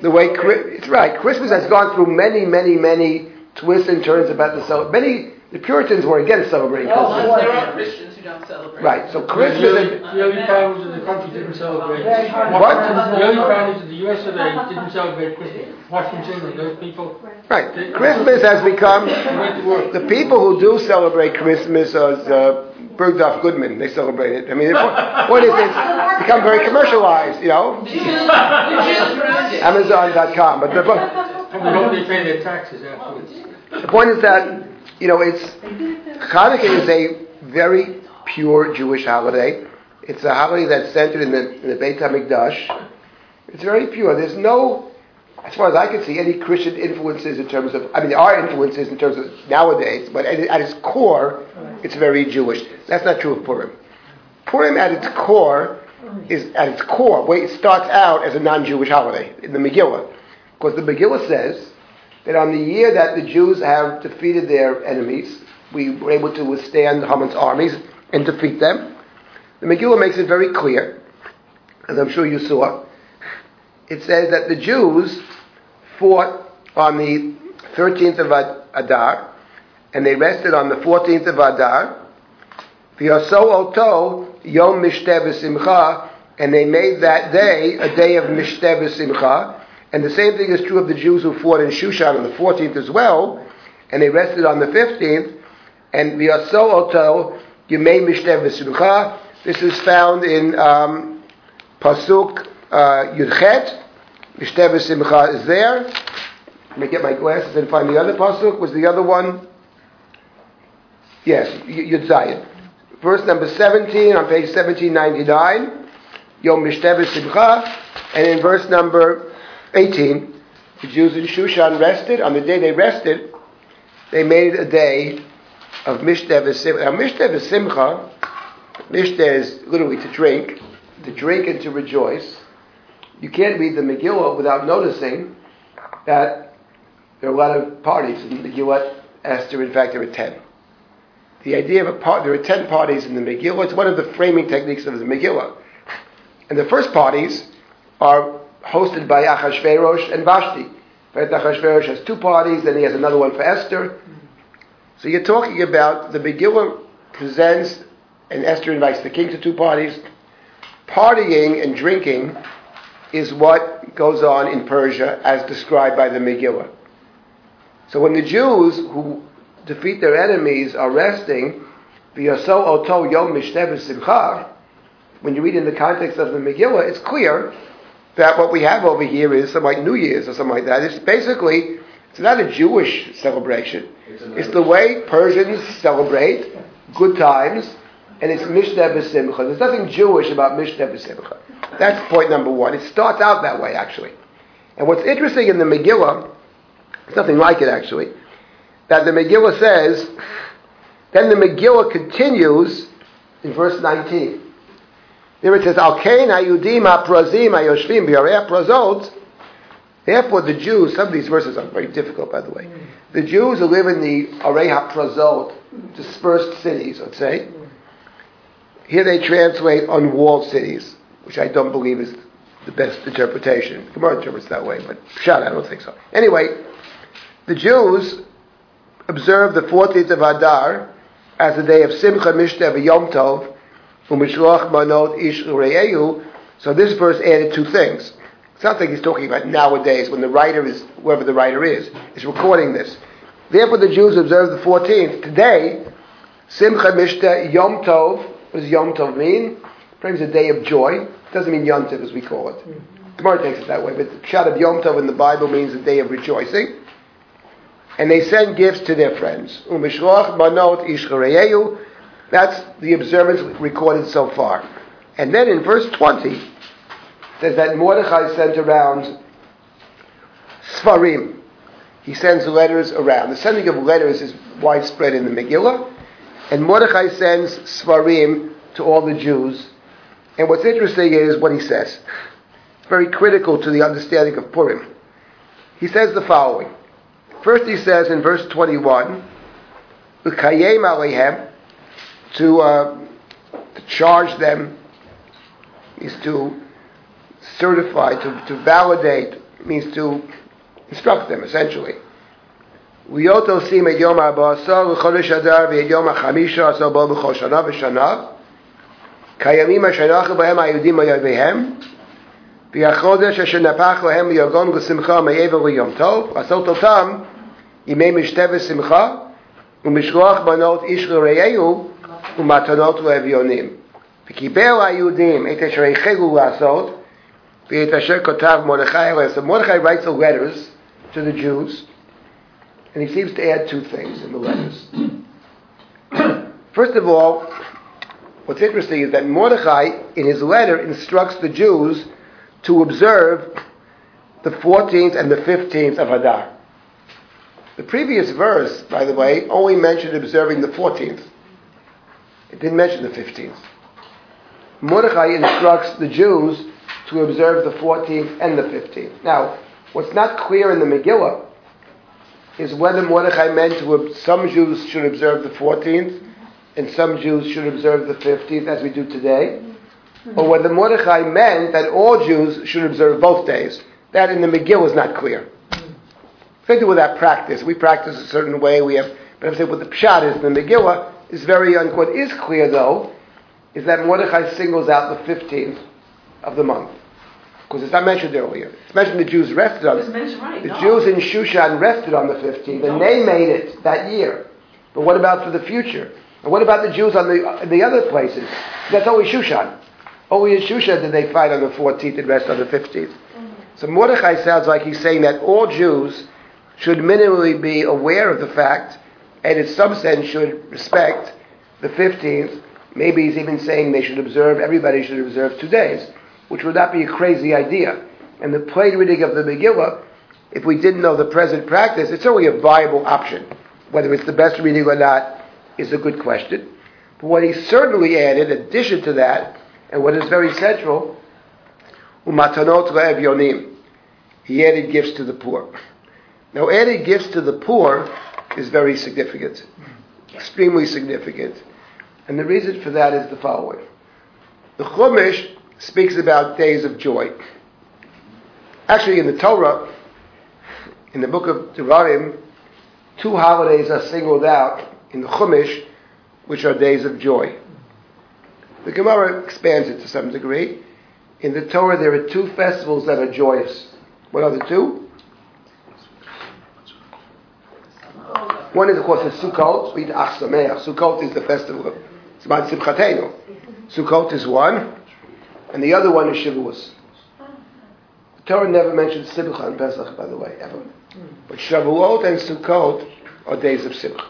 The way it's right, Christmas has gone through many, many, many twists and turns about the cel- many. The Puritans were against celebrating Christmas. There are Christians who don't celebrate. Right, so The Christmas. early, is- the early families of the country didn't celebrate. What? The early families of the US today didn't celebrate Christmas. Washington and those people, Right, Christmas has become. they went to work. The people who do celebrate Christmas are uh, Bergdorf Goodman. They celebrate it. I mean, what, what is it? Become very commercialized, you know. The Jews, the Jews ruined it. Amazon.com. But the, but And hope they pay their taxes afterwards. the point is that you know it's Hanukkah is a very pure Jewish holiday. It's a holiday that's centered in the, in the Beit Hamikdash. It's very pure. There's no, as far as I can see, any Christian influences in terms of. I mean, there are influences in terms of nowadays, but at, at its core, it's very Jewish. That's not true of Purim. Purim, at its core, is at its core. Wait, it starts out as a non-Jewish holiday in the Megillah, because the Megillah says that on the year that the Jews have defeated their enemies, we were able to withstand Haman's armies and defeat them. The Megillah makes it very clear, as I'm sure you saw. It says that the Jews fought on the 13th of Ad- Adar, and they rested on the 14th of Adar. V'yaso oto yom mishteh and they made that day a day of mishteh v'simcha. And the same thing is true of the Jews who fought in Shushan on the 14th as well, and they rested on the 15th. And v'yaso oto yemei mishteh v'simcha. This is found in um, Pasuk uh, Yudchet. Mishteh v'simcha is there. Let me get my glasses and find the other pasuk. Was the other one? Yes, Yud Zayin. Verse number 17 on page 1799. Yom Mishteh v'simcha. And in verse number 18, the Jews in Shushan rested. On the day they rested, they made a day of Mishteh v'simcha. Now, Mishteh v'simcha, is literally to drink, to drink and to rejoice. You can't read the Megillah without noticing that there are a lot of parties in the Megillah Esther. In fact, there are ten. The idea of a part, there are ten parties in the Megillah. It's one of the framing techniques of the Megillah. And the first parties are hosted by Achashverosh and Vashti. Fact, Achashverosh has two parties, then he has another one for Esther. So you're talking about the Megillah presents, and Esther invites the king to two parties. Partying and drinking is what goes on in Persia as described by the Megillah. So when the Jews who defeat their enemies are resting, when you read in the context of the Megillah, it's clear that what we have over here is something like New Year's or something like that. It's basically, it's not a Jewish celebration. It's It's the way Persians celebrate good times and it's Mishteh B'Simcha. There's nothing Jewish about Mishteh B'Simcha. That's point number one. It starts out that way, actually. And what's interesting in the Megillah, it's nothing like it actually, that the Megillah says, then the Megillah continues in verse 19. There it says, Al Kain Hayudim HaPrazim HaYoshvim B'Yarei Prazot. Therefore, the Jews, some of these verses are very difficult, by the way. The Jews who live in the Arei HaPrazot, dispersed cities, let's say, here they translate unwalled cities, which I don't believe is the best interpretation. Gemara interprets that way, but Pshat, I don't think so. Anyway, the Jews observe the 14th of Adar as the day of Simcha Mishteh Yom Tov, Umishloach Manot Ish. So this verse added two things. It's not like he's talking about nowadays when the writer is, whoever the writer is, is recording this. Therefore the Jews observe the 14th. Today, Simcha Mishteh Yom Tov. What does Yom Tov mean? It means a day of joy. It doesn't mean Yom Tov as we call it. Gemara takes it that way, but the pshat of Yom Tov in the Bible means a day of rejoicing. And they send gifts to their friends. That's the observance recorded so far. And then in verse 20, it says that Mordechai sent around Sfarim. He sends letters around. The sending of letters is widespread in the Megillah. And Mordechai sends Sfarim to all the Jews. And what's interesting is what he says. It's very critical to the understanding of Purim. He says the following. First he says in verse 21, Ukayem alehem, to, uh, to charge them is to certify, to, to validate, means to instruct them, essentially. להיות עושים את יום ארבע עשר לחודש אדר ואת יום החמישה עשר בו בכל שנה ושנה כימים אשר נחו בהם היהודים אויביהם והחודש אשר נפח להם ליגון ושמחה מעבר ליום טוב לעשות אותם ימי משתה ושמחה ומשלוח בנות איש לרעהו ומתנות לאביונים וקיבל היהודים את אשר החלו לעשות ואת אשר כותב מרדכי אליהם. So Mordechai writes the letters to the Jews and he seems to add two things in the letters. First of all, what's interesting is that Mordechai, in his letter, instructs the Jews to observe the 14th and the 15th of Adar. The previous verse, by the way, only mentioned observing the 14th. It didn't mention the 15th. Mordechai instructs the Jews to observe the 14th and the 15th. Now, what's not clear in the Megillah is whether Mordechai meant to some Jews should observe the 14th and some Jews should observe the 15th as we do today, or whether Mordechai meant that all Jews should observe both days. That in the Megillah is not clear. To with that practice. We practice a certain way. We have, but I'm saying what the pshat is in the Megillah is very unclear. What is clear though is that Mordechai singles out the 15th of the month because it's not mentioned earlier. It's mentioned the Jews rested on right, the no. Jews in Shushan rested on the 15th, and they made it that year. But what about for the future? And what about the Jews on the the other places? That's only Shushan. Only in Shushan did they fight on the 14th and rest on the 15th. So Mordechai sounds like he's saying that all Jews should minimally be aware of the fact, and in some sense should respect the 15th. Maybe he's even saying they should observe, everybody should observe two days, which would not be a crazy idea. And the plain reading of the Megillah, if we didn't know the present practice, it's only a viable option. Whether it's the best reading or not is a good question. But what he certainly added, in addition to that, and what is very central, umatanot. He added gifts to the poor. Now, adding gifts to the poor is very significant, extremely significant. And the reason for that is the following. The Chumash speaks about days of joy. Actually, in the Torah, in the book of Devarim, two holidays are singled out in the Chumash, which are days of joy. The Gemara expands it to some degree. In the Torah, there are two festivals that are joyous. What are the two? One is, of course, the Sukkot. We eat Ach. Sukkot is the festival of Zman Simchatenu. Sukkot is one, and the other one is Shavuos. The Torah never mentions Simcha and Pesach, by the way, ever. But Shavuot and Sukkot are days of Simcha.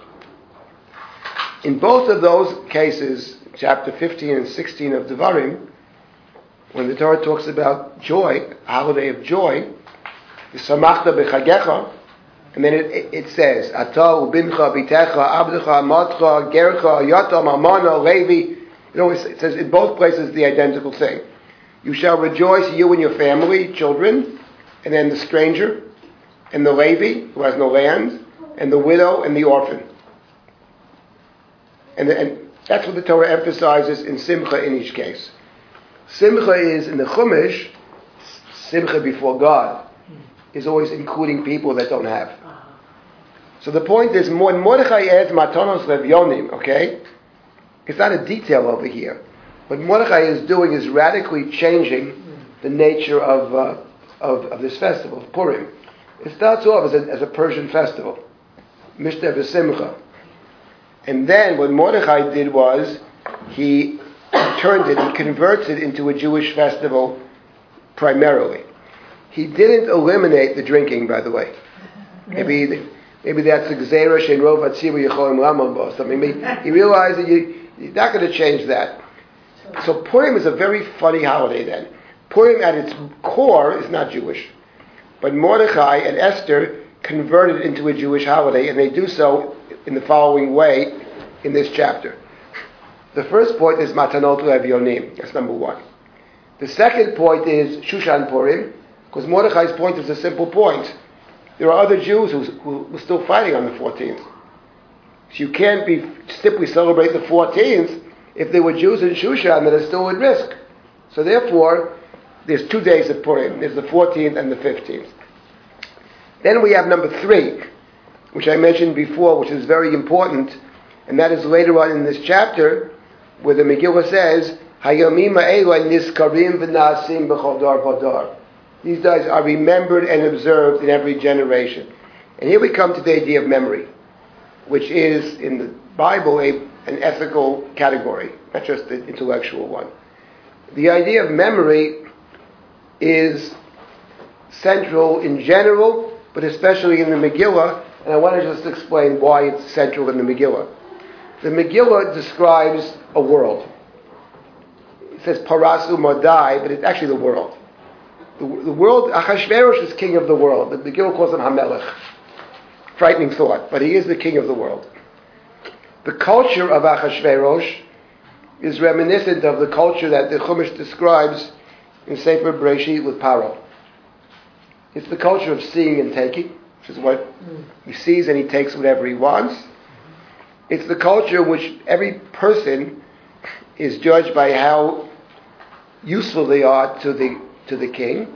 In both of those cases, chapter 15 and 16 of Devarim, when the Torah talks about joy, holiday of joy, the samachta bechagecha, and then it, it, it says, Ata ubincha bitecha abdecha matcha gercha yatam amana levi. You know, it says in both places the identical thing. You shall rejoice, you and your family, children, and then the stranger, and the Levi, who has no land, and the widow and the orphan. And, the, and that's what the Torah emphasizes in Simcha in each case. Simcha is in the Chumash, Simcha before God, is always including people that don't have. So the point is, when Mordechai adds Matanos Levyonim, okay, it's not a detail over here. What Mordechai is doing is radically changing the nature of, uh, of, of, this festival, of Purim. It starts off as a, as a Persian festival, Mishteh V'Simcha. And then what Mordechai did was, he turned it, he converts it into a Jewish festival primarily. He didn't eliminate the drinking, by the way. Maybe maybe that's the Gzera Shein Rov Atziru Yecholim Lamon Bo. Something. mean, he realized that you, you're not going to change that. So Purim is a very funny holiday then. Purim at its core is not Jewish. But Mordechai and Esther converted it into a Jewish holiday, and they do so in the following way in this chapter. The first point is Matanot Levyonim. That's number one. The second point is Shushan Purim, because Mordechai's point is a simple point. There are other Jews who, who were still fighting on the 14th. So you can't be simply celebrate the 14th if there were Jews in Shushan that are still at risk. So therefore, there's two days of Purim. There's the 14th and the 15th. Then we have number three, which I mentioned before, which is very important, and that is later on in this chapter, where the Megillah says, Hayomim niskarim v'nasim b'chodar podar. These days are remembered and observed in every generation. And here we come to the idea of memory, which is in the Bible a, an ethical category, not just an intellectual one. The idea of memory is central in general, but especially in the Megillah, and I want to just explain why it's central in the Megillah. The Megillah describes a world. It says Paras U'Madai, but it's actually the world. The, the world, Achashverosh is king of the world. The Megillah calls him Hamelech. Frightening thought, but he is the king of the world. The culture of Achashverosh is reminiscent of the culture that the Chumash describes in Sefer Breshit with Paro. It's the culture of seeing and taking, which is what mm. he sees and he takes whatever he wants. It's the culture in which every person is judged by how useful they are to the to the king,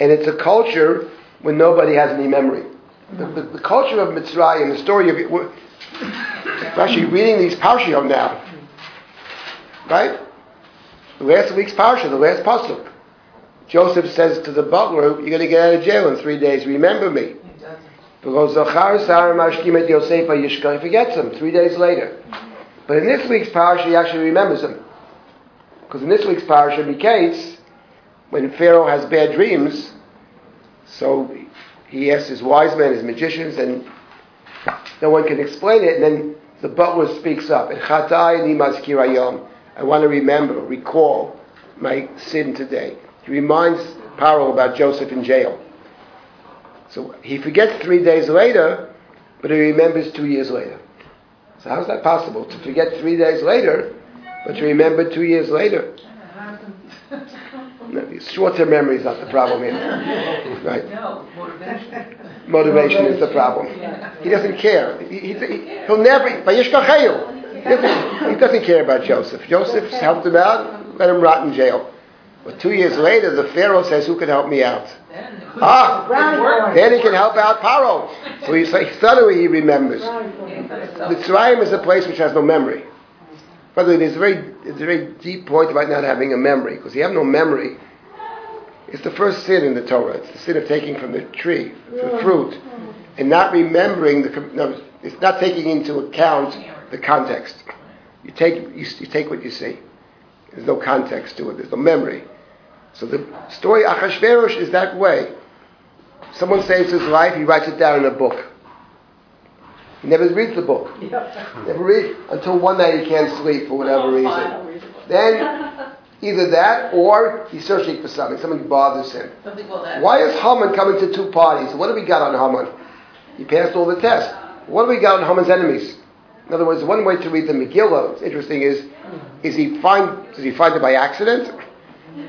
and it's a culture when nobody has any memory. The, the, the culture of Mitzrayim, the story of we're, we're actually reading these parshiyot now, right? The last week's parsha, the last pasuk. Joseph says to the butler, "You're going to get out of jail in three days. Remember me." Because Zachar Sar Mashkim Yosef Yishka, he forgets him three days later. But in this week's parsha, he actually remembers him. Because in this week's parsha, Miketz, when Pharaoh has bad dreams, so he asks his wise men, his magicians, and no one can explain it. And then the butler speaks up. I want to remember, recall my sin today. He reminds Paro about Joseph in jail. So he forgets three days later, but he remembers two years later. So how's that possible? To forget three days later, but to remember two years later? No, short-term memory is not the problem here, right? No, motivation. Motivation is the problem. He doesn't care. He, he, will never. Doesn't, he doesn't care about Joseph. Joseph helped him out. Let him rot in jail. But two years later, the Pharaoh says, "Who can help me out?" Ah, then he can help out Paro. So he, suddenly he remembers. The Mitzrayim is a place which has no memory. By the way, there's a very, there's a very deep point about not having a memory, because you have no memory. It's the first sin in the Torah. It's the sin of taking from the tree, the fruit, and not remembering the. No, it's not taking into account the context. You take, you, you take what you see. There's no context to it. There's no memory. So the story Achashverosh is that way. Someone saves his life, he writes it down in a book. He never reads the book. Never read until one night he can't sleep for whatever reason. Then either that or he's searching for something. Something bothers him. Something will. Why is Haman coming to two parties? What do we got on Haman? He passed all the tests. What do we got on Haman's enemies? In other words, one way to read the Megillah, what's interesting is, is he find, does he find it by accident?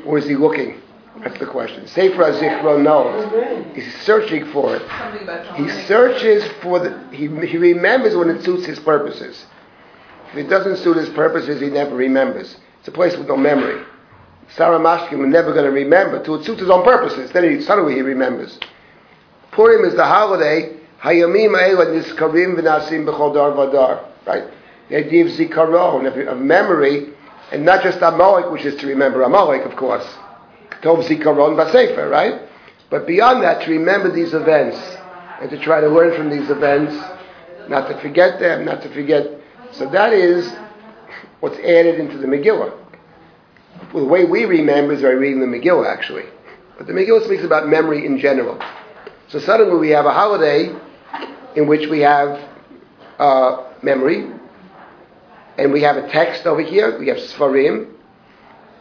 Or is he looking? That's the question. Sefer knows. He's searching for it. He searches for the, he, he remembers when it suits his purposes. If it doesn't suit his purposes, he never remembers. It's a place with no memory. Sarah Mashkim is never going to remember till it suits his own purposes. Then he, suddenly he remembers. Purim is the holiday. Hayamim Eila Niskarim V'Nasim B'chol Dar Vadar. Right? The idea of zikaron, of, of memory, and not just Amalek, which is to remember Amalek, of course. Tov zikaron b'sefer, right? But beyond that, to remember these events and to try to learn from these events, not to forget them, not to forget. So that is what's added into the Megillah. Well, the way we remember is by reading the Megillah, actually. But the Megillah speaks about memory in general. So suddenly we have a holiday in which we have uh, memory, and we have a text over here, we have Sfarim,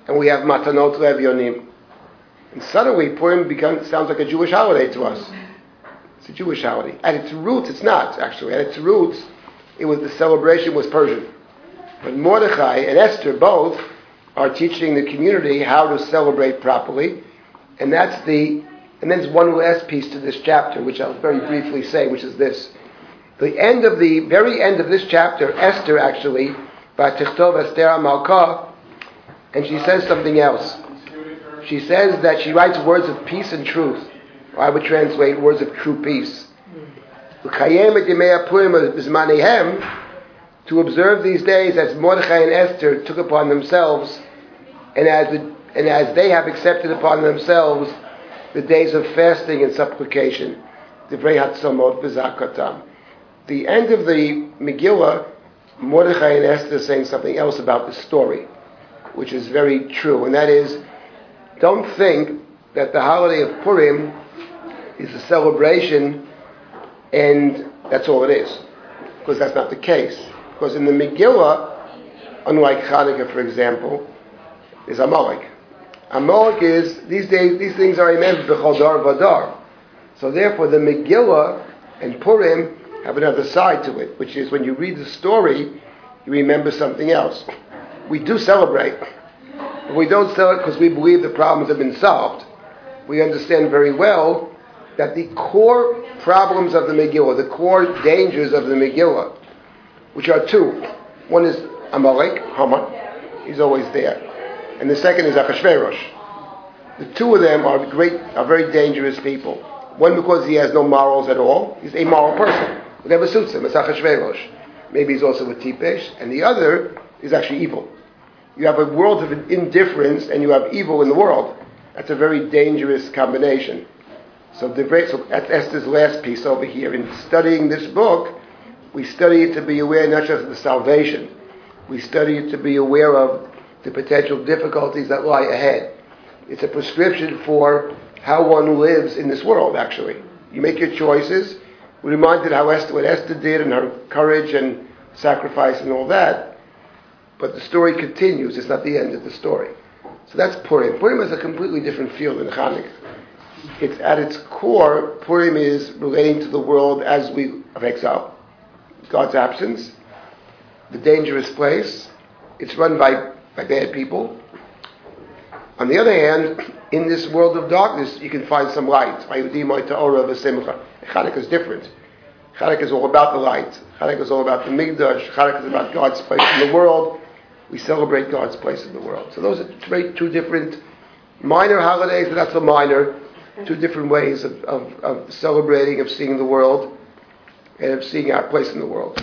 and we have Matanot Levionim. And suddenly Purim becomes, sounds like a Jewish holiday to us. It's a Jewish holiday. At its roots, it's not, actually. At its roots, it was the celebration was Persian. But Mordechai and Esther both are teaching the community how to celebrate properly. And that's the, and then there's one last piece to this chapter, which I'll very briefly say, which is this. The end of the, very end of this chapter, Esther actually, by Tichtov Esther Malka, and she says something else. She says that she writes words of peace and truth. I would translate words of true peace. To observe these days as Mordechai and Esther took upon themselves, and as, the, and as they have accepted upon themselves the days of fasting and supplication. The end of the Megillah, Mordechai and Esther saying something else about the story, which is very true, and that is, don't think that the holiday of Purim is a celebration and that's all it is, because that's not the case. Because in the Megillah, unlike Hanukkah, for example, is Amalek. Amalek is these days these things are remembered b'chodar vadar. So therefore, the Megillah and Purim have another side to it, which is when you read the story, you remember something else. We do celebrate, but we don't sell it because we believe the problems have been solved. We understand very well that the core problems of the Megillah, the core dangers of the Megillah, which are two. One is Amalek, Haman, he's always there. And the second is Achashverosh. The two of them are great, are very dangerous people. One because he has no morals at all, he's a moral person. Whatever suits him, it's Achashverosh. Maybe he's also a Tipesh. And the other is actually evil. You have a world of indifference and you have evil in the world. That's a very dangerous combination. So, the, so that's Esther's last piece over here. In studying this book, we study it to be aware not just of the salvation, we study it to be aware of the potential difficulties that lie ahead. It's a prescription for how one lives in this world, actually. You make your choices. We're reminded how Esther, what Esther did and her courage and sacrifice and all that. But the story continues. It's not the end of the story. So that's Purim. Purim is a completely different field than Hanukkah. It's at its core, Purim is relating to the world as we of exile. God's absence, the dangerous place. It's run by, by bad people. On the other hand, in this world of darkness, you can find some light. Chanukah is different. Chanukah is all about the light. Chanukah is all about the Mikdash. Chanukah is about God's place in the world. We celebrate God's place in the world. So those are two, different minor holidays, but not so minor. Two different ways of, of, of celebrating, of seeing the world, and of seeing our place in the world.